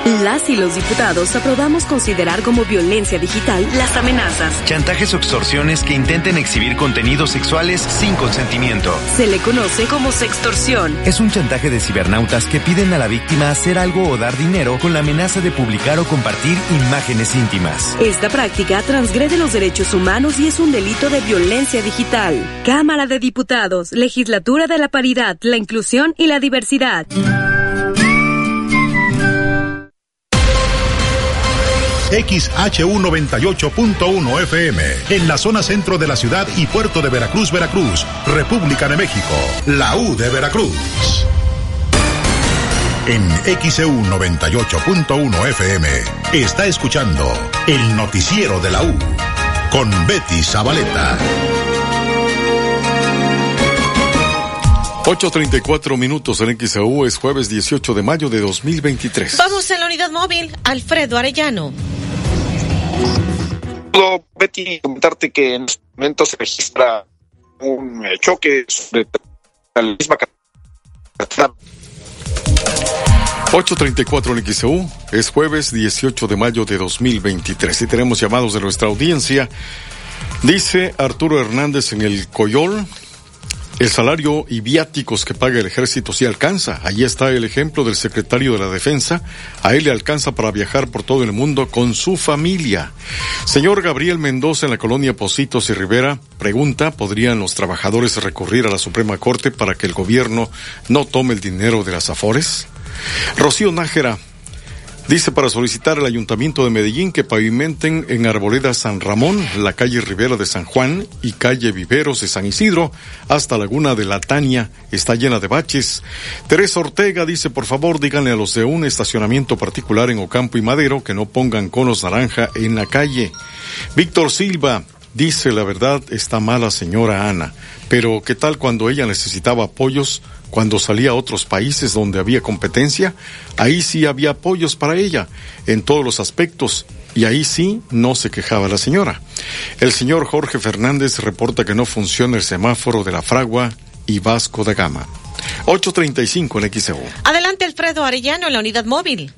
Las y los diputados aprobamos considerar como violencia digital las amenazas,
chantajes o extorsiones que intenten exhibir contenidos sexuales sin consentimiento.
Se le conoce como sextorsión.
Es un chantaje de cibernautas que piden a la víctima hacer algo o dar dinero con la amenaza de publicar o compartir imágenes íntimas.
Esta práctica transgrede los derechos humanos y es un delito de violencia digital. Cámara de Diputados, Legislatura de la Paridad, la Inclusión y la Diversidad.
XHU 98.1 FM, en la zona centro de la ciudad y puerto de Veracruz, Veracruz, República de México, la U de Veracruz. En XEU 98.1 FM está escuchando el noticiero de la U con Betty Zabaleta.
8.34 minutos en XAU es jueves 18 de mayo de 2023.
Vamos a la unidad móvil, Alfredo Arellano.
Betty, comentarte que en este momento se registra un choque sobre la misma
834 en XEU, es jueves 18 de mayo de 2023 y tenemos llamados de nuestra audiencia. Dice Arturo Hernández en el Coyol, el salario y viáticos que paga el ejército sí alcanza. Allí está el ejemplo del secretario de la Defensa. A él le alcanza para viajar por todo el mundo con su familia. Señor Gabriel Mendoza en la colonia Positos y Rivera pregunta, ¿podrían los trabajadores recurrir a la Suprema Corte para que el gobierno no tome el dinero de las afores? Rocío Nájera dice para solicitar al Ayuntamiento de Medellín que pavimenten en Arboleda San Ramón, la calle Rivera de San Juan y calle Viveros de San Isidro hasta Laguna de la Tania. Está llena de baches. Teresa Ortega dice, por favor, díganle a los de un estacionamiento particular en Ocampo y Madero que no pongan conos naranja en la calle. Víctor Silva, Dice la verdad, está mala señora Ana, pero ¿qué tal cuando ella necesitaba apoyos? Cuando salía a otros países donde había competencia, ahí sí había apoyos para ella, en todos los aspectos, y ahí sí no se quejaba la señora. El señor Jorge Fernández reporta que no funciona el semáforo de la Fragua y Vasco da Gama. 835 en XEU.
Adelante Alfredo Arellano en la unidad móvil.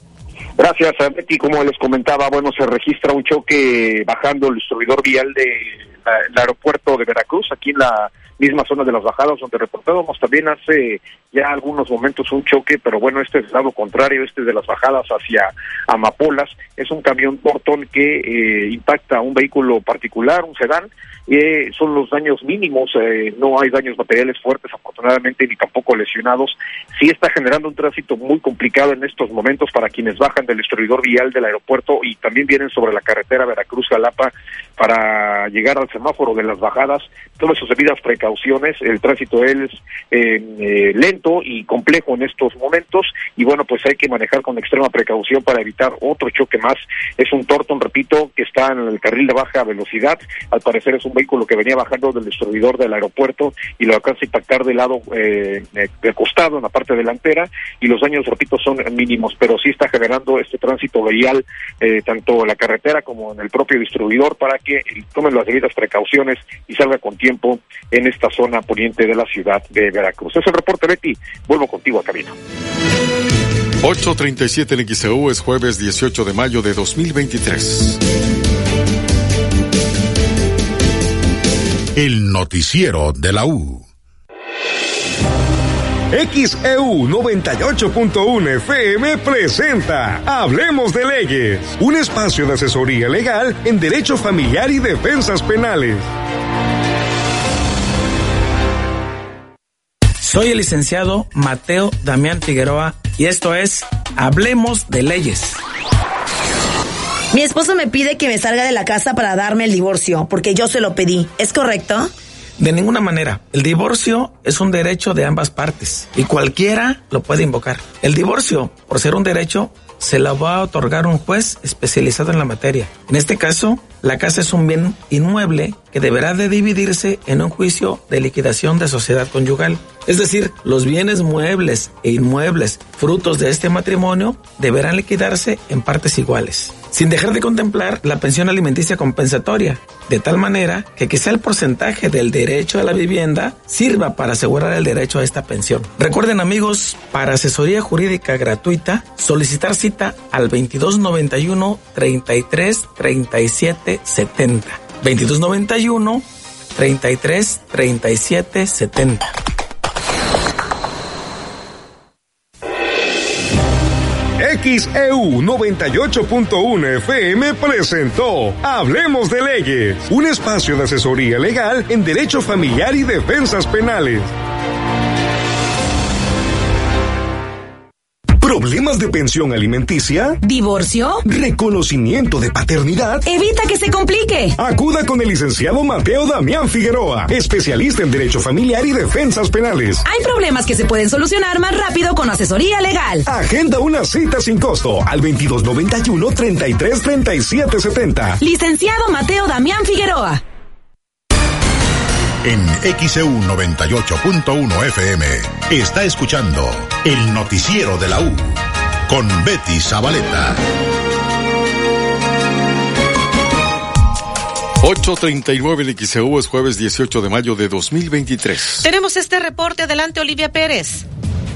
Gracias, Betty. Como les comentaba, bueno, se registra un choque bajando el distribuidor vial del aeropuerto de Veracruz, aquí en la misma zona de las bajadas donde reportábamos también hace ya algunos momentos un choque, pero bueno, este es el lado contrario, este es de las bajadas hacia Amapolas, es un camión Torton que eh, impacta un vehículo particular, un sedán, eh, son los daños mínimos, eh, no hay daños materiales fuertes afortunadamente ni tampoco lesionados, sí está generando un tránsito muy complicado en estos momentos para quienes bajan del distribuidor vial del aeropuerto y también vienen sobre la carretera Veracruz-Jalapa para llegar al semáforo de las bajadas, todas sus debidas precauciones, el tránsito es eh, lento y complejo en estos momentos y bueno, pues hay que manejar con extrema precaución para evitar otro choque más. Es un Torton, repito, que está en el carril de baja velocidad, al parecer es un vehículo que venía bajando del distribuidor del aeropuerto y lo alcanza a impactar del lado eh, de costado, en la parte delantera, y los daños, repito, son mínimos, pero sí está generando este tránsito vial, eh, tanto en la carretera como en el propio distribuidor, para que tomen las debidas precauciones y salga con tiempo en esta zona poniente de la ciudad de Veracruz. Es el reporte, Betty. Vuelvo contigo a camino.
8.37 en XEU es jueves 18 de mayo de 2023.
El noticiero de la U.
XEU 98.1 FM presenta Hablemos de Leyes, un espacio de asesoría legal en derecho familiar y defensas penales.
Soy el licenciado Mateo Damián Figueroa y esto es Hablemos de Leyes.
Mi esposo me pide que me salga de la casa para darme el divorcio, porque yo se lo pedí. ¿Es correcto?
De ninguna manera. El divorcio es un derecho de ambas partes y cualquiera lo puede invocar. El divorcio, por ser un derecho, se la va a otorgar un juez especializado en la materia. En este caso, la casa es un bien inmueble que deberá de dividirse en un juicio de liquidación de sociedad conyugal. Es decir, los bienes muebles e inmuebles frutos de este matrimonio deberán liquidarse en partes iguales, sin dejar de contemplar la pensión alimenticia compensatoria, de tal manera que quizá el porcentaje del derecho a la vivienda sirva para asegurar el derecho a esta pensión. Recuerden amigos, para asesoría jurídica gratuita, solicitar cita al 2291 33 37 70. 2291 33 37 70.
XEU 98.1 FM presentó Hablemos de Leyes, un espacio de asesoría legal en derecho familiar y defensas penales. ¿Problemas de pensión alimenticia?
¿Divorcio?
¿Reconocimiento de paternidad?
Evita que se complique.
Acuda con el licenciado Mateo Damián Figueroa, especialista en Derecho Familiar y Defensas Penales.
Hay problemas que se pueden solucionar más rápido con asesoría legal.
Agenda una cita sin costo al 2291 333770
Licenciado Mateo Damián Figueroa.
En XEU 98.1 FM está escuchando el noticiero de la U con Betty Zabaleta.
8.39 el XEU es jueves 18 de mayo de 2023.
Tenemos este reporte. Adelante, Olivia Pérez.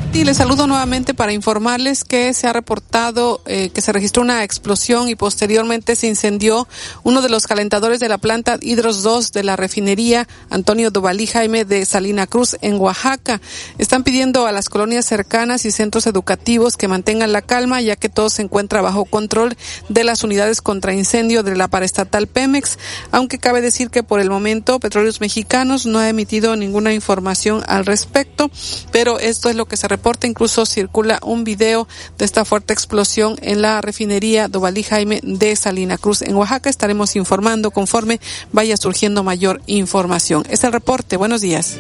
Betty, les saludo nuevamente para informarles que se ha reportado eh, que se registró una explosión y posteriormente se incendió uno de los calentadores de la planta Hidros 2 de la refinería Antonio Dovalí Jaime de Salina Cruz en Oaxaca. Están pidiendo a las colonias cercanas y centros educativos que mantengan la calma ya que todo se encuentra bajo control de las unidades contra incendio de la paraestatal Pemex, aunque cabe decir que por el momento Petróleos Mexicanos no ha emitido ninguna información al respecto, pero esto es lo que se. Incluso circula un video de esta fuerte explosión en la refinería Dovalí Jaime de Salina Cruz en Oaxaca. Estaremos informando conforme vaya surgiendo mayor información. Es el reporte. Buenos días.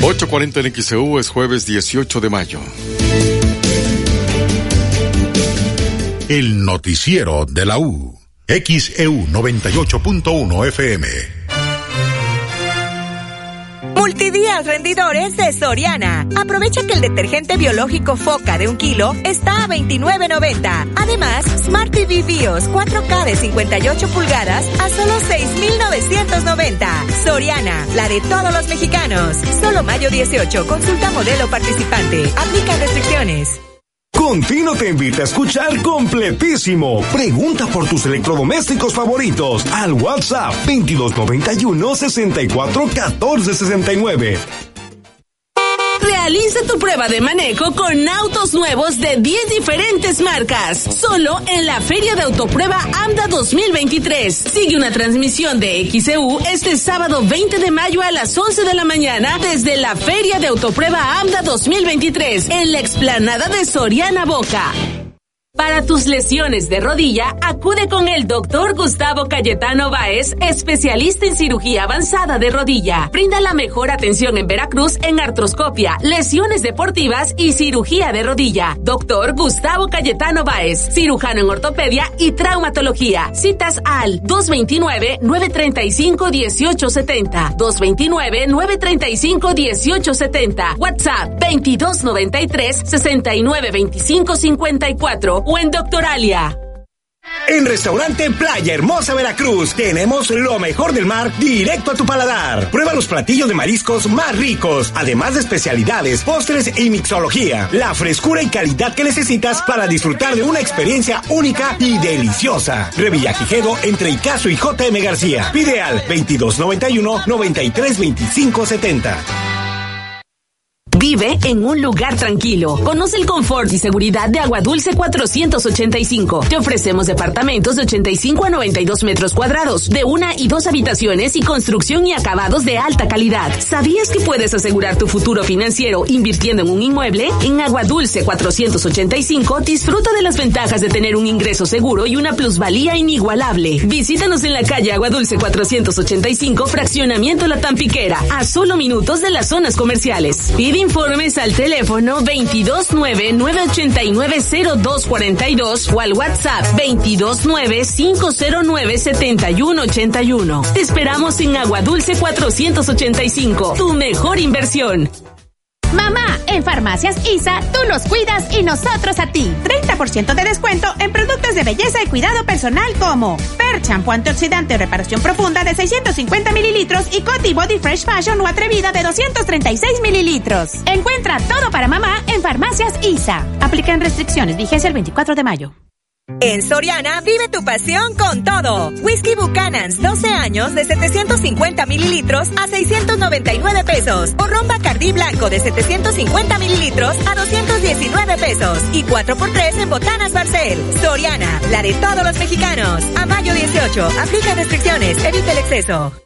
8.40 en XEU es jueves 18 de mayo.
El noticiero de la U. XEU 98.1 FM.
Multidías rendidores de Soriana. Aprovecha que el detergente biológico Foca de un kilo está a 29.90. Además, Smart TV BIOS 4K de 58 pulgadas a solo 6.990. Soriana, la de todos los mexicanos. Solo mayo 18. Consulta modelo participante. Aplica restricciones.
Contino te invita a escuchar completísimo. Pregunta por tus electrodomésticos favoritos al WhatsApp 2291 64 14 69.
Realiza tu prueba de manejo con autos nuevos de 10 diferentes marcas. Solo en la Feria de Autoprueba AMDA 2023. Sigue una transmisión de XEU este sábado 20 de mayo a las 11 de la mañana desde la Feria de Autoprueba AMDA 2023 en la explanada de Soriana Boca. Para tus lesiones de rodilla, acude con el doctor Gustavo Cayetano Baez, especialista en cirugía avanzada de rodilla. Brinda la mejor atención en Veracruz en artroscopia, lesiones deportivas y cirugía de rodilla. Doctor Gustavo Cayetano Baez, cirujano en ortopedia y traumatología. Citas al 229-935-1870. 229-935-1870. WhatsApp 2293-692554 o en Doctoralia.
En Restaurante Playa Hermosa Veracruz tenemos lo mejor del mar directo a tu paladar. Prueba los platillos de mariscos más ricos, además de especialidades, postres y mixología. La frescura y calidad que necesitas para disfrutar de una experiencia única y deliciosa. Revilla Quijedo entre Icaso y JM García. Pide al 2291 932570.
Vive en un lugar tranquilo. Conoce el confort y seguridad de Agua Dulce 485. Te ofrecemos departamentos de 85 a 92 metros cuadrados, de una y dos habitaciones y construcción y acabados de alta calidad. ¿Sabías que puedes asegurar tu futuro financiero invirtiendo en un inmueble? En Agua Dulce 485 disfruta de las ventajas de tener un ingreso seguro y una plusvalía inigualable. Visítanos en la calle Agua Dulce 485, fraccionamiento La Tampiquera, a solo minutos de las zonas comerciales. Pide informes al teléfono 229-989-0242 o al WhatsApp 229-509-7181. Te esperamos en Agua Dulce 485, tu mejor inversión.
Mamá, en Farmacias ISA, tú nos cuidas y nosotros a ti. 30% de descuento en productos de belleza y cuidado personal como Per Shampoo Antioxidante Reparación Profunda de 650 mililitros y Coty Body Fresh Fashion o Atrevida de 236 mililitros. Encuentra todo para mamá en Farmacias ISA. Aplican restricciones, vigencia el 24 de mayo.
En Soriana vive tu pasión con todo. Whisky Buchanan's 12 años de 750 mililitros a 699 pesos. O ron Bacardí blanco de 750 mililitros a 219 pesos. Y 4x3 en Botanas Barcel. Soriana, la de todos los mexicanos. A mayo 18, aplica restricciones, evita el exceso.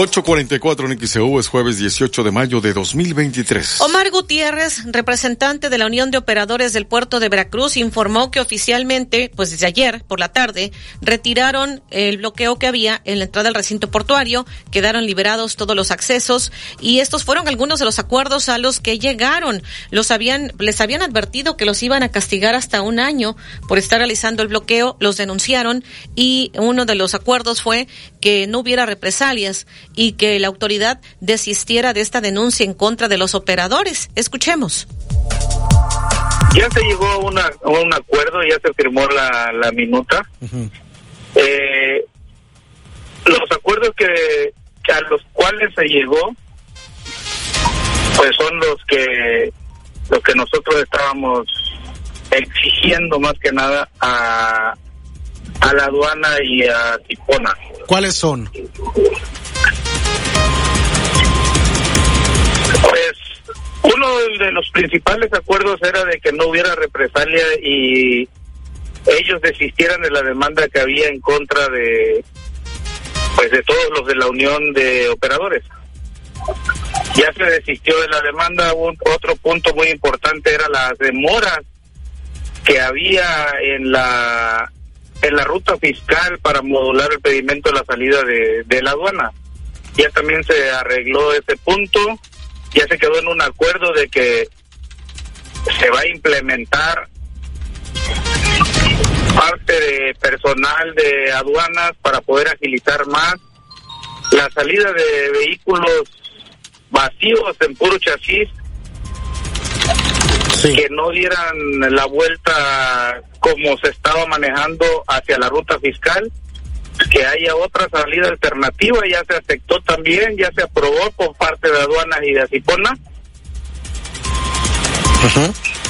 844 en es jueves 18 de mayo de 2023.
Omar Gutiérrez, representante de la Unión de Operadores del Puerto de Veracruz, informó que oficialmente, pues desde ayer por la tarde, retiraron el bloqueo que había en la entrada al recinto portuario, quedaron liberados todos los accesos y estos fueron algunos de los acuerdos a los que llegaron. Los habían, les habían advertido que los iban a castigar hasta un año por estar realizando el bloqueo, los denunciaron y uno de los acuerdos fue que no hubiera represalias y que la autoridad desistiera de esta denuncia en contra de los operadores. Escuchemos.
Ya se llegó a, una, a un acuerdo, ya se firmó la, la minuta. eh, los acuerdos que, que a los cuales se llegó, pues son los que lo que nosotros estábamos exigiendo más que nada a, a la aduana y a Tipona.
¿Cuáles son?
Pues uno de los principales acuerdos era de que no hubiera represalia y ellos desistieran de la demanda que había en contra de pues de todos los de la Unión de Operadores. Ya se desistió de la demanda. Un, otro punto muy importante era las demoras que había en la en la ruta fiscal para modular el pedimento de la salida de, de la aduana. Ya también se arregló ese punto, ya se quedó en un acuerdo de que se va a implementar parte de personal de aduanas para poder agilizar más la salida de vehículos vacíos en puro chasis que no dieran la vuelta como se estaba manejando hacia la ruta fiscal, que haya otra salida alternativa, ya se aceptó también, ya se aprobó por parte de aduanas y de Acipona.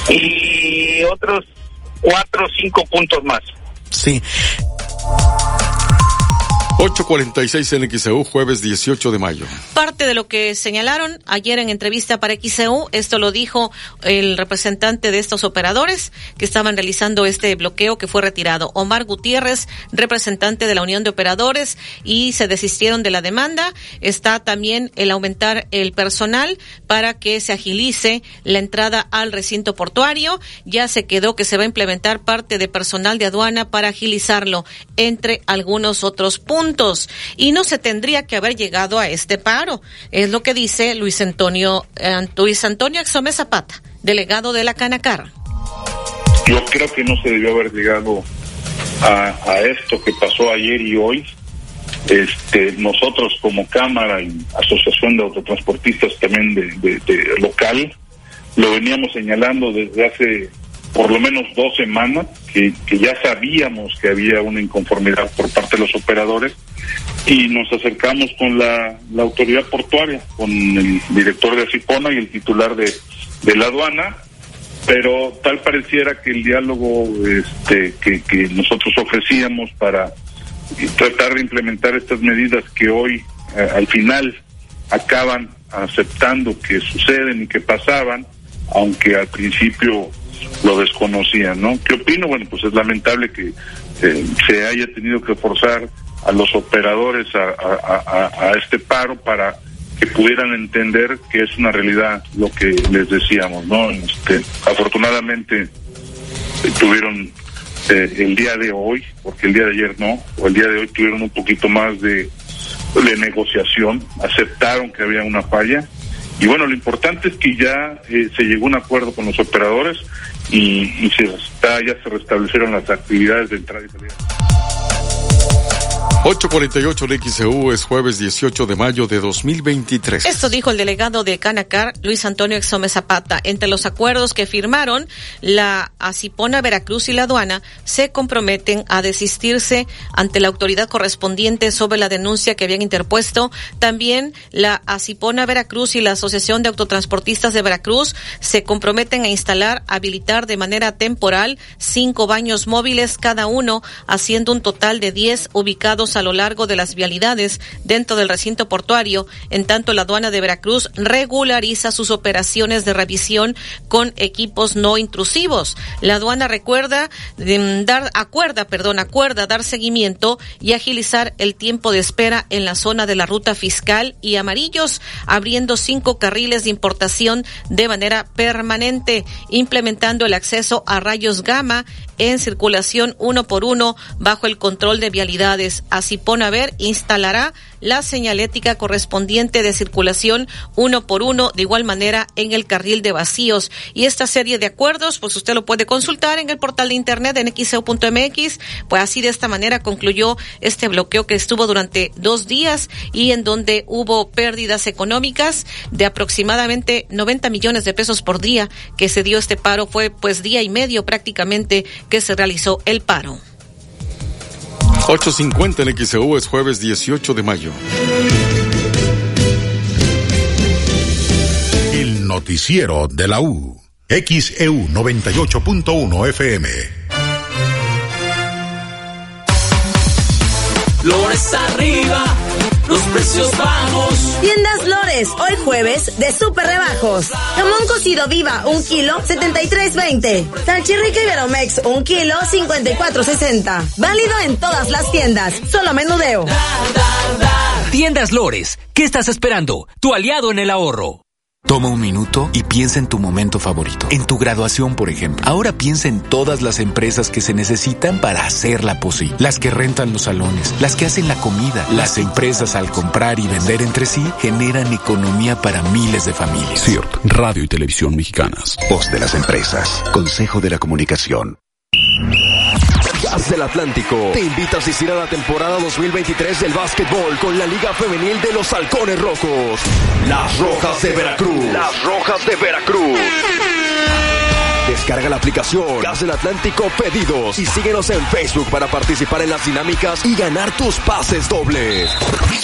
Y otros cuatro o cinco puntos más.
Sí.
846 en XEU, jueves 18 de mayo.
Parte de lo que señalaron ayer en entrevista para XEU, esto lo dijo el representante de estos operadores que estaban realizando este bloqueo que fue retirado. Omar Gutiérrez, representante de la Unión de Operadores, y se desistieron de la demanda. Está también el aumentar el personal para que se agilice la entrada al recinto portuario. Ya se quedó que se va a implementar parte de personal de aduana para agilizarlo, entre algunos otros puntos y no se tendría que haber llegado a este paro. Es lo que dice Luis Antonio, eh, Luis Antonio Exome Zapata, delegado de la Canacar.
Yo creo que no se debió haber llegado a, esto que pasó ayer y hoy. Este, nosotros como Cámara y Asociación de Autotransportistas también de local, lo veníamos señalando desde hace por lo menos dos semanas, que, ya sabíamos que había una inconformidad por parte de los operadores y nos acercamos con la, la autoridad portuaria, con el director de Acipona y el titular de, de la aduana, pero tal pareciera que el diálogo este, que, que nosotros ofrecíamos para tratar de implementar estas medidas que hoy eh, al final acaban aceptando que suceden y que pasaban, aunque al principio lo desconocían, ¿no? ¿Qué opino? Bueno, pues es lamentable que eh, se haya tenido que forzar a los operadores a, este paro para que pudieran entender que es una realidad lo que les decíamos, ¿no? Este, afortunadamente eh, tuvieron eh, el día de hoy, porque el día de ayer no, o el día de hoy tuvieron un poquito más de negociación, aceptaron que había una falla. Y bueno, lo importante es que ya eh, se llegó a un acuerdo con los operadores y, ya se restablecieron las actividades de entrada y salida.
848 en XEU es jueves 18 de mayo de 2023.
Esto dijo el delegado de Canacar, Luis Antonio Exome Zapata. Entre los acuerdos que firmaron, la Acipona Veracruz y la aduana se comprometen a desistirse ante la autoridad correspondiente sobre la denuncia que habían interpuesto. También la Acipona Veracruz y la Asociación de Autotransportistas de Veracruz se comprometen a instalar, habilitar de manera temporal cinco baños móviles cada uno, haciendo un total de diez ubicados a lo largo de las vialidades dentro del recinto portuario, en tanto la aduana de Veracruz regulariza sus operaciones de revisión con equipos no intrusivos. La aduana recuerda mm, dar acuerda, perdón, acuerda dar seguimiento y agilizar el tiempo de espera en la zona de la ruta fiscal y amarillos, abriendo cinco carriles de importación de manera permanente, implementando el acceso a rayos gamma en circulación uno por uno bajo el control de vialidades. Así Ponaver instalará la señalética correspondiente de circulación uno por uno, de igual manera en el carril de vacíos. Y esta serie de acuerdos, pues usted lo puede consultar en el portal de internet en xeu.mx. Pues así de esta manera concluyó este bloqueo que estuvo durante dos días y en donde hubo pérdidas económicas de aproximadamente 90 millones de pesos por día que se dio este paro. Fue pues día y medio prácticamente que se realizó el paro.
8.50 en XEU es jueves 18 de mayo.
El noticiero de la U. XEU 98.1 FM.
Lores arriba los precios bajos.
Tiendas Lores, hoy jueves de super rebajos. Jamón cocido viva, un kilo, 73.20. Salchirrica Iberomex, un kilo, 54.60. Válido en todas las tiendas, solo menudeo.
Tiendas Lores, ¿qué estás esperando? Tu aliado en el ahorro.
Toma un minuto y piensa en tu momento favorito. En tu graduación, por ejemplo. Ahora piensa en todas las empresas que se necesitan para hacerla posible. Las que rentan los salones, las que hacen la comida. Las empresas al comprar y vender entre sí generan economía para miles de familias.
CIRT, Radio y Televisión Mexicanas.
Voz de las empresas. Consejo de la Comunicación. Gas del Atlántico te invita a asistir a la temporada 2023 del básquetbol con la Liga Femenil de los Halcones Rojos. Las Rojas de Veracruz. Las Rojas de Veracruz. Descarga la aplicación Gas del Atlántico Pedidos y síguenos en Facebook para participar en las dinámicas y ganar tus pases dobles.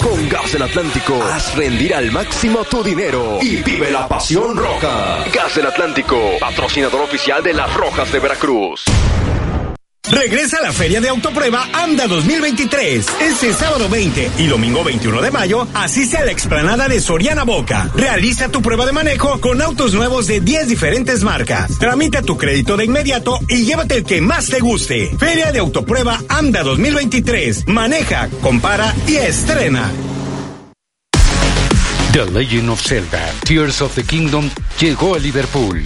Con Gas del Atlántico, haz rendir al máximo tu dinero y vive la pasión roja. Gas del Atlántico, patrocinador oficial de las Rojas de Veracruz.
Regresa a la Feria de Autoprueba AMDA 2023. Este sábado 20 y domingo 21 de mayo, asiste a la explanada de Soriana Boca. Realiza tu prueba de manejo con autos nuevos de 10 diferentes marcas. Tramita tu crédito de inmediato y llévate el que más te guste. Feria de Autoprueba AMDA 2023. Maneja, compara y estrena.
The Legend of Zelda, Tears of the Kingdom, llegó a Liverpool.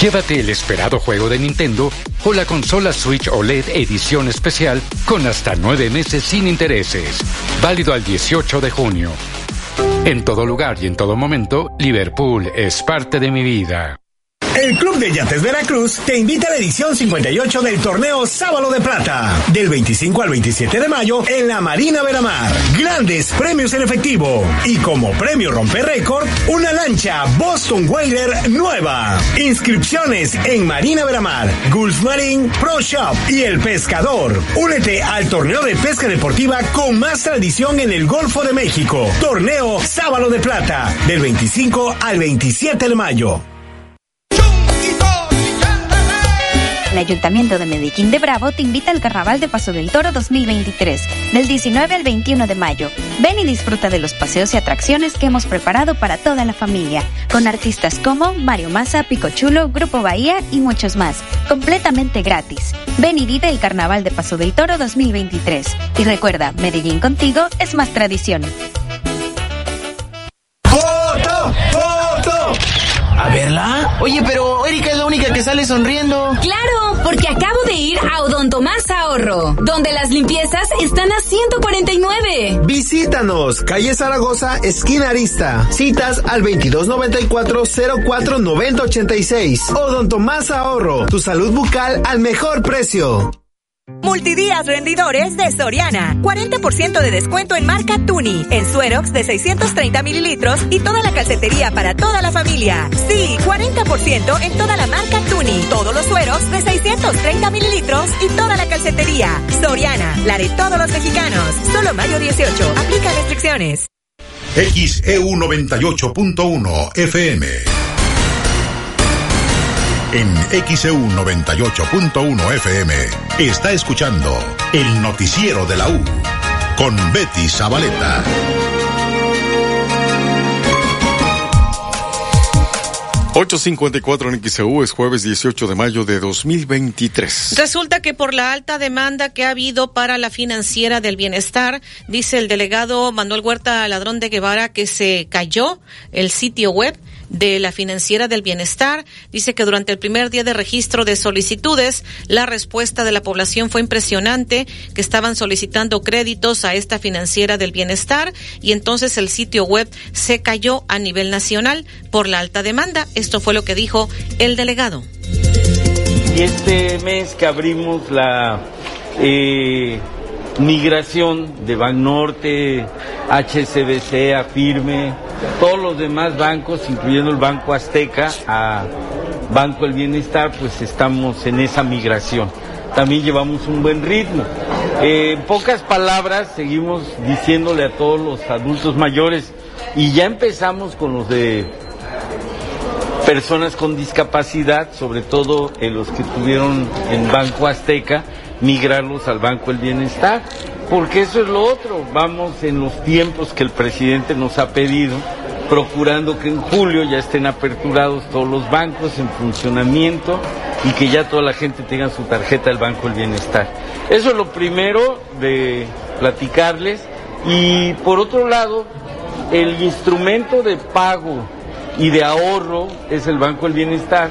Llévate el esperado juego de Nintendo o la consola Switch OLED edición especial con hasta nueve meses sin intereses. Válido al 18 de junio. En todo lugar y en todo momento, Liverpool es parte de mi vida.
El Club de Yates Veracruz te invita a la edición 58 del torneo Sábalo de Plata, del 25 al 27 de mayo en la Marina Veramar. Grandes premios en efectivo y como premio romper récord, una lancha Boston Whaler nueva. Inscripciones en Marina Veramar, Gulf Marine Pro Shop y El Pescador. Únete al torneo de pesca deportiva con más tradición en el Golfo de México. Torneo Sábalo de Plata, del 25 al 27 de mayo.
El Ayuntamiento de Medellín de Bravo te invita al Carnaval de Paso del Toro 2023, del 19 al 21 de mayo. Ven y disfruta de los paseos y atracciones que hemos preparado para toda la familia, con artistas como Mario Massa, Pico Chulo, Grupo Bahía y muchos más, completamente gratis. Ven y vive el Carnaval de Paso del Toro 2023. Y recuerda, Medellín contigo es más tradición.
Oye, pero Erika es la única que sale sonriendo.
Claro, porque acabo de ir a Odontomás Ahorro, donde las limpiezas están a 149.
Visítanos, calle Zaragoza, esquina Arista. Citas al 2294-049086. Odontomás Ahorro, tu salud bucal al mejor precio.
Multidías rendidores de Soriana. 40% de descuento en marca Tuni. En Suerox de 630 mililitros y toda la calcetería para toda la familia. Sí, 40% en toda la marca Tuni. Todos los Suerox de 630 mililitros y toda la calcetería. Soriana, la de todos los mexicanos. Solo mayo 18. Aplica restricciones.
XEU 98.1 FM. En XEU 98.1 FM está escuchando el noticiero de la U con Betty Zabaleta.
...8.54 en XEU es jueves 18 de mayo de 2023.
Resulta que por la alta demanda que ha habido para la financiera del bienestar, dice el delegado Manuel Huerta Ladrón de Guevara que se cayó el sitio web de la Financiera del Bienestar. Dice que durante el primer día de registro de solicitudes, la respuesta de la población fue impresionante, que estaban solicitando créditos a esta Financiera del Bienestar y entonces el sitio web se cayó a nivel nacional por la alta demanda. Esto fue lo que dijo el delegado.
Y este mes que abrimos la eh, migración de Banorte, HCBC, Afirme, todos los demás bancos, incluyendo el Banco Azteca, a Banco del Bienestar, pues estamos en esa migración. También llevamos un buen ritmo. Eh, en pocas palabras, seguimos diciéndole a todos los adultos mayores, y ya empezamos con los de personas con discapacidad, sobre todo en los que tuvieron en Banco Azteca, migrarlos al Banco del Bienestar, porque eso es lo otro, vamos en los tiempos que el presidente nos ha pedido, procurando que en julio ya estén aperturados todos los bancos en funcionamiento y que ya toda la gente tenga su tarjeta del Banco del Bienestar. Eso es lo primero de platicarles y por otro lado, el instrumento de pago y de ahorro es el Banco del Bienestar,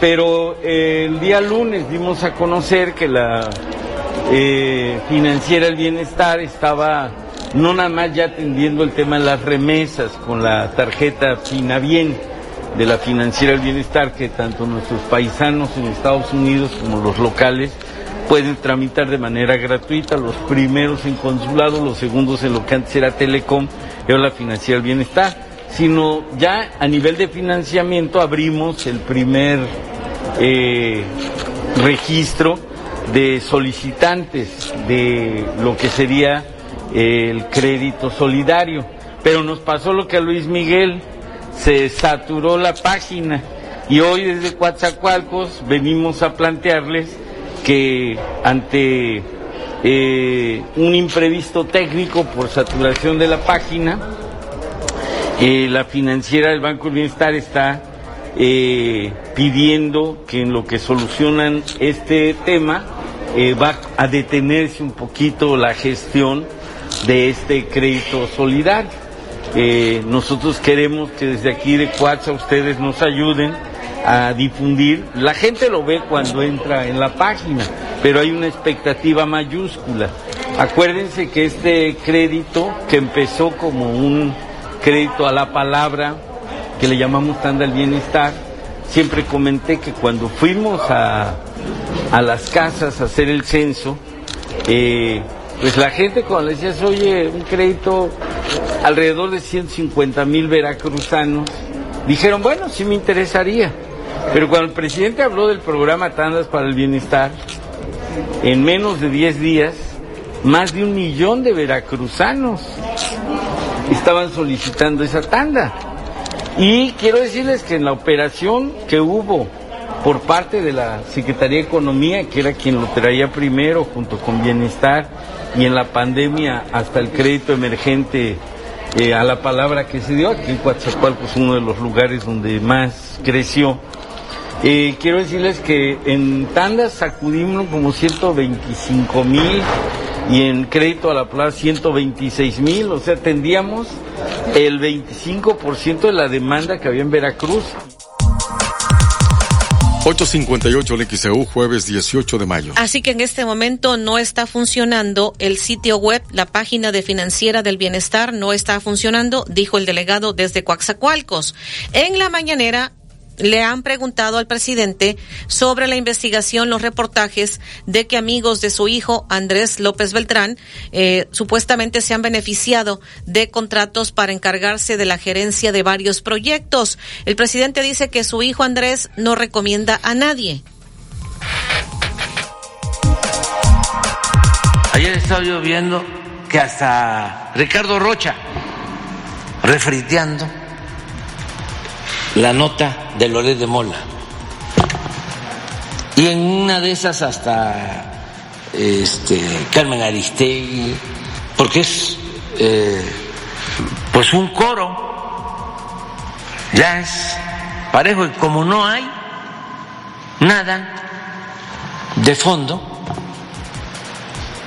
pero el día lunes dimos a conocer que la eh, financiera del bienestar estaba no nada más ya atendiendo el tema de las remesas con la tarjeta Finabien de la financiera del bienestar que tanto nuestros paisanos en Estados Unidos como los locales pueden tramitar de manera gratuita, los primeros en consulado, los segundos en lo que antes era Telecom, ahora la financiera del bienestar, sino ya a nivel de financiamiento abrimos el primer eh, registro de solicitantes de lo que sería el crédito solidario. Pero nos pasó lo que a Luis Miguel se saturó la página y hoy desde Coatzacoalcos venimos a plantearles que ante eh, un imprevisto técnico por saturación de la página, eh, la financiera del Banco del Bienestar está eh, pidiendo que en lo que solucionan este tema eh, va a detenerse un poquito la gestión de este crédito solidario. Eh, nosotros queremos que desde aquí de Cuatza ustedes nos ayuden a difundir. La gente lo ve cuando entra en la página, pero hay una expectativa mayúscula. Acuérdense que este crédito, que empezó como un crédito a la palabra, que le llamamos tanda al bienestar, siempre comenté que cuando fuimos a, a las casas a hacer el censo, eh, pues la gente cuando le decías, oye, un crédito alrededor de 150 mil veracruzanos, dijeron, bueno, sí me interesaría. Pero cuando el presidente habló del programa Tandas para el Bienestar, en menos de 10 días, más de un millón de veracruzanos estaban solicitando esa tanda. Y quiero decirles que en la operación que hubo por parte de la Secretaría de Economía, que era quien lo traía primero junto con Bienestar, y en la pandemia hasta el crédito emergente eh, a la palabra que se dio, aquí en Coatzacoalcos es uno de los lugares donde más creció. Eh, quiero decirles que en tandas sacudimos como 125 mil y en crédito a la plaza 126 mil, o sea, tendríamos el 25% de la demanda que había en Veracruz.
858 el XEU, jueves 18 de mayo.
Así que en este momento no está funcionando el sitio web, la página de Financiera del Bienestar no está funcionando, dijo el delegado desde Coaxacualcos. En la mañanera, le han preguntado al presidente sobre la investigación, los reportajes de que amigos de su hijo Andrés López Beltrán eh, supuestamente se han beneficiado de contratos para encargarse de la gerencia de varios proyectos. El presidente dice que su hijo Andrés no recomienda a nadie.
Ayer estaba yo viendo que hasta Ricardo Rocha, refriteando, la nota de Loret de Mola. Y en una de esas hasta este, Carmen Aristegui,
porque es eh, pues un coro, ya es parejo y como no hay nada de fondo,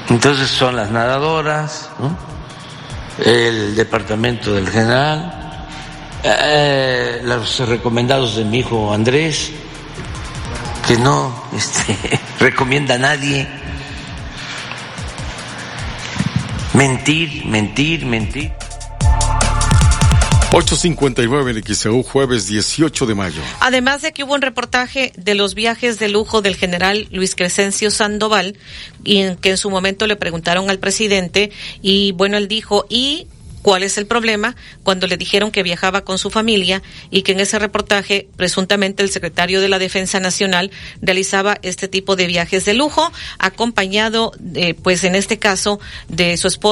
entonces son las nadadoras, el departamento del general, eh, los recomendados de mi hijo Andrés, que no este, recomienda a nadie. Mentir, mentir, mentir.
859 en XEU, jueves 18 de mayo.
Además de que hubo un reportaje de los viajes de lujo del general Luis Crescencio Sandoval, y en que en su momento le preguntaron al presidente, y bueno, él dijo, y ¿Cuál es el problema? Cuando le dijeron que viajaba con su familia y que en ese reportaje presuntamente el secretario de la Defensa Nacional realizaba este tipo de viajes de lujo, acompañado, pues en este caso, de su esposa